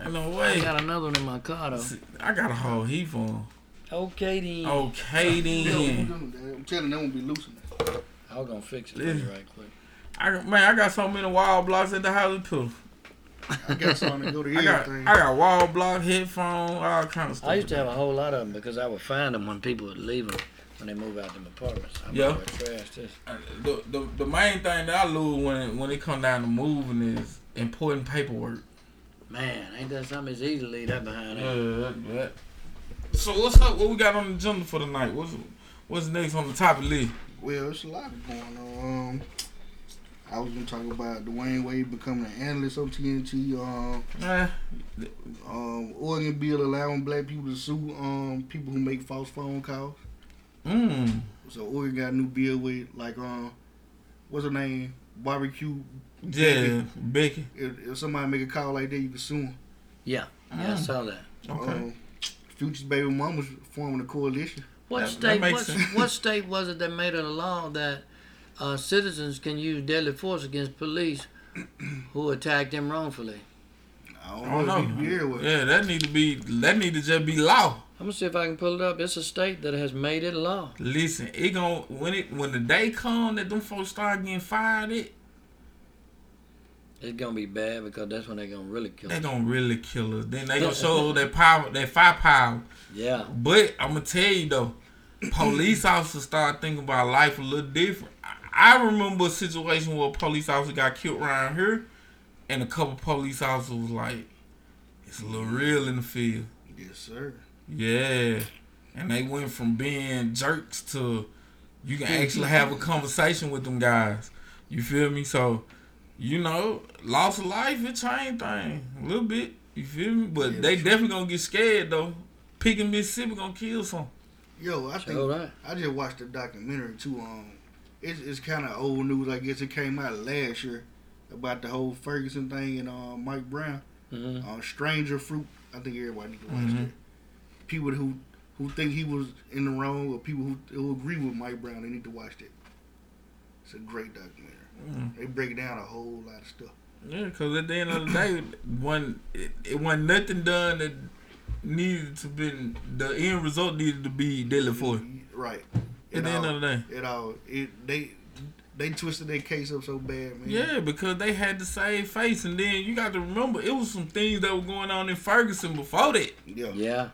Ain't no way. I got another one in my car though. See, I got a whole heap for him. Okay then. Okay then. I'm telling you, that won't be loose enough. I was gonna fix it Listen. right quick. I man, I got so many wall blocks at the house. Too. I got something to go to I got everything. I got wall block, headphone, all kind of stuff. I used to have a whole lot of them because I would find them when people would leave them when they move out them apartments. I'm Yeah. gonna trash this. Uh, the, the the main thing that I lose when it, when it come down to moving is important paperwork. Man, ain't that something? It's easy to leave that behind. Yeah, ain't that, that. So what's up? What we got on the agenda for tonight? What's what's next on the top of the list? Well, it's a lot going on. Um, I was gonna talk about Dwyane Wade becoming an analyst on TNT. Um, Eh, um, Oregon bill allowing black people to sue um people who make false phone calls. mm, So Oregon got a new bill with like um, what's her name? Barbecue. yeah, Becky. If, if somebody make a call like that, you can sue them. Yeah, yeah, I Mm. saw that. Okay. Um, Future's baby mama's forming a coalition. What That- that state? makes What, sense. what state was it that made it a law that uh, citizens can use deadly force against police who attack them wrongfully? I don't, I don't know. Know. need to be everywhere. Yeah, that need to be that need to just be law. I'm gonna see if I can pull it up. It's a state that has made it law. Listen, it gon' when it when the day come that them folks start getting fired, it It's gonna be bad because that's when they're gonna really kill. Us. they us. gonna really kill us. Then they gonna show their power, their firepower. Yeah, But I'm gonna tell you though, police officers start thinking about life a little different. I, I remember a situation where a police officer got killed around here, and a couple police officers was like, "It's a little real in the field." Yes, sir. Yeah, and they went from being jerks to you can actually have a conversation with them guys. You feel me? So, you know, loss of life it changed thing a little bit. You feel me? But Yeah, they sure. definitely gonna get scared though. Picking Mississippi gonna kill some. Yo, I think right. I just watched a documentary too. Um, it's it's kind of old news. I guess it came out last year about the whole Ferguson thing and uh, Mike Brown. hmm Uh, Stranger Fruit. I think everybody need to watch Mhm. that. People who who think he was in the wrong or people who, who agree with Mike Brown, they need to watch that. It's a great documentary. Mm. They break down a whole lot of stuff. Yeah, because at the end of the day, when it, it wasn't nothing done that needed to been the end result needed to be deadly force. Right. At It the end of the day. it all it they they twisted their case up so bad, man. Yeah, because they had to save face, and then you got to remember it was some things that were going on in Ferguson before that. Yeah. Yeah,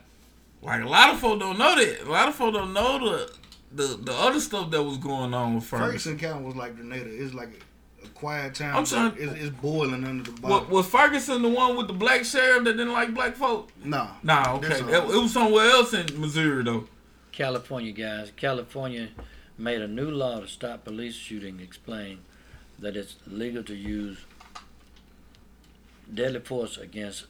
Like a lot of folks don't know that. A lot of folks don't know the the, the other stuff that was going on with Ferguson. Ferguson County was like Grenada. It's like a, a quiet town. I'm but trying- It's, it's boiling under the Was, bottom. was Ferguson the one with the black sheriff that didn't like black folk? No. Nah, okay. That's It, it was somewhere else in Missouri though. California guys. California made a new law to stop police shooting. Explain that it's legal to use deadly force against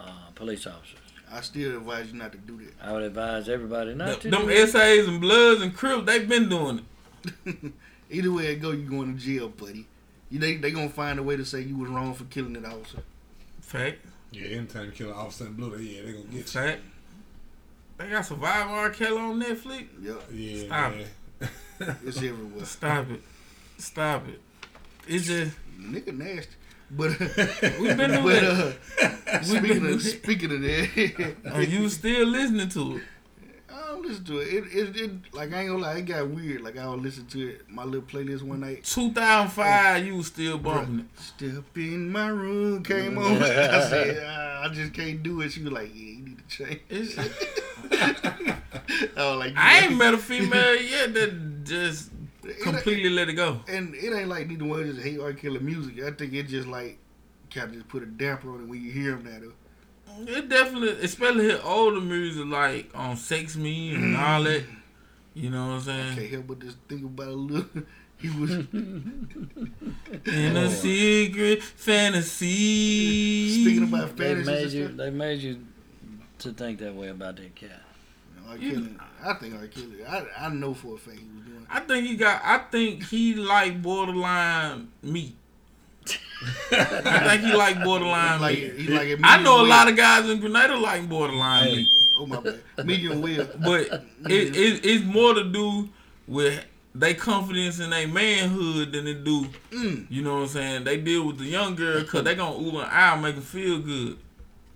uh, police officers. I still advise you not to do that. I would advise everybody not to. Them do it. SAs and Bloods and Crips, they've been doing it. Either way it go, you going to jail, buddy. You they they gonna find a way to say you was wrong for killing that officer. Fact. Yeah, anytime you kill an officer in blue, they- yeah, they gonna get you. Fact. They got Survivor R. Kelly on Netflix. Yep. Yeah, Stop man. It's everywhere. Stop it. Stop it. It's just Nigga nasty. But We've been doing but, it. uh, We've been speaking doing of speaking of that, Are you still listening to it? I don't listen to it. It, it. it like I ain't gonna lie, it got weird. Like I was listening to it, my little playlist one night. 2005, you was still bumping it. Step in my room came on. I said, ah, I just can't do it. She was like, Yeah, you need to change. It's- I like, I ain't met a female yet that just completely let it go. And it ain't like neither one just hate R. Kelly music. I think it just like kind of just put a damper on it when you hear him now. Though. It definitely, especially his older music like on Sex Me and mm. all that. You know what I'm saying? I Can't help but just think about a little. He was In a oh. secret fantasy. speaking about fantasy, They made you. They made you to think that way about that cat. R. Kelly, I think R. Kelly. I, I know for a fact he was doing. I think he got. I think he like borderline meat. I think he like borderline Like meat. he like I know a lot of guys in Grenada like borderline meat, Oh my bad, medium well. but it, it it's more to do with they confidence in their manhood than it do. Mm. You know what I'm saying? They deal with the young girl because they gonna ooh and ah make them feel good.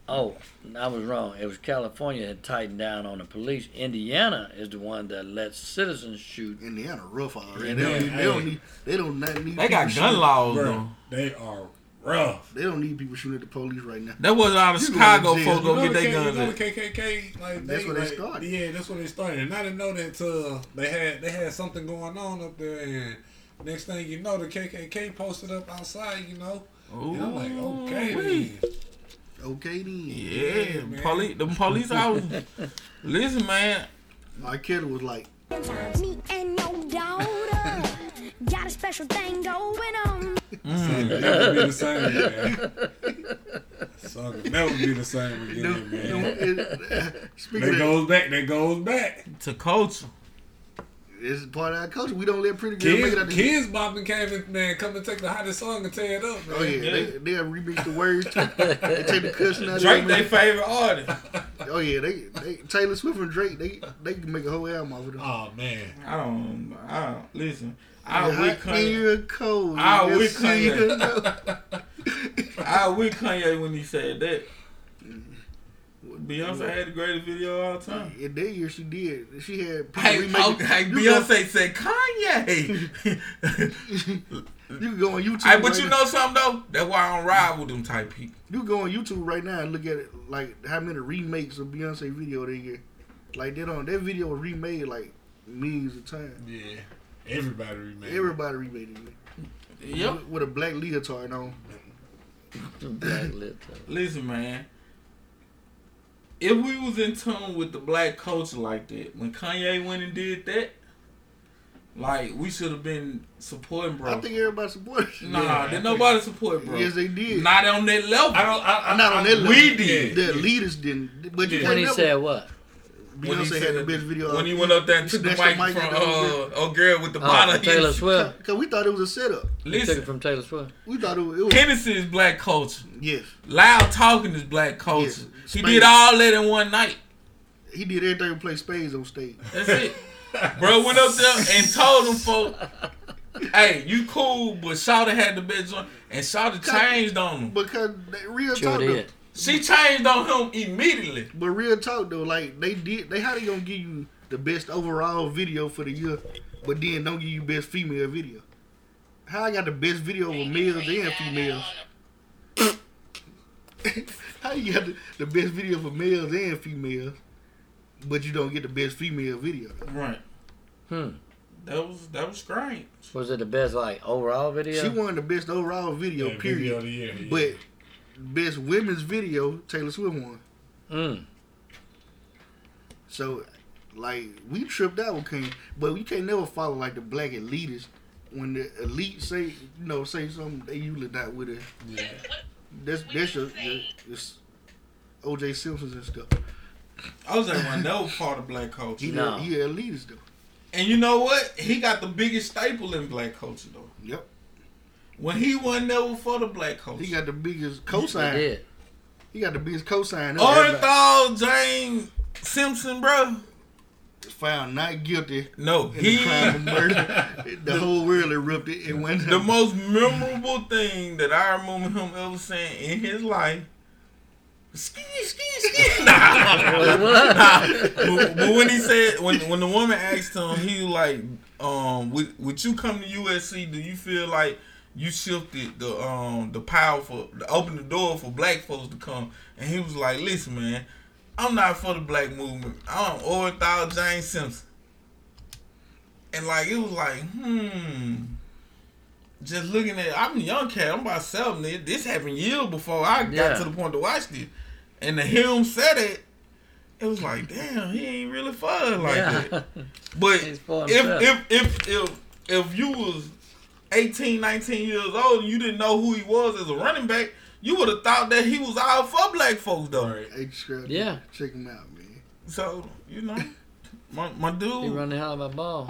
Oh, I was wrong. It was California had tightened down on the police. Indiana is the one that lets citizens shoot. Indiana rough already. Yeah, they, don't man, need, they don't need. They don't not need. They got gun shooting- laws Bro, though. they are rough. They don't need people shooting at the police right now. That was all the You Chicago going to jail. folks You go know get the their guns you know the KKK, like That's they, where they like, started. Yeah, that's where they started. And I didn't know that uh, they had they had something going on up there. And next thing you know, the KKK posted up outside. You know, and I'm like, okay, Ooh-wee. Then. Okay then. Yeah, man. police. The police out. Listen, man. R. Kelly was like, Me and your daughter got a special thing going on. Mm. Son, it'll never be the same, man. Son, it'll never be the same again, no, man. no, it, speaking That of goes back. That goes back. To culture. It's part of our culture. We don't let pretty girls make it out Kids, the kids, bopping came and man, come and take the hottest song and tear it up, man. Oh yeah, they they remix the words too. They take the cussing out of it. Drake, of their favorite artist. Oh yeah, they, they Taylor Swift and Drake, they they can make a whole album off of them. Oh man. I don't. I don't listen. I Yeah, with Kanye. cold. I Yes, with Kanye. I with Kanye when he said that. Beyonce had the greatest video of all time. In that year, she did. She had Hey, remake it. okay, You Beyonce said Kanye. You can go on YouTube. hey, but right you now. know something though? That's why I don't ride with them type people. You can go on YouTube right now and look at it, like how many remakes of Beyonce video they get. Like they don't. That video was remade like millions of times. Yeah. Everybody remade. it. Everybody remade it. Yep. With, with a black leotard on. Black lip. Listen, man. If we was in tune with the black culture like that, when Kanye went and did that, like we should have been supporting, bro. I think everybody supported. it. nah, Yeah, I did think- nobody support, bro. Yes, they did. Not on that level. I don't. I, I, Not on that level. we did. The leaders didn't. But you Yeah. When he can't said what? When he Beyonce had the that- best video. when he went up there and took the snatched mic from out uh, a girl with the Oh, bottle. Taylor Swift. Because we thought it was a setup. He took it from Taylor Swift. We thought it was. It Hennessy is black culture. yes. Loud talking is black culture. Yes. He did all that in one night. He did everything but play spades on stage. That's it. Bro went up there and told them folk, hey, you cool, but Shawty had the best one. And Shawty changed on him. Because they, real Sure talk though. did. She changed on him immediately. But real talk though, like they did, they how they gonna give you the best overall video for the year, but then don't give you best female video? How I got the best video of males and females? how you got the, the best video for males and females, but you don't get the best female video? Right. Hmm. That was that was strange. Was it the best like overall video? She won the best overall video, Yeah, period. video of the year, yeah. But best women's video, Taylor Swift won. Mm. So, like, we tripped out with King, but we can't never follow like the black elitists. When the elite say, you know, say something, they usually not with it. Yeah. That's that's your, your, your O.J. Simpsons and stuff. I was like, one never part of black culture. He No. a, he elitist though. And you know what? He got the biggest staple in black culture though. Yep. When he wasn't never for the black culture. He got the biggest He cosign. did. He got the biggest cosign. of everybody. Orenthal James Simpson, bro. found not guilty. No, in he the crime of murder. the whole world erupted. It went the most memorable thing that I remember him ever saying in his life. Ski, ski, ski. Nah. What? Nah. But, but when he said, when when the woman asked him, he was like, um, would, would you come to USC? Do you feel like you shifted the um the power for to open the door for black folks to come? And he was like, listen, man, I'm not for the black movement. I'm Orenthal James Simpson. And like it was like, hmm. Just looking at, I'm a young cat. I'm about seven. This this happened years before I got Yeah. to the point to watch this. And the him said it, it was like, damn, he ain't really fun like Yeah. that. But if, if if if if you was 18, 19 years old and you didn't know who he was as a running back, you would have thought that he was all for black folks though. Hey, scrap it. Yeah. Check him out, man. So you know, my my dude. He running the hell of a ball.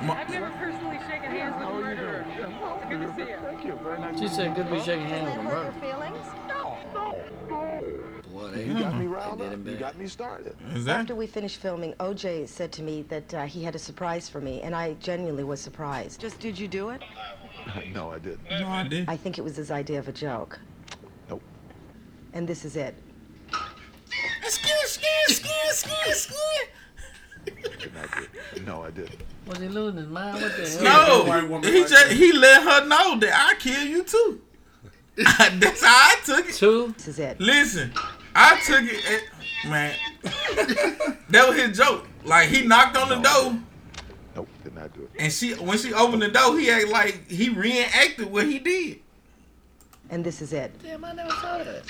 I've never personally shaken hands with a murderer. It's good to see you. Thank you very much. She said, "Good to be shaking hands with a Hurt murderer." your feelings? No, no, Boy, they, You got me riled up. You got me started. After we finished filming, OJ said to me that uh, he had a surprise for me, and I genuinely was surprised. Just did you do it? no, I didn't. No, I did. I think it was his idea of a joke. Nope. And this is it. Did not do it. No, I didn't. Was he losing his mind? What the hell? No, he just he let her know that I kill you too. That's how I took it. Two. This is it. Listen, I took it, eh, man. that was his joke. Like he knocked on the door, Nope, did not do it. and she when she opened the door, he act like he reenacted what he did, And this is it. Damn, I never saw that.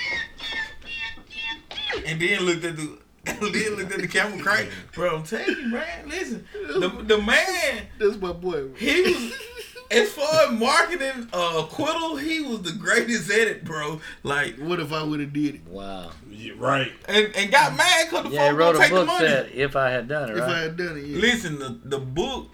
and then looked at the. Then looked at the camera crying. Bro, I'm telling you, man. Listen, the the man, That's my boy. he was as far as marketing uh, acquittal, he was the greatest at it, bro. Like, What if I would have did it? Wow. Yeah, right. and, and got mad because the Yeah, he folks wrote gonna a take the book money. said, "If I had done it, If I had done it, yeah. Listen, the, the book,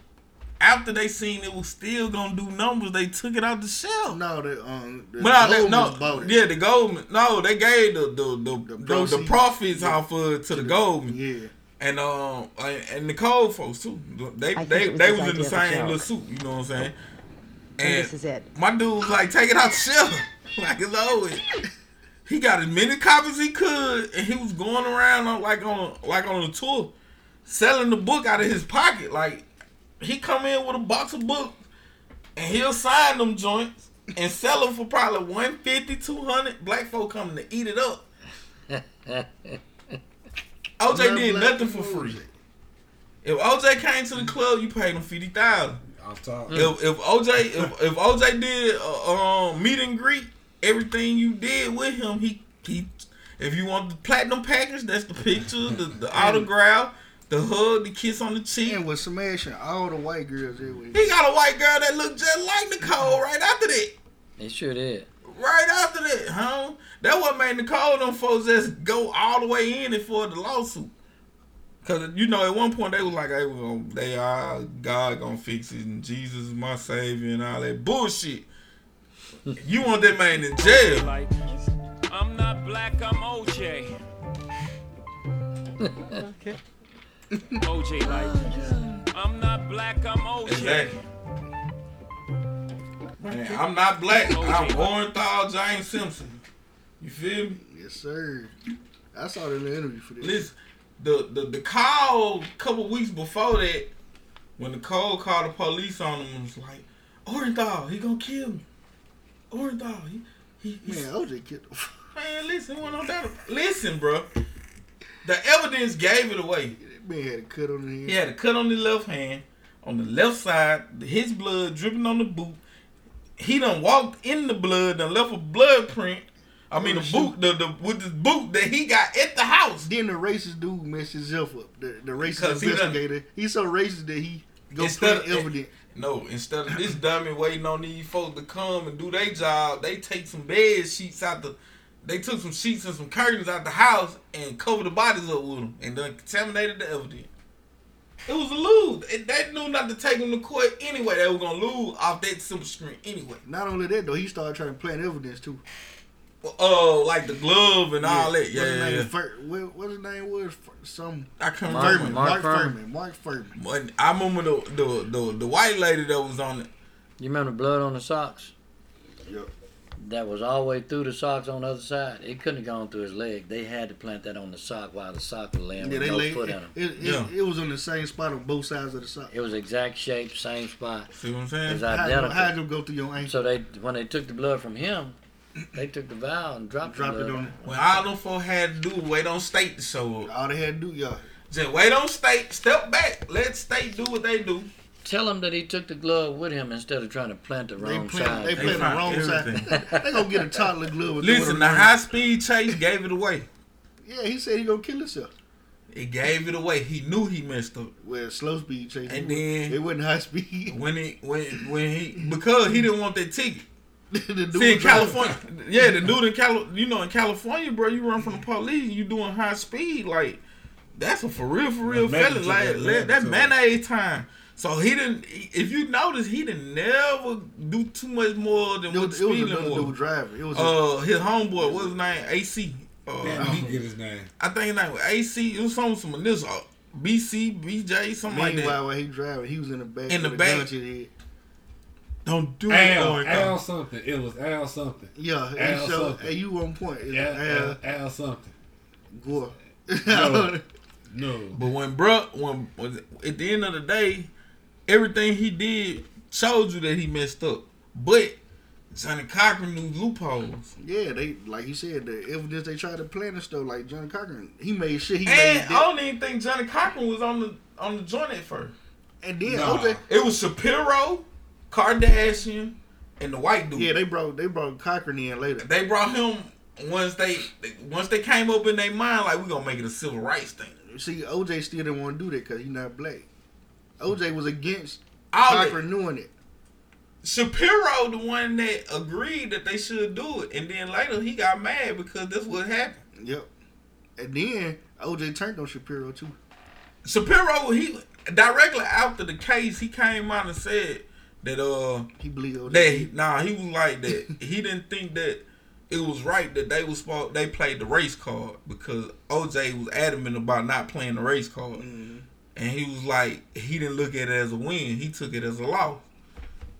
after they seen it was still gonna do numbers, they took it out the shelf. No, the um, the But no, they, no, bought it. yeah, the Goldman. No, they gave the the the, the, the, proceeds. profits off of it to the Goldman. Yeah. And um and and the Cole folks too. They I they was they was in the idea of a same little suit. You know what I'm saying? And this is it. my dude was like, take it out the shelf. like it's always. He got as many copies he could, and he was going around on like on like on a tour, selling the book out of his pocket. Like he come in with a box of books, and he'll sign them joints and sell them for probably 150 200 Black folk coming to eat it up. OJ did nothing for free. If OJ came to the club, you paid him fifty thousand. Off top. If if OJ if, if OJ did uh, um meet and greet, everything you did with him, he he. If you want the platinum package, that's the picture, the, the autograph, the hug, the kiss on the cheek. And was smashing all the white girls everywhere. He got a white girl that looked just like Nicole right after that. It sure did. Right after that, huh? That what made Nicole them folks just go all the way in it for the lawsuit. Cause you know at one point they was like, "Hey, well, they are ah, God gonna fix it, and Jesus is my savior, and all that bullshit." you want that man in jail? Like, I'm not black, I'm OJ. Okay. OJ, like, oh, I'm not black, I'm OJ. Exactly. Man, I'm not black. I'm Orenthal James Simpson. You feel me? Yes, sir. I saw it in the interview for this. Listen, the the the call a couple weeks before that, when the call called the police on him, was like, Orenthal, he gonna kill me. Orenthal, he he, he Man, OJ killed him. man, listen, what no doubt. Listen, bro. The evidence gave it away. Man had a cut on his head. He had a cut on the left hand, on the left side, his blood dripping on the boot. He done walked in the blood, done left a blood print. I mean, the boot, the, the with the boot that he got at the house. Then the racist dude messed himself up. The, the racist Because he investigator. He's so racist that he go Instead of- evidence. No, instead of this dummy waiting on these folks to come and do their job, they take some bed sheets out the. They took some sheets and some curtains out the house and covered the bodies up with them and then contaminated the evidence. It was a lose. And They knew not to take them to court anyway. They were gonna lose off that silver screen anyway. Not only that though, he started trying to plant evidence too. Uh, like the glove and all that. Yeah, What's yeah, name? Fur, what, what his name was? Fur- Some I can't Mark- remember. Fuhrman. Mark Mark, Fuhrman. Fuhrman. Mark Fuhrman. But I remember the, the the the white lady that was on it. You remember the blood on the socks? Yep. That was all the way through the socks on the other side. It couldn't have gone through his leg. They had to plant that on the sock while the sock was laying Yeah, with they no laid, foot it, in him. it, it, Yeah. it was on the same spot on both sides of the sock. It was exact shape, same spot. See what I'm It saying? was How identical. how you go through your ankle? So they, when they took the blood from him, they took the vial and dropped, Dropped the it blood. on. When all them folks had to do was wait on state to show up. All they had to do, yeah. Just wait on state, step back, let state do what they do. Tell him that he took the glove with him instead of trying to plant the They wrong playing, side. they They playing the wrong everything. side. they gonna get a toddler glove. and throw Listen, on the high speed chase gave it away. Yeah, he said he gonna kill himself. It gave it away. He knew he messed up. Well, slow speed chase. And then- it wasn't high speed. When he when when he because he didn't want that ticket. the dude See in California, yeah, the dude in Cali, you know, in California, bro, you run from the police, you doing high speed, like that's a for real, for real That's felony. Like that, let- that's mandatory. mayonnaise time. So he didn't. If you notice, he didn't never do too much more than It what was, the speed another limit dude was. driving. It was. a, Uh, his homeboy, what's his name? AC. Uh, Damn, I forget his name. I think his name was AC. It was something some initial. uh, BC, BJ, something like that. meanwhile, while he driving, he was in the back. In the with a back. gun to his head. Don't do it. Al, Lord. Al something. It was Al something. Yeah, Al so something. hey, you on point. It's Al, Al Al, Al something. Gore. No. No. But when bruh, when, when at the end of the day, everything he did showed you that he messed up. But Johnnie Cochran knew loopholes. Yeah, they like you said the evidence they tried to plant and stuff. Like Johnnie Cochran, he made shit. He And made I don't even think Johnnie Cochran was on the on the joint at first. And then Nah. OJ, It was Shapiro, Kardashian, and the white dude. yeah, they brought they brought Cochran in later. they brought him once they once they came up in their mind like we gonna make it a civil rights thing. You see, OJ still didn't want to do that because he not black. OJ was against All that- Cochran doing it. Shapiro, the one that agreed that they should do it, and then later he got mad because that's what happened. Yep. And then OJ turned on Shapiro too. Shapiro, he directly after the case, he came out and said that uh He OJ. that nah, he was like that. he didn't think that it was right that they was they played the race card because OJ was adamant about not playing the race card, Mhm. and he was like he didn't look at it as a win. He took it as a loss,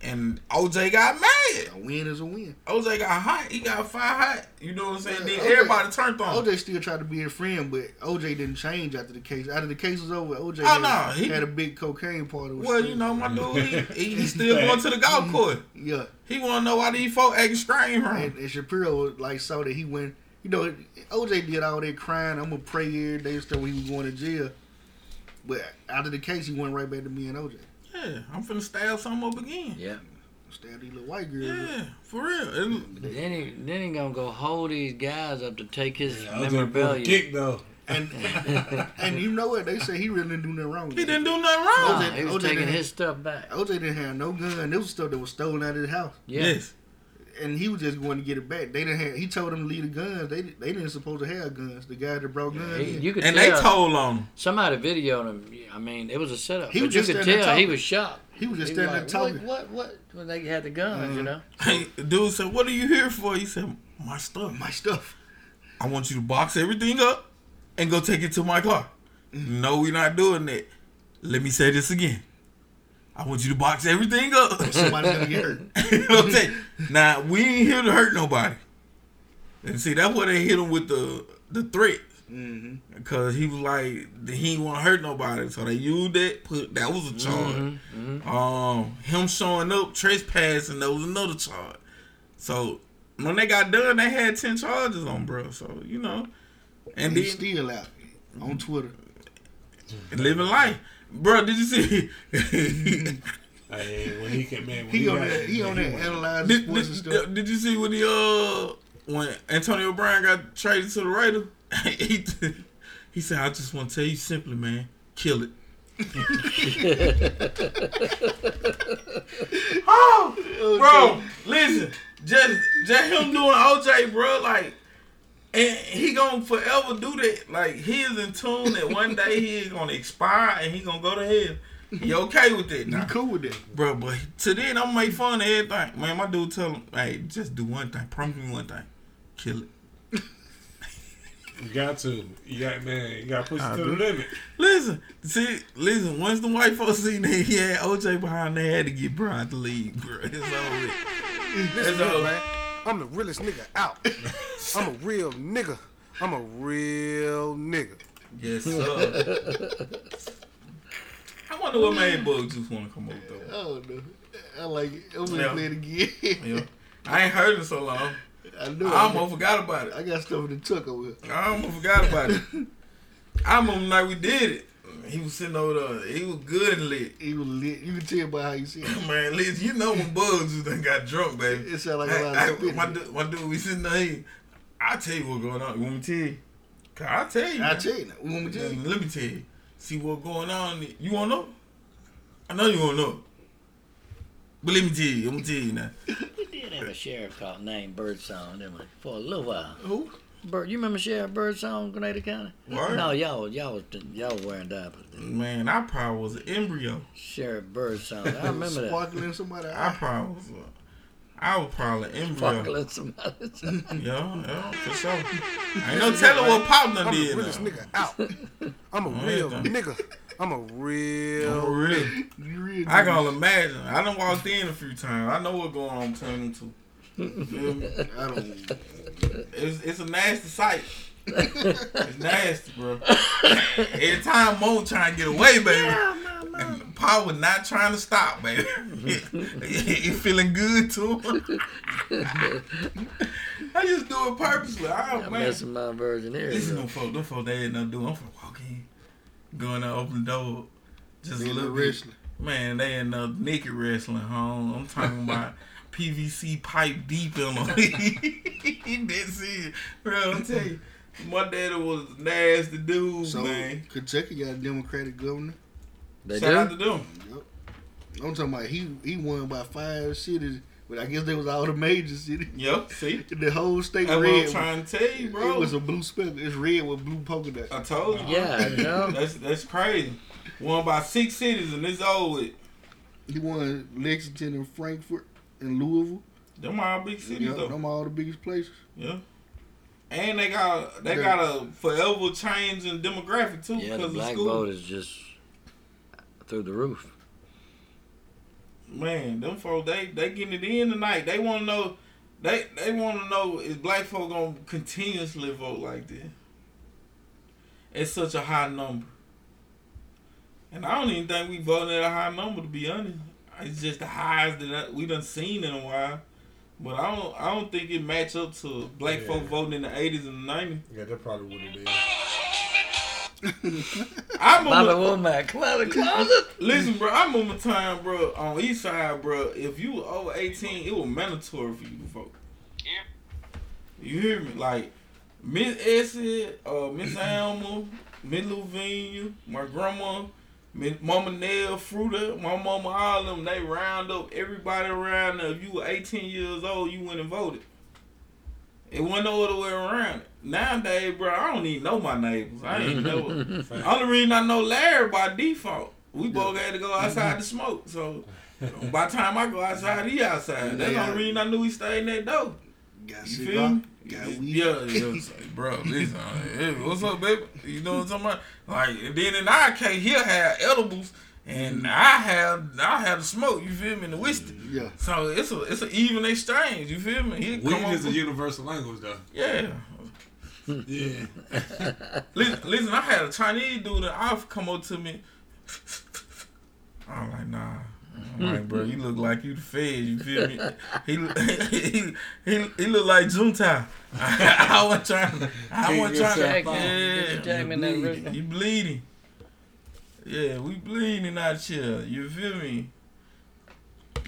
and OJ got mad. A win is a win. OJ got hot. He got fire hot. You know what I'm saying? Yeah, then OJ everybody turned on. OJ still tried to be a friend, but OJ didn't change after the case. After the case was over, OJ Oh, had, no, he- had a big cocaine party. Well, Steve. you know, my dude, he, he, still going to the golf course. Yeah. He want to know why these folk acting strange from. And, and Shapiro like saw that he went. You know, OJ did all that crying. I'm gonna pray every day and stuff when he was going to jail. But after the case, he went right back to me and OJ. Yeah, I'm finna stab something up again. Yeah. Stab these little white girls. Yeah, for real. And Then he then he gonna go hold these guys up to take his I was gonna pull a memorabilia. kick though. And and you know what? They say he really didn't do nothing wrong. he didn't do nothing Nah, wrong. OJ he was OJ taking didn't- his stuff back. OJ didn't have no gun. There was stuff that was stolen out of his house, Yeah. Yes. And he was just going to get it back. They didn't have. He told them to leave the guns. They they didn't supposed to have guns. The guy that brought guns. He- you could And tell, they told on him. somebody videoed him. I mean, it was a setup. He but was you could tell he was shocked. he was just He standing was there like, talking. What, what, what? When they had the guns, Uh-huh. you know. Hey, dude said, "What are you here for?" He said, "My stuff. My stuff. I want you to box everything up and go take it to my car." No, we're not doing that. Let me say this again. I want you to box everything up. Somebody's gonna get hurt. okay. Now we ain't here to hurt nobody. And see, that's why they hit him with the the threat. hmm Because he was like, he ain't want to hurt nobody. So they used that. Put that was a charge. Mm-hmm. Um, him showing up trespassing, that was another charge. So when they got done, they had ten charges on bro. So you know, and And he's then still out on Twitter. living life, bro. Did you see? Hey, when he came in, when He on got- that. He on that went- analyzing did, sports and did, stuff. did you see when he uh when Antonio Brown got traded to the Raiders? he he said, "I just want to tell you simply, man, kill it." oh, bro, listen, just just him doing OJ, bro, like, and he gonna forever do that. Like he is in tune that one day he is gonna expire and he gonna go to hell. He okay with that You cool with that? bro? But to then I'm make fun of everything, man. My dude tell him, hey, just do one thing. Promise me one thing. Kill it. You got to. You got man. You got to push it to do. the limit. Listen, see, listen. Once the white folks seen that he had OJ behind, they had to get Brian to leave, bro. It's over. with. Listen It's here, over. Man. I'm the realest nigga out. I'm a real nigga. I'm a real nigga. Yes, sir. I wonder what made Bug Juice want to come over though. Oh no, I like it. I'm gonna Yeah. play it again. Yeah. I ain't heard it so long. I know. I almost forgot about it. I got stuff in the truck over here. I almost forgot about it. I remember the night we did it. He was sitting over there. He was good and lit. He was lit. You can tell by how you see it. Man, listen, you know when Bugs just done got drunk, baby. It sound like a lot hey, of spitting. my, dude, my dude, we sitting there. He, I tell you what's going on. You want me to tell you? Cause I tell you. I man. tell you. You want me to tell you? Let me tell you. See what's going on. You want to know? I know you want to know. But let me tell you. I'm gonna tell you now. We did have a sheriff called named Birdsong, didn't we? For a little while. Who? Bird, you remember Sheriff Birdsong, Grenada County? Word. No, y'all, y'all was, y'all was wearing diapers. Man, I probably was an embryo. Sheriff Birdsong, I remember that. Sparkling somebody. I probably was. A, I was probably an embryo. Sparkling somebody's Yeah, yeah, for sure. Ain't no telling what Pop done I'm the did. realest nigga out. I'm a real nigga. I'm a real. For real. You real I can only imagine. I done walked in a few times. I know what's going on between them two. You feel me? I don't. It's, it's a nasty sight. It's nasty, bro. Every time Mo trying to get away, baby. Yeah, And Paul was not trying to stop, baby. you feeling good too. I just do it purposely. Oh, I'm man. messing my virgin here. Listen, them folks, them folks, they ain't nothing to do. I'm finna walk in, going to open the door, just They a little wrestling. Man, they ain't no naked wrestling, home. I'm talking about PVC pipe deep in them. That's it, bro. I'm telling you, my daddy was a nasty dude, So man. Kentucky got a Democratic governor. They Shout out do? to them. Yep. I'm talking about he he won by five cities, but I guess they was all the major cities. Yep, see, The whole state that's what red. I'm trying to tell you, bro. It was a blue speckle. It's red with blue polka dots. I told you. Yeah, I know. That's that's crazy. Won by six cities, and it's over with. He won Lexington and Frankfort and Louisville. Them are all big cities, Yeah, though. them all the biggest places. Yeah. And they got they Yeah. got a forever change in demographic too Yeah, the black school. vote is just through the roof. Man, them folks they they getting it in tonight. They want to know they they want to know is black folk gonna continuously vote like this? It's such a high number, and I don't even think we voting at a high number to be honest. It's just the highest that we done seen in a while. But I don't I don't think it match up to black Yeah. folk voting in the eighties and the nineties. Yeah, that probably would have been. I Bobby remember, Womack, come out closet. listen, bro. I remember time, bro, on East Side, bro. If you were over eighteen, it was mandatory for you to vote. You hear me? Like Miss Essie, uh, Miss Alma, Miss Lavinia, my grandma, Miss Mama Nell, Fruta, my mama, all of them. They round up everybody around there. If you were eighteen years old, you went and voted. It wasn't no other way around it. Nowadays, bro, I don't even know my neighbors. I ain't know. Only reason I know Larry by default. We both had to go outside to mm-hmm. smoke. So by the time I go outside, he outside. That's the only reason I knew he stayed in that door. Got You cigar, feel me? Got weed. Yeah, yeah, bro. Listen, uh, hey, what's up, baby? You know what I'm talking about? Like, and then in our case, he'll have edibles, and I have I have the smoke. You feel me? And the whiskey. Yeah. So it's a it's an even exchange. You feel me? He'll Weed come is a over- universal language, though. yeah. Yeah. listen, listen, I had a Chinese dude that I've come up to me. I'm like, nah. I'm like, bro, you look like you the fed. You feel me? He look- he he, he look like Junta. I was trying. to- I Keep was trying. to- yourself on. Yeah, Get your in that you wrist. bleeding. You bleeding. Yeah, we bleeding out here. You feel me?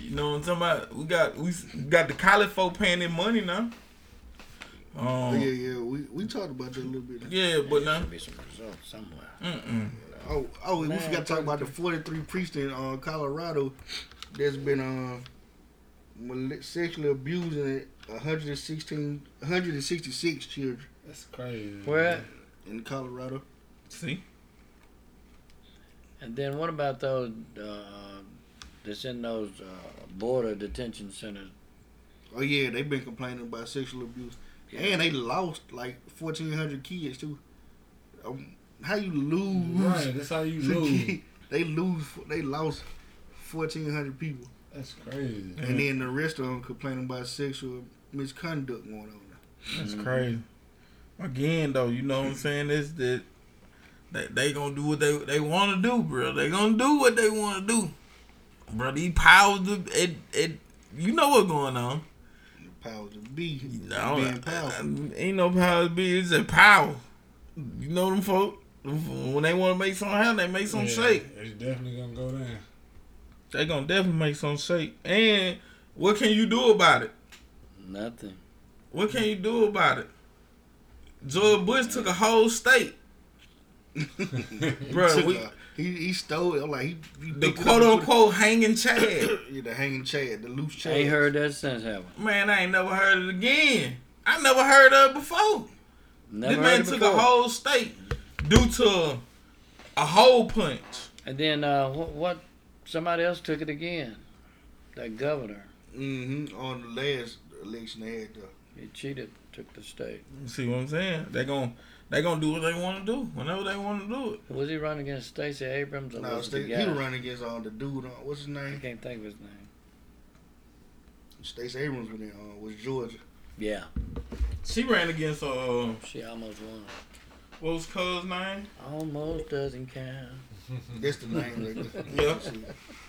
You know what I'm talking about? We got we got the college folk paying their money now. Oh, Um, yeah, yeah. We we talked about that a little bit. yeah, but now. Should be some results somewhere. Mm-mm. Oh, oh, we Man, forgot to talk about the 43 priests in uh, Colorado that's been uh, sexually abusing 116, 166 children That's crazy. Where in Colorado. See? And then what about those uh, that's in those uh, border detention centers? Oh yeah, they've been complaining about sexual abuse. And they lost like fourteen hundred kids too. Um, how you lose? Right, that's how you lose. they lose. They lost fourteen hundred people, That's crazy. and then the rest of them complaining about sexual misconduct going on. That's crazy. Again, though, you know what I'm saying? Is that they, they gonna do what they they want to do, bro. They gonna do what they want to do, bro. These powers, of- it it, you know what's going on. Powers to be. No, being powerful. Uh, uh, ain't no powers be. It's a power. You know them folk. When they want to make some happen, they make some Yeah, shake. It's definitely gonna go down. They gonna definitely make some shake. And what can you do about it? Nothing. What can you do about it? George Bush took a whole state. Bro, we, a- he he stole it. I'm like he, he the picked it up quote and put unquote hanging Chad. it- yeah, the hanging Chad, the loose Chad. Ain't heard that since, have we? Man, I ain't never heard it again. I never heard of it before. Never this man it took before. a whole state due to a hole punch. And then uh, what, what? Somebody else took it again. That governor. Mm-hmm. On the last election they had. The, He cheated. Took the state. You see what I'm saying? They gon' they gonna do what they want to do whenever they want to do it. Was he running against Stacey Abrams or no, was it Sta- the he guy? was running against all the dude. On, what's his name? I can't think of his name. Stacey Abrams was in, uh, was Georgia. Yeah, She ran against uh she almost won. What was Cuz name? Almost doesn't count. That's the name. Like, Yeah.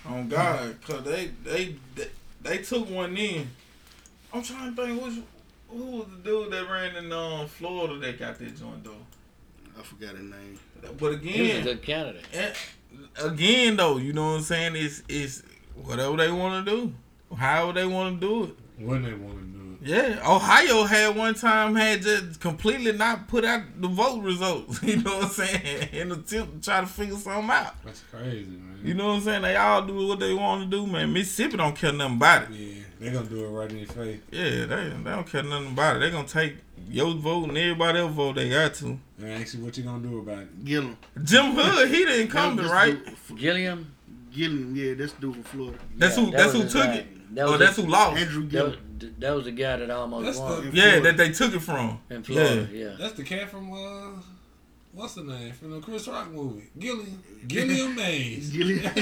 Oh God, cause they they they, they took one in. I'm trying to think which who was the dude that ran in um, Florida that got that joint though. I forgot his name. But He was a again, good candidate. again though, you know what I'm saying? It's it's whatever they want to do, how they want to do it. When they want to do it. Yeah, Ohio had one time had just completely not put out the vote results. You know what I'm saying? In attempt to try to figure something out. That's crazy, man. You know what I'm saying? They all do what they want to do, man. Mississippi don't care nothing about it. Yeah, they gonna do it right in your face. Yeah, they, they don't care nothing about it. They gonna take your vote and everybody else vote they got to. And ask you what you gonna do about it. Gillum. Jim Hood, he didn't come That's right? the dude- Gilliam. Gilliam, yeah, that's the dude from Florida. That's Yeah, who. that That's who took guy. it. That oh, was that's his- who lost. Andrew That Gillum. was, that was the guy that almost That's won the- Yeah, that they took it from. in Florida. Yeah. Yeah. That's the cat from uh, what's the name from the Chris Rock movie? Gilliam. Gilliam Mays. Gilliam.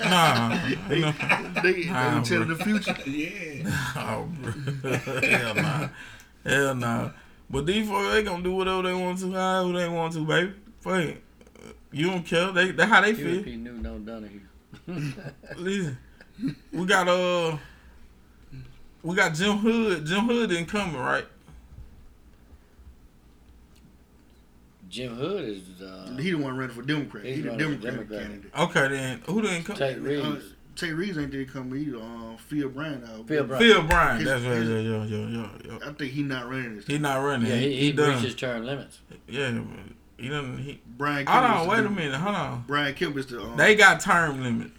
Nah, they, no. they, they Nah, were telling the future. yeah. Oh, bro. Hell nah. Hell nah. But these folks, they gonna do whatever they want to, however they want to, baby. Fuck it. You don't care. They, that's how they You feel. He knew No Donahue. Listen, we got uh, we got Jim Hood. Jim Hood incoming, right? Jim Hood is uh, He the one running for Democrat. He's He the Democratic Democrat. candidate. Okay, then who the incoming? Tate Uh, Reeves. Tate Reeves ain't there coming either. Um, Phil Bryant out. Phil Bryant. Phil Bryan. His- That's right. his- Yeah, yeah, yeah, yeah, yeah. I think he not running this. He not running. Yeah, he, he, done. reached his term limits. Yeah, but he done. He. Brian. Hold Kemp is on, the wait a minute. Hold on. Brian Kemp is the. Um, They got term limit.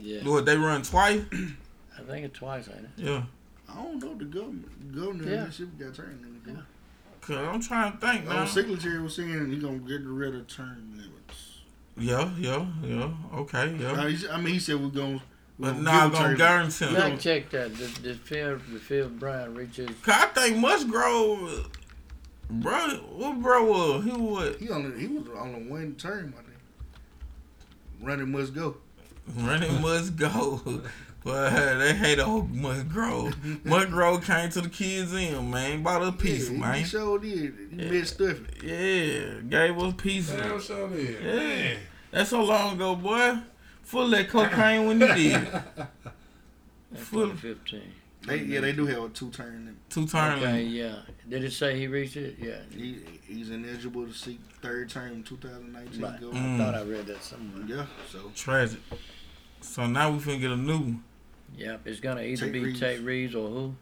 Yeah, What they run twice? I think it's twice, ain't it? Yeah. I don't know the government. Governor Yeah. of Mississippi got turned in the Yeah. Cause I'm trying to think now. Our secretary was saying he gonna get rid of term limits. Yeah, yeah, yeah. Okay, yeah. he- I mean, he said we're gonna. But we're now I'm give gonna term- guarantee. We him. gonna- Fact check that. Did, did Phil, did Phil Bryant reach his? Cause I think Musgrove, bro, what bro was? He was He only he was on a one term. I think. Ronnie Musgrove. Running must go. But they hate old Musgrove. Musgrove came to the kids in, man. Bought a piece, yeah, he- man. He sure did. He met Stuffy. Yeah, gave us pieces. Damn sure did. Yeah. Man. That's so long ago, boy. Full of that cocaine when you did. it. That's Full 2015. They, yeah, they do have a two term limit. two term. Okay, yeah. Did it say he reached it? Yeah. He, he's ineligible to seek third term in 2019. Right. Go. I Mm. thought I read that somewhere. Yeah, so Tragic. So now we finna get a new one. Yep, it's gonna either Tate be Reeves. Tate Reeves or who?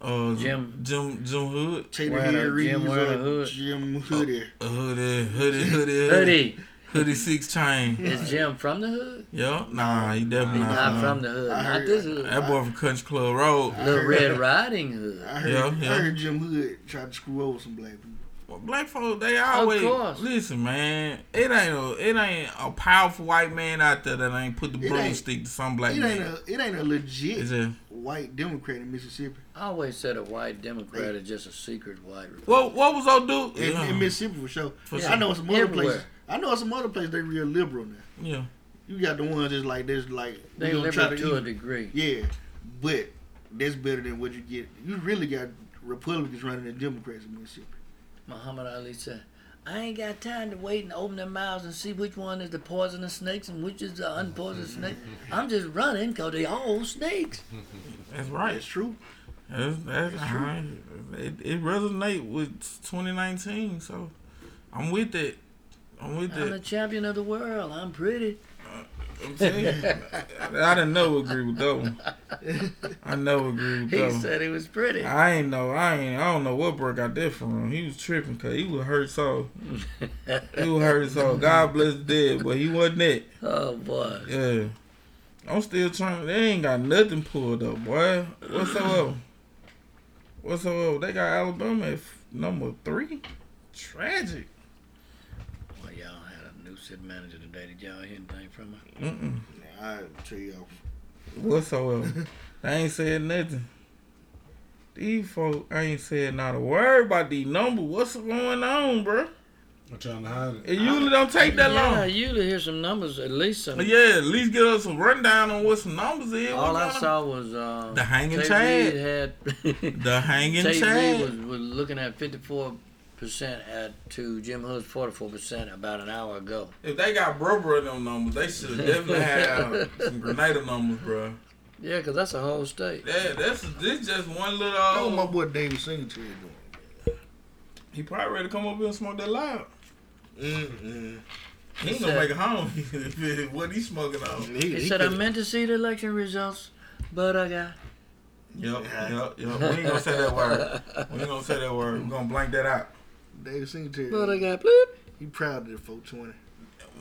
Uh, Jim. Jim, Jim Hood. Taylor Wearing a- Reeves Jim or hood. Jim Hoodie. A hoodie, hoodie, hoodie, Hoodie. hoodie six chain. Is Jim from the hood? Yeah, nah, he definitely He's not. not from the hood. I Not heard- this hood. That boy from Country Club Road. Little Red Riding Hood. I heard, Yeah, yeah. I heard Jim Hood try to screw over some black people. Well, black folks, they always course. listen, man. It ain't a, it ain't a powerful white man out there that ain't put the It ain't- broomstick to some black It ain't a, it ain't a legit Is it? white white Democrat in Mississippi. I always said a white Democrat is just a secret white. Republican. What what was old dude? In, Yeah. in Mississippi for sure. For I know some other Everywhere. places. I know some other places they real liberal now. Yeah. You got the ones that's like this, like They we gonna try liberal to a eat- degree. Yeah, but that's better than what you get. You really got Republicans running the Democrats in Mississippi. Muhammad Ali said, I ain't got time to wait and open their mouths and see which one is the poisonous snakes and which is the unpoisonous snake. I'm just running because they all snakes. That's right. It's true. That's, that's true. alright. It, it resonate with 2019, so I'm with it. I'm with it. I'm the champion of the world. I'm pretty. I'm you, I didn't know agree with that one. I never agree with He that one. said he was pretty. I ain't know. I ain't. I don't know what broke out there from him. He was tripping because he was hurt so. he was hurt so. God bless the dead, but he wasn't it. Oh boy. Yeah. I'm still trying. They ain't got nothing pulled up, boy. What's up? What's up? They got Alabama at number three. Tragic. Well, y'all had a new city manager today. Did y'all hear anything from her? Mm-mm. I tell you, Whatsoever. I ain't said nothing. These folk ain't said not a word about these numbers. What's going on, bro? I'm trying to hide it. It usually don't take that yeah, long. I usually hear some numbers, at least some. Yeah, at least give us some rundown on what some numbers is. All I kinda- saw was uh, The hanging Tate Chad. Had The hanging Tate Chad. Reed was, was looking at fifty four percent at to Jim Hood's forty four percent about an hour ago. If they got bro bro them numbers, they should have definitely have some Grenada numbers, bro. Yeah, 'cause that's a whole state. Yeah, that's this just one little. That's what my boy David Singletary doing. He probably ready to come up here and smoke that loud. Mm-mm. He ain't gonna make it home. what he smoking on? He, said, "I meant to see the election results, but I got." Yep, yep, yep. We ain't gonna say that word. We ain't gonna say that word. We're gonna blank that out. David Singletary. But I got bloop. He proud of the 420.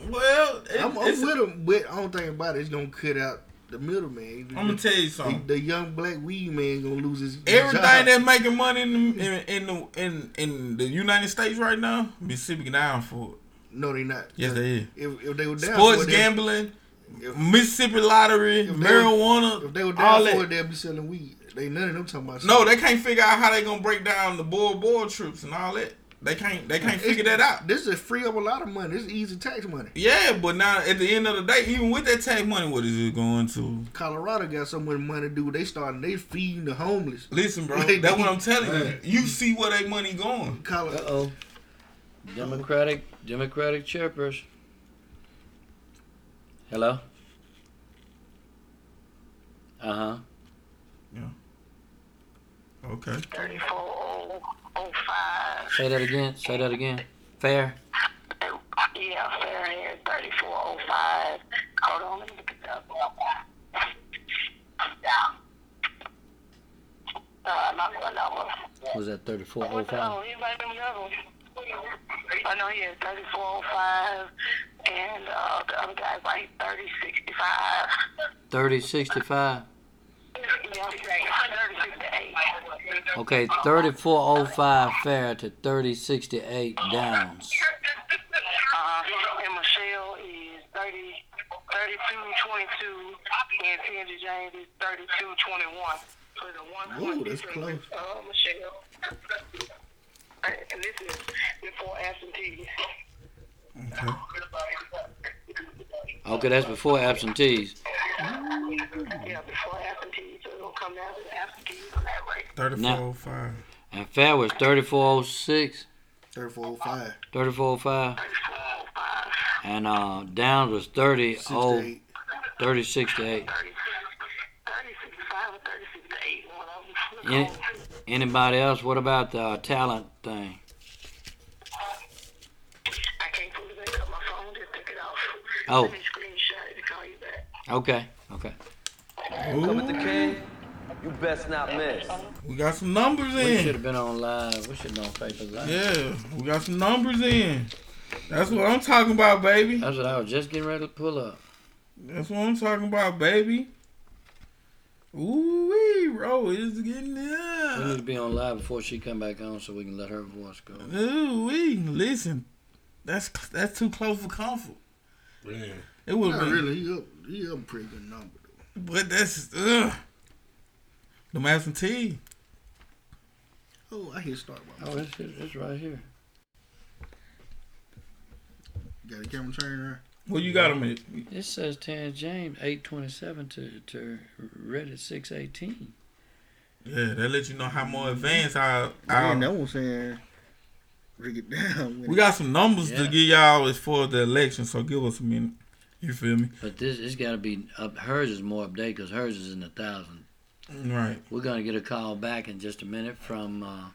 Well, it- I'm, I'm it's- with him, but I don't think about it. It's gonna cut out the middleman. I'ma tell you something. The, the young black weed man gonna lose his Everything job. that's making money in the, in in the in, in the United States right now, Mississippi down for it. No, they not. Yes, they is. If, if they were down Sports for it, they- gambling, Mississippi lottery, if they were- marijuana, If they were all down for that. it, they'd be selling weed. They none of them talking about. No, they can't figure out how they gonna break down the bull bull troops and all that. They can't. They can't figure that out. This is free up a lot of money. This is easy tax money. Yeah, but now at the end of the day, even with that tax money, what is it going to? Colorado got so much money, dude. They starting. They feeding the homeless. Listen, bro, Like, that's what I'm telling you. Right. You see where that money going. Colorado. Uh oh. Democratic Democratic chirpers. Hello. Uh huh. Okay. Thirty-four, oh, oh, five. Say that again. Say that again. Fair. Oh, yeah, fair here. 3405. Hold on, let me look it up. Yeah. Uh, not another one. Was that 3405? Oh, you might remember another. I know he has 3405, and uh, the other guy's like 3065. 3065? Okay, thirty four oh five fair to thirty sixty eight downs. Uh, and Michelle is 30, 32, 22, and Tangy James is 32, 21. So the one Ooh, that's close. Uh, Michelle. And this is before absentees. Okay, that's before absentees. Yeah, before absentees. So it'll come down to the absentees on that rate. Thirty-four oh five. And fair was thirty four oh six. 3405. Thirty four oh five. And uh downs was thirty oh 68. thirty sixty eight. 65 or 36 one of. Any, anybody else? What about the uh, talent thing? I can't pull it back up my phone. Just took it off. Oh. Let me screenshot it to call you back. Okay, okay. Come with the king. You best not miss. We got some numbers in. We should have been on live. We should have been on Facebook Live. Yeah, we got some numbers in. That's what I'm talking about, baby. That's what I was just getting ready to pull up. That's what I'm talking about, baby. Ooh wee, bro, it's getting there. We need to be on live before she come back on so we can let her voice go. Ooh wee, listen, that's that's too close for comfort. Man. It would Not be, really. He up. He up pretty good number. but that's ugh. The absentee. Oh, I hear start. Oh, it's, it's right here. Got the camera turned around. Well, you got him at. It says Terrence James eight twenty seven to to Reddick six eighteen. Yeah, that let you know how more advanced our, I our know what I'm saying. Break it down. we got some numbers Yeah. to give y'all as for the election. So give us a minute. You feel me? But this it's got to be up. Hers is more updated because hers is in the thousand. Right. We're gonna get a call back in just a minute from uh,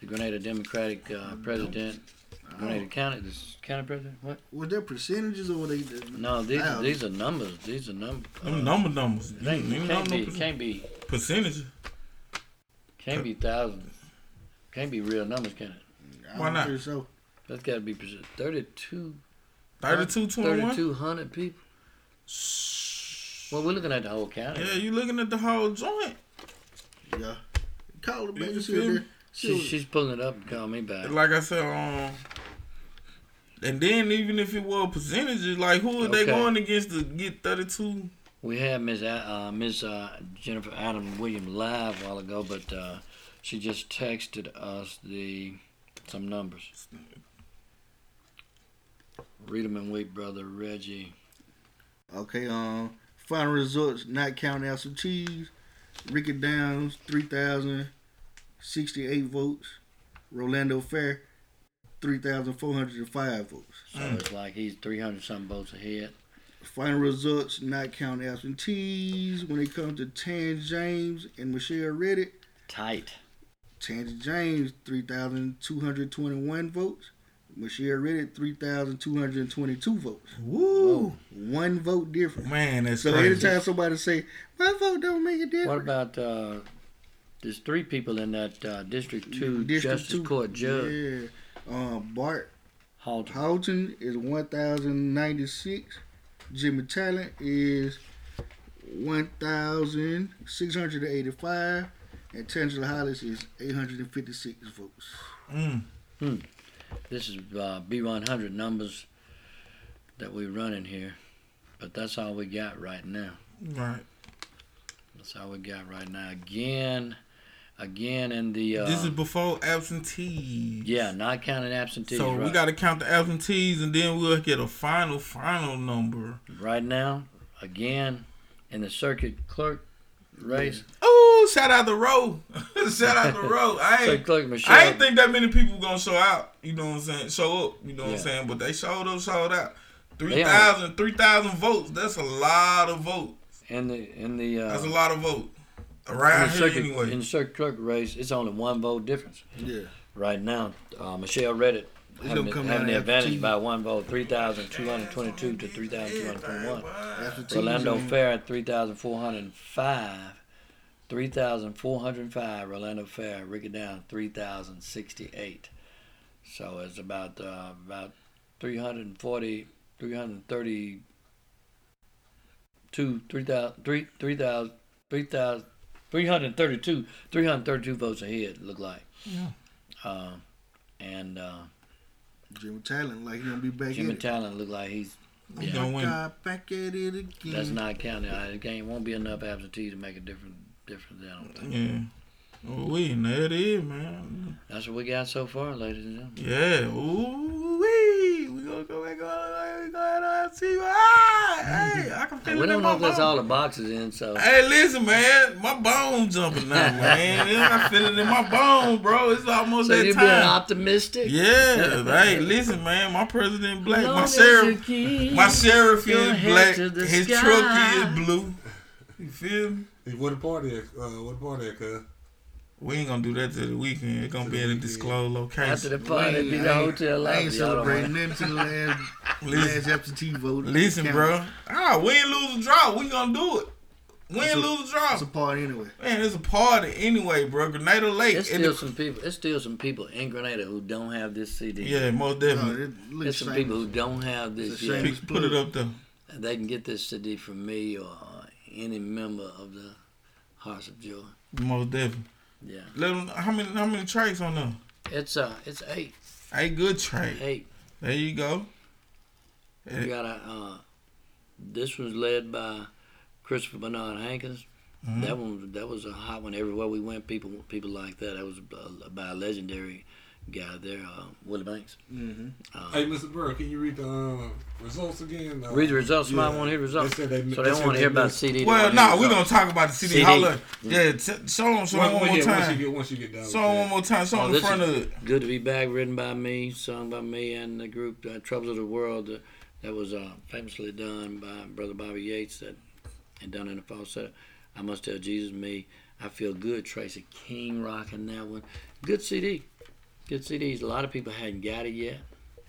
the Grenada Democratic uh, President, Grenada County, this county president. What? Was there percentages or were they? The, No, these Wow. these are numbers. These are numbers. Them number numbers. It ain't- You can't know be. no Can't be. Percentage. Can't be thousands. Can't be real numbers, can it? Why don't not? think so. That's got to be percent. Thirty-two. 32, 21? Thirty-two hundred people. Well, we're looking at the whole county. Yeah, you looking at the whole joint. Yeah. Call the You baby. feel me? She, she's pulling it up and calling me back. Like I said, um, and then even if it were percentages, like who are they going against to get thirty two? We had Miss A- uh, Miss uh, Jennifer Adam Williams live a while ago, but uh, she just texted us the some numbers. Read them and wait, brother Reggie. Okay, um, final results not counting absentees. Ricky Downs, 3,068 votes. Rolando Fair, 3,405 votes. So it's like he's 300 something votes ahead. Final results not counting absentees. When it comes to Tan James and Michelle Reddick, Tight. Tan James, 3,221 votes. Michelle Reddick, 3,222 votes. Woo! One vote difference. Man, that's so crazy. anytime somebody say, my vote don't make a difference. What about uh, there's three people in that uh, District Two District Justice two. Court judge. Yeah. Um, Bart Halton. Halton is 1,096. Jimmy Talent is 1,685. And Tangela Hollis is 856 votes. Mm. Hmm. This is uh, B100 numbers that we running here, but that's all we got right now. Right. That's all we got right now. Again, again in the. Uh, this is before absentees. yeah, not counting absentees. So we got to count the absentees, and then we'll get a final, final number. right now. Again, in the circuit clerk race. Oh, shout out the row. shout out the row. I ain't, I ain't think that many people gonna show out. You know what I'm saying? Show up. You know what I'm saying? But they showed up, showed out. They 3,000 3,000 votes. That's a lot of votes. in the in the. Uh, That's a lot of votes. in Around the here circuit, anyway. in the circuit clerk race, it's only one vote difference. Yeah. Right now, uh, Michelle Reddick It's having, gonna come having the advantage TV. by one vote, 3,222 to 3,221. Absentees Rolando Fair at 3,405. 3,405. Rolando Fair. Ricky Down 3,068. So it's about uh, about 340, 332, 3,000, 3, 3,000, 3,000, 332, 332 votes ahead, look like. Yeah. Um, and uh, Jimmy Talent, like he gonna be back Jimmy in. Talent look like he's. He Yeah, gonna win. Got back at it again. that's not counting. Uh, The game won't be enough absentee to make a different difference. I don't think. Yeah. We and there man. That's what we got so far, ladies and gentlemen. Yeah. Ooh wee. We gonna go back on. Go ahead and see. Ah, hey, I can feel we it don't know if that's all the boxes in, so. Hey, listen, man. My bones jumping now, man. I feel it in my bones, bro. It's almost So that you time. being optimistic? Yeah, hey, listen, man. My president black. Long My sheriff, my sheriff is black. His sky. truck is blue. You feel me? Hey, What the party? Uh, what the party at, cuz? We ain't gonna do that till the weekend. It's gonna be at a disclosed location. After the party, be the I ain't- hotel I ain't celebrating want- nothing to the last, last absentee vote. Listen, bro. Ah, win, lose, or draw. We gonna do it. Win, It's a- lose, or draw. It's a party anyway. Man, it's a party anyway, bro. Grenada Lake. There's And still the- some people. There's still some people in Grenada who don't have this CD. yeah, most No, definitely. it looks There's some shameless. people who don't have this It's yet. Put, put it up there. And they can get this CD from me or any member of the Hearts of Joy. Most definitely. Yeah, Let 'em- how many how many tracks on them? it's uh, it's eight, Eight good track. eight. There you go. We got a. Uh, this was led by Christopher Bernard Hankins. Mhm. That one, that was a hot one. Everywhere we went, people, people like that. That was uh, by a legendary guy there, uh, Willie Banks. Mm-hmm. Uh, Hey, Mr. Burr, can you read the uh, results again? Uh, Read the results. Somebody yeah. want to hear the results. They they- so they, they said want to hear about missed- CD. Well, no, nah, we're gonna talk about the CD. CD. Holla. Yeah, t- show them, show Well, them one more time. once you get- once you get done with Show them that. one more time. Show Oh, them the this front is of it. Good to be back, written by me, sung by me, and the group uh, Troubles of the World. Uh, that was uh, famously done by Brother Bobby Yates that and done in the falsetto. I must tell Jesus me. I feel good. Tracy King rocking that one. Good CD. Good CDs. A lot of people hadn't got it yet.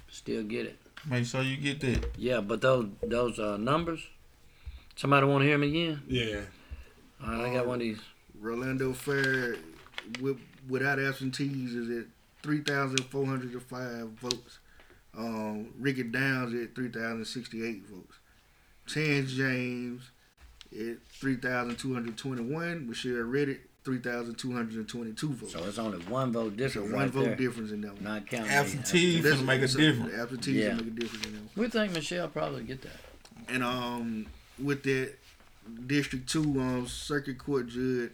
Still get it. Make sure you get that. Yeah, but those those uh, numbers. Somebody want to hear them again? Yeah. All right, I got one of these. Rolando Fair, with, without absentees, is at 3,405 votes. Um, Ricky Downs at 3,068 votes. Chance James at 3,221. Michelle Reddick, 3,222 votes. So it's only one vote difference. So one right vote there. difference in that one. Not counting Absentee me. finna make a difference. Absentees Yeah. will make a difference in that one. We think Michelle probably get that. And um, with that District Two um Circuit Court judge,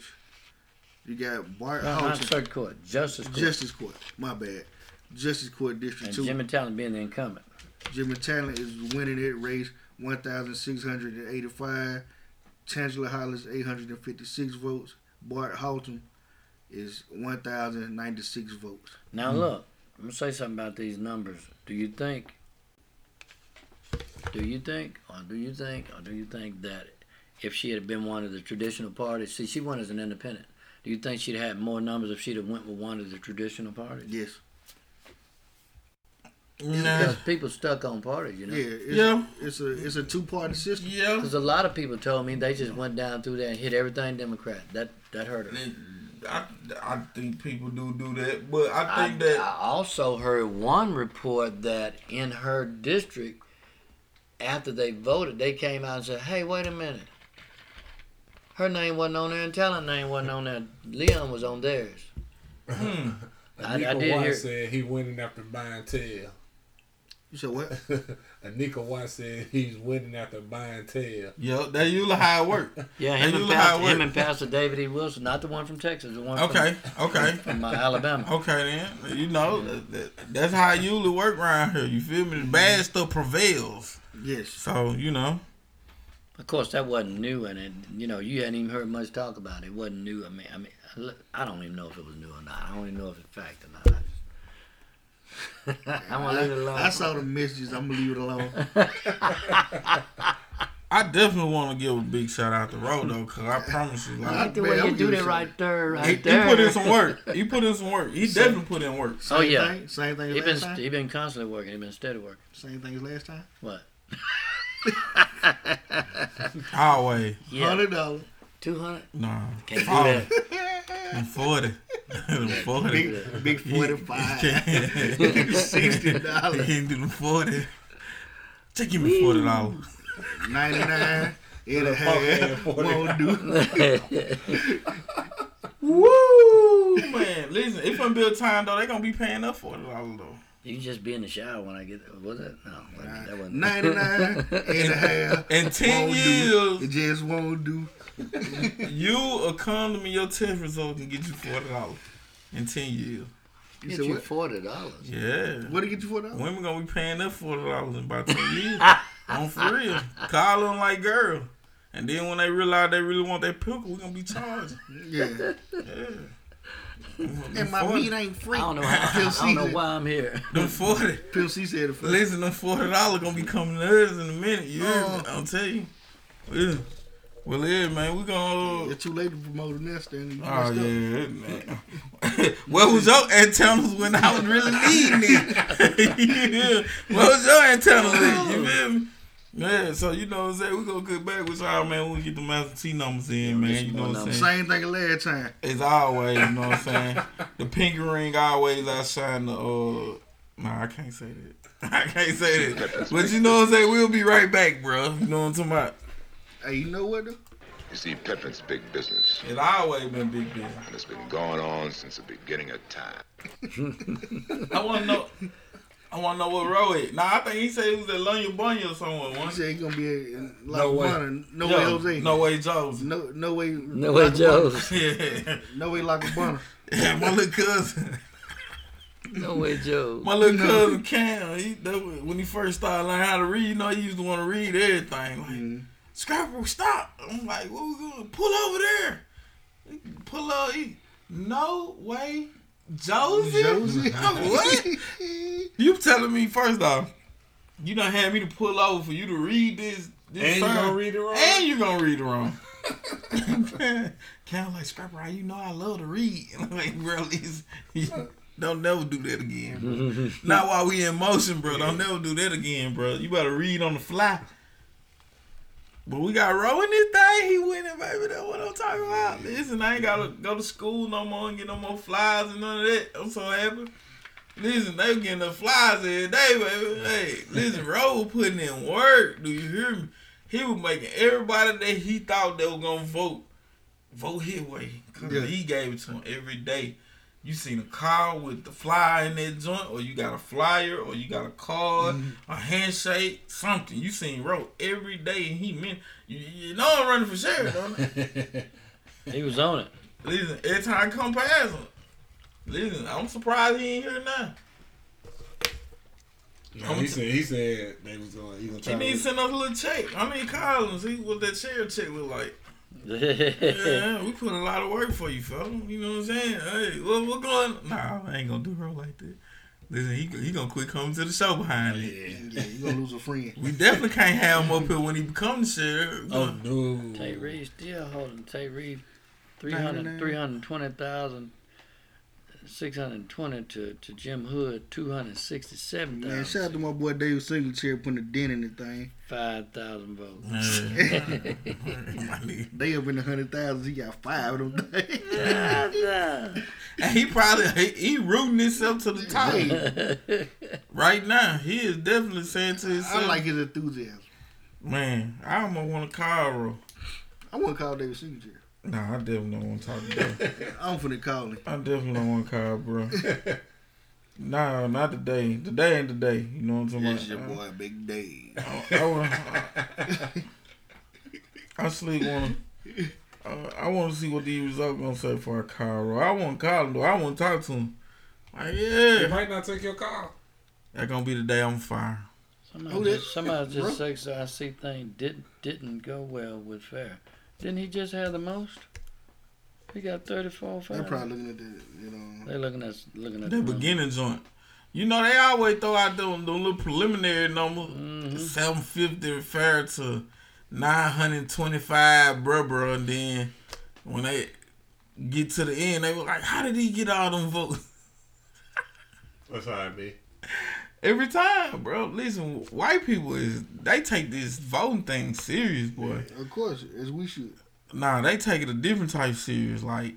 you got Bart No, not circuit court, justice court. Justice Court. My bad. Justice Court District And Two. Jimmy Talent being the incumbent. Jimmy Talent is winning it race one thousand six hundred and eighty five. Tangela Hollis eight hundred and fifty six votes. Bart Houghton is one thousand ninety six votes. Now hmm. look, I'm gonna say something about these numbers. Do you think? Do you think, or do you think, or do you think that if she had been one of the traditional parties, see, she went as an independent. Do you think she'd had more numbers if she'd have went with one of the traditional parties? Yes. Because people stuck on parties, you know. Yeah, it's, Yeah. It's a it's a two party system. Yeah. Because a lot of people told me they just went down through there and hit everything Democrat. That that hurt her. I, I think people do do that, but I I, think that I also heard one report that in her district, after they voted, they came out and said, "Hey, wait a minute. Her name wasn't on there, and Talent name wasn't on there. Leon was on theirs." Hmm. I, I Anika did White hear. said he winning after buying tail. You said what? Anika White said he's winning after buying tail. yeah, that usually how it work. Yeah, That him and, usually how Pastor, it him and Pastor David E. Wilson, not the one from Texas, the one Okay, from, okay. Okay. From uh, Alabama. Okay then, you know that, that, that's how it usually work around here. You feel me? The bad stuff prevails. Yes. So you know, Of course, that wasn't new, and it, you know, you hadn't even heard much talk about it. It wasn't new. I mean, I mean, I don't even know if it was new or not. I don't even know if it's fact or not. I just- I'm gonna leave it alone. I saw the messages. I'm gonna leave it alone. I definitely want to give a big shout out to Ro though, cause I promise you, I like, like the way I'm you do giving that right there, right he, he put in some work. He put in some work. He Same- definitely put in work. Oh Same yeah, thing, same thing as he been time? he been constantly working. He been steady working. Same thing as last time. What? Highway. Yeah, Hundred dollars. Two hundred. Nah. Can't do that. them Forty. Them Forty. Big big forty five. Sixty dollars. He ain't do the forty. Just give me forty dollars. Ninety nine. And a Fuck that half. 40. Won't do. Woo man, listen, if I'm build time though, they're gonna be paying up forty dollars though. You can just be in the shower when I get. there. Was it? No, that that wasn't. Ninety nine and a half. In ten Won't do. years, It just won't do. You will come to me, your test result can get you forty dollars. In ten years. You Get said you what? forty dollars. Yeah. What did get you for that? Women gonna be paying that forty dollars in about ten years. On for real. Call them like girl. And then when they realize they really want that pickle, we're gonna be charging. Yeah. Yeah. And my meat ain't free. I don't know. How, Phil I don't know why I'm here. Them forty. Phil C said it first. Listen, them forty dollars gonna be coming to us in a minute. You hear? Oh. I'll tell you. Yeah. Well, yeah, man, we gonna. It's too late to promote the nest and you Oh up. yeah, man. Where was your antennas when I was really needing it? yeah. Where was your antennas at? You feel me? Yeah, so you know what I'm saying? We gonna get back with y'all, man, when we get the master T numbers in, man. You know what I'm saying? Same thing as last time. It's always, you know what I'm saying? The pinky ring always outshine the uh Nah, I can't say that. I can't say that. But you know what I'm saying? We'll be right back, bro. You know what I'm talking about? Hey, you know what though? You see, Pippin's big business. It's always been big business. And it's been going on since the beginning of time. I wanna know I want to know what row it. Nah, I think he said he was at Lunya Bunya or somewhere. He Once. said he gonna be in like No way. Bonner. No Yo, way Jose. No way Jones. No, no way. No way Laka Joe's. Yeah. No way like a bunner. yeah, my little cousin. No way, Joe. My little cousin Cam, he, that, was- when he first started learning how to read, you know, he used to want to read everything. Like, Mm-hmm. Scrapper, stop. I'm like, what we going? To pull over there. Pull up. No way. Josie? Josie. What? you telling me, first off, you done had me to pull over for you to read this. this And you sign, gonna read it wrong? And you gonna read it wrong. Cam like, Scrapper, how you know I love to read? I'm like, bro, please, don't never do that again, bro. Not while we in motion, bro. Don't never do that again, bro. You better read on the fly. But we got Roe in this thing. He winning, baby. That's what I'm talking about. Listen, I ain't gotta go to school no more and get no more flies and none of that. I'm so happy. Listen, they getting the flies every day, baby. Hey, listen, Roe putting in work. Do you hear me? He was making everybody that he thought they were gonna vote vote his way. Cause Yeah. he gave it to him every day. You seen a car with the flyer in that joint, or you got a flyer, or you got a card, mm-hmm. a handshake, something. You seen Roe every day, and he meant you, you know I'm running for sheriff, don't it? He was on it. Listen, every time I come past him, listen, I'm surprised he ain't here now. No, he said he said they was going. He gonna try. He need to to, send us a little check. I mean, call him, see what that sheriff check look like. Yeah, we put a lot of work for you, fella. You know what I'm saying? Hey, what, what going? Nah, I ain't gonna do her like that. Listen, he he gonna quit coming to the show behind it. Yeah, you gonna lose a friend. We definitely can't have him up here when he becomes sheriff. oh no! Tate Reeves still holding Tate Reeves 300, 320,000, 620 to, to Jim Hood, 267,000. Man, shout out to my boy David Singletary putting a dent in the thing. 5,000 votes. They up in the 100,000. He got five of them things. And he probably he, he rooting himself to the top right now. He is definitely saying to himself, I like his enthusiasm. man, I almost want to call Ro. I want to call David Singletary. Nah, I definitely don't want to talk to him. I'm finna call him. I definitely don't want to call, bro. nah, not today. Today ain't the day. You know what I'm talking That's about? your boy, Big Dave. I, I, wanna- I, I sleep wanna. Uh, I want to see what these results gonna say for a call. Bro. I want to call him though. I want to talk to him. Like, He might not take your call. that gonna be the day I'm fired. Somebody Who just, that? somebody just said so I see thing didn't didn't go well with Fair. Didn't he just have the most? He got 34 They're probably looking at the, you know. They're looking at looking at The numbers. beginning joint. You know they always throw out them, them little preliminary numbers. Mhm. Seven fifty fair to nine hundred twenty five, bro, bro, and then when they get to the end, they were like, "How did he get all them votes?" That's how it be. Every time, bro. Listen, white people is they take this voting thing serious, boy. Of course, as we should. Nah, they take it a different type serious. Like,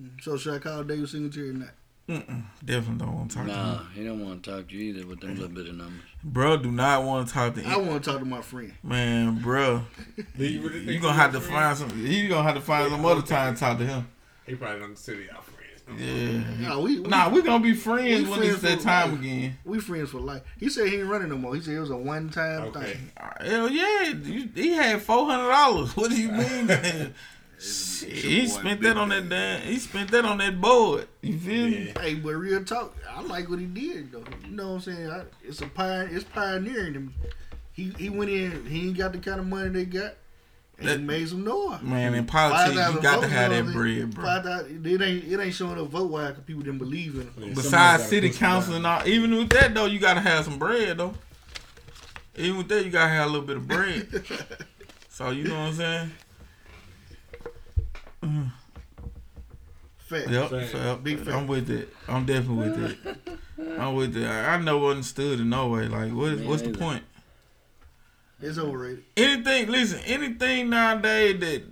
mm-hmm. So should I call David Singletary or not? mm-mm, definitely don't want to talk to Nah, him. he don't want to talk to you either with them little bit of numbers. Bro, do not want to talk to Him. I want to talk to my friend. Man, bro, you really you gonna have to friend? find some. You gonna have to find some other time to talk to him. He probably don't consider y'all friends. No more. Yeah. No, we, we, Nah, we gonna be friends when it's that time life. again. we friends for life. He said he ain't running no more. He said it was a one time Okay. thing. Hell yeah, he had four hundred dollars. What do you mean? man? Shit, he spent that on that damn. He spent that on that board. You feel me? Hey, but real talk, I like what he did though. You know what I'm saying? I, it's a pioneer. It's pioneering him. He he went in. He ain't got the kind of money they got. And That- he made some noise. Man, in politics, you got to have that what bread, bro. 5,000 It ain't it ain't showing up vote wise because people didn't believe in him. Yeah, Besides somebody city council and all, even with that though, you gotta have some bread though. Even with that, you gotta have a little bit of bread. so you know what I'm saying? Fact. Yep, Fact. fact. Big fact. I'm with it. I'm definitely with it. I'm with it. I know what I never understood in no way. Like, what is, Me what's the neither. point? It's overrated. Anything, listen, anything nowadays that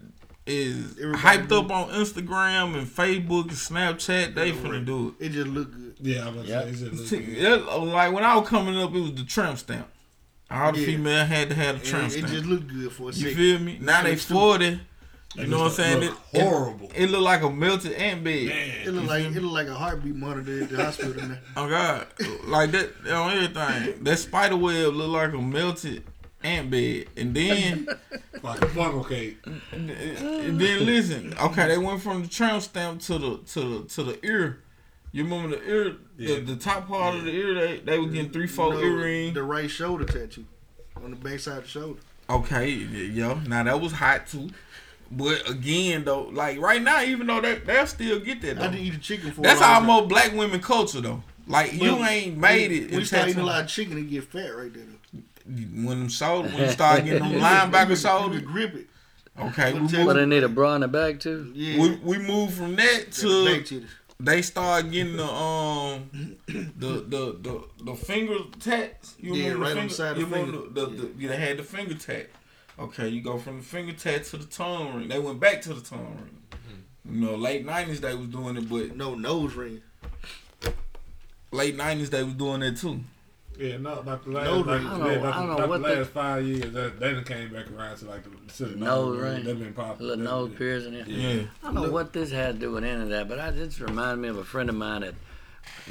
is Everybody hyped do. up on Instagram and Facebook and Snapchat, they finna do It It just look good. Yeah, I'm gonna Yep. say it's just it. looking See, it- Like when I was coming up, it was the tramp stamp. All the Yeah. female had to have the And tramp it, it just look good for a You second. feel me? Now they it's forty. You know what I'm saying? Look It- it- horrible. It, look like a melted ant bed. It look like it look like a heartbeat monitor at the hospital. in. Oh God, like that on everything. That spider web look like a melted ant bed, and then like a funnel cake. And then listen, okay, they went from the tramp stamp to the to the to the ear. You remember the ear, Yeah. the, the top part of the ear? They they were getting three, four No, earring. The right shoulder tattoo on the back side of the shoulder. Okay, yeah. Now that was hot too. But again, though, like right now, even though they they'll still get that. I Though. did eat a chicken for. That's a long time. almost black women culture though. Like you ain't made it. When you in start eating a lot of chicken, it get fat right there. Though. When them shoulder, when you start getting them linebacker You shoulders. can grip it. Okay, we But move, But they need a bra in the back too. Yeah. we, we move from that to to they start getting the um the the the, the finger tats. You Yeah, right the on the side of the finger. The, the, yeah, they had the finger tat. Okay, you go from the finger tat to the tongue ring. They went back to the tongue ring. You know, late nineties they was doing it, but No nose ring. late nineties they was doing it too. Yeah, no, about the last, No, like, I don't yeah, about, I don't know about what the the- last five years, that they done came back around to like the, to the Nose ring. ring. They've been popular. Little nose piercing. Yeah. Yeah. I don't know what this had to do with any of that, but I just reminded me of a friend of mine that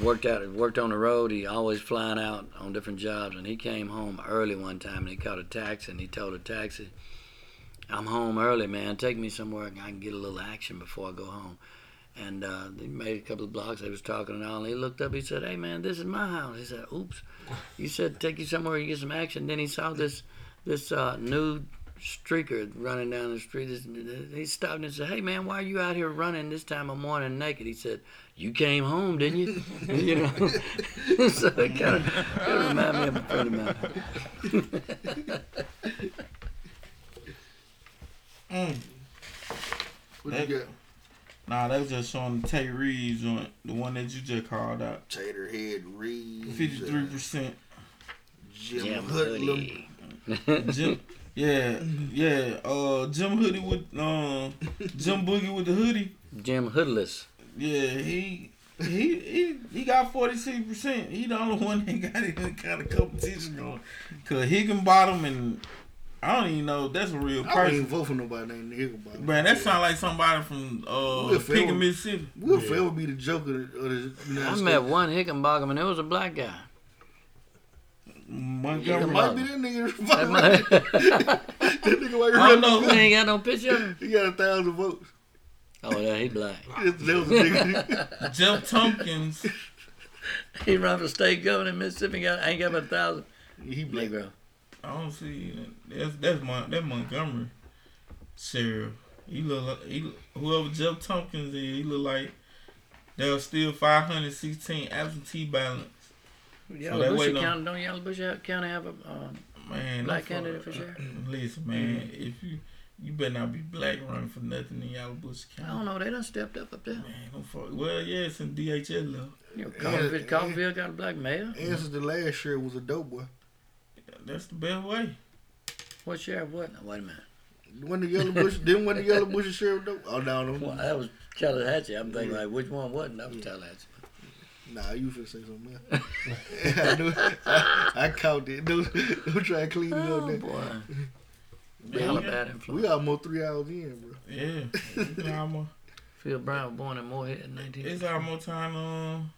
worked out worked on the road. He always flying out on different jobs, and he came home early one time and he caught a taxi and he told the taxi, "I'm home early, man. Take me somewhere I can get a little action before I go home." And uh, they made a couple of blocks. They was talking and all. And he looked up. He said, "Hey, man, this is my house." He said, "Oops." You said take you somewhere you get some action. Then he saw this this uh, nude streaker running down the street. He stopped and said, "Hey man, why are you out here running this time of morning naked?" He said, "You came home, didn't you?" you know. so it kind of reminded me of a friend of mine. Mm. What That- you got? Nah, they was just showing the Tay Reed joint, the one that you just called out. Tater head Reed. Fifty three percent. Jim, Jim Hoodie. Jim, yeah, yeah. Uh, Jim Hoodie with um, Jim Boogie with the hoodie. Jim Hoodless. Yeah, he he he, he got forty six percent. He the only one that got any kind of competition going. Cause Hickingbottom and I don't even know if that's a real person. I don't even person. vote for nobody named Hickingbottom. Man, that sound like somebody from uh Will Ferrell. Pickett, Mississippi. Will Ferrell be the Joker of the United I States. met one Hickingbottom and it was a black guy. Montgomery. Might be that nigga. That might- that nigga like I don't know. He ain't got no picture of him. He got a thousand votes. Oh, yeah, he black. That was a nigga. Jeff Tompkins. He run for state governor in Mississippi. Got ain't got but a thousand. He black. Negro. I don't see that's that's Mon, that Montgomery sheriff. He look like he whoever Jeff Tompkins is. He look like there's still 516 absentee ballots. Yellow they Bush waiting County, don't Yalobusha County have a um, Man, black candidate for sheriff? Listen, man, if you you better not be black running for nothing in Yalobusha Bush County. I don't know. They done stepped up up there. Man, don't fuck. Well, yeah, it's in DHL though. You know, Coffeyville, Coffeyville got a black mayor. Answers the last sheriff was a dope boy. That's the best way. What sheriff? What? No, wait a minute. When the Yalobusha, didn't when the Yalobusha sheriff dope? Oh no, no, Well, that was Tallahatchie. I'm thinking like, which one wasn't? That was Tallahatchie. Nah, you finna say something else. I, knew, I, I caught it. Don't, don't try to clean it Oh up there. boy. Man, we- bad influence. We almost three hours in, bro. Yeah, it's almost, Phil Brown was born in Moorhead in 19. it's almost time um,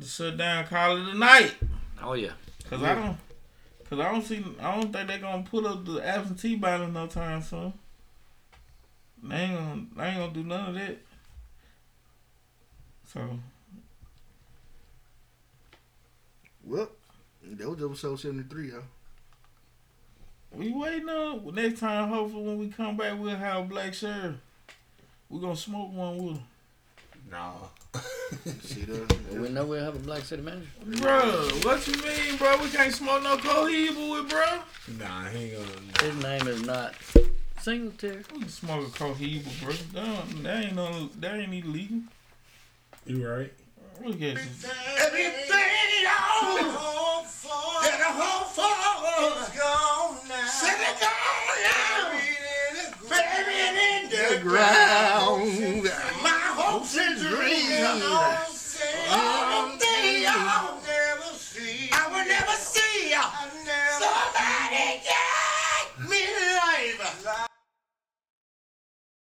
to shut down. Call it a night. Oh yeah. Cause I don't, cause I don't see, I don't think they're gonna put up the absentee ballot no time soon. They ain't gonna, they ain't gonna do none of that. So Well, that was episode seventy three, y'all. we waiting on next time. Hopefully, when we come back, we'll have a black sheriff. We gonna smoke one with him, Nah. See that? Well, we know we'll have a black city manager. bro. What you mean, bro? We can't smoke no cohiba with, bro. Nah, he ain't gonna. His name is not Singletary. We can smoke a cohiba, bro. That, that ain't no, that ain't illegal. You right. Look at this. Everything on home for that the home for gone now. Said it gone now. Buried in the ground since reason. All day I'll never see. I will never see. Somebody get me alive.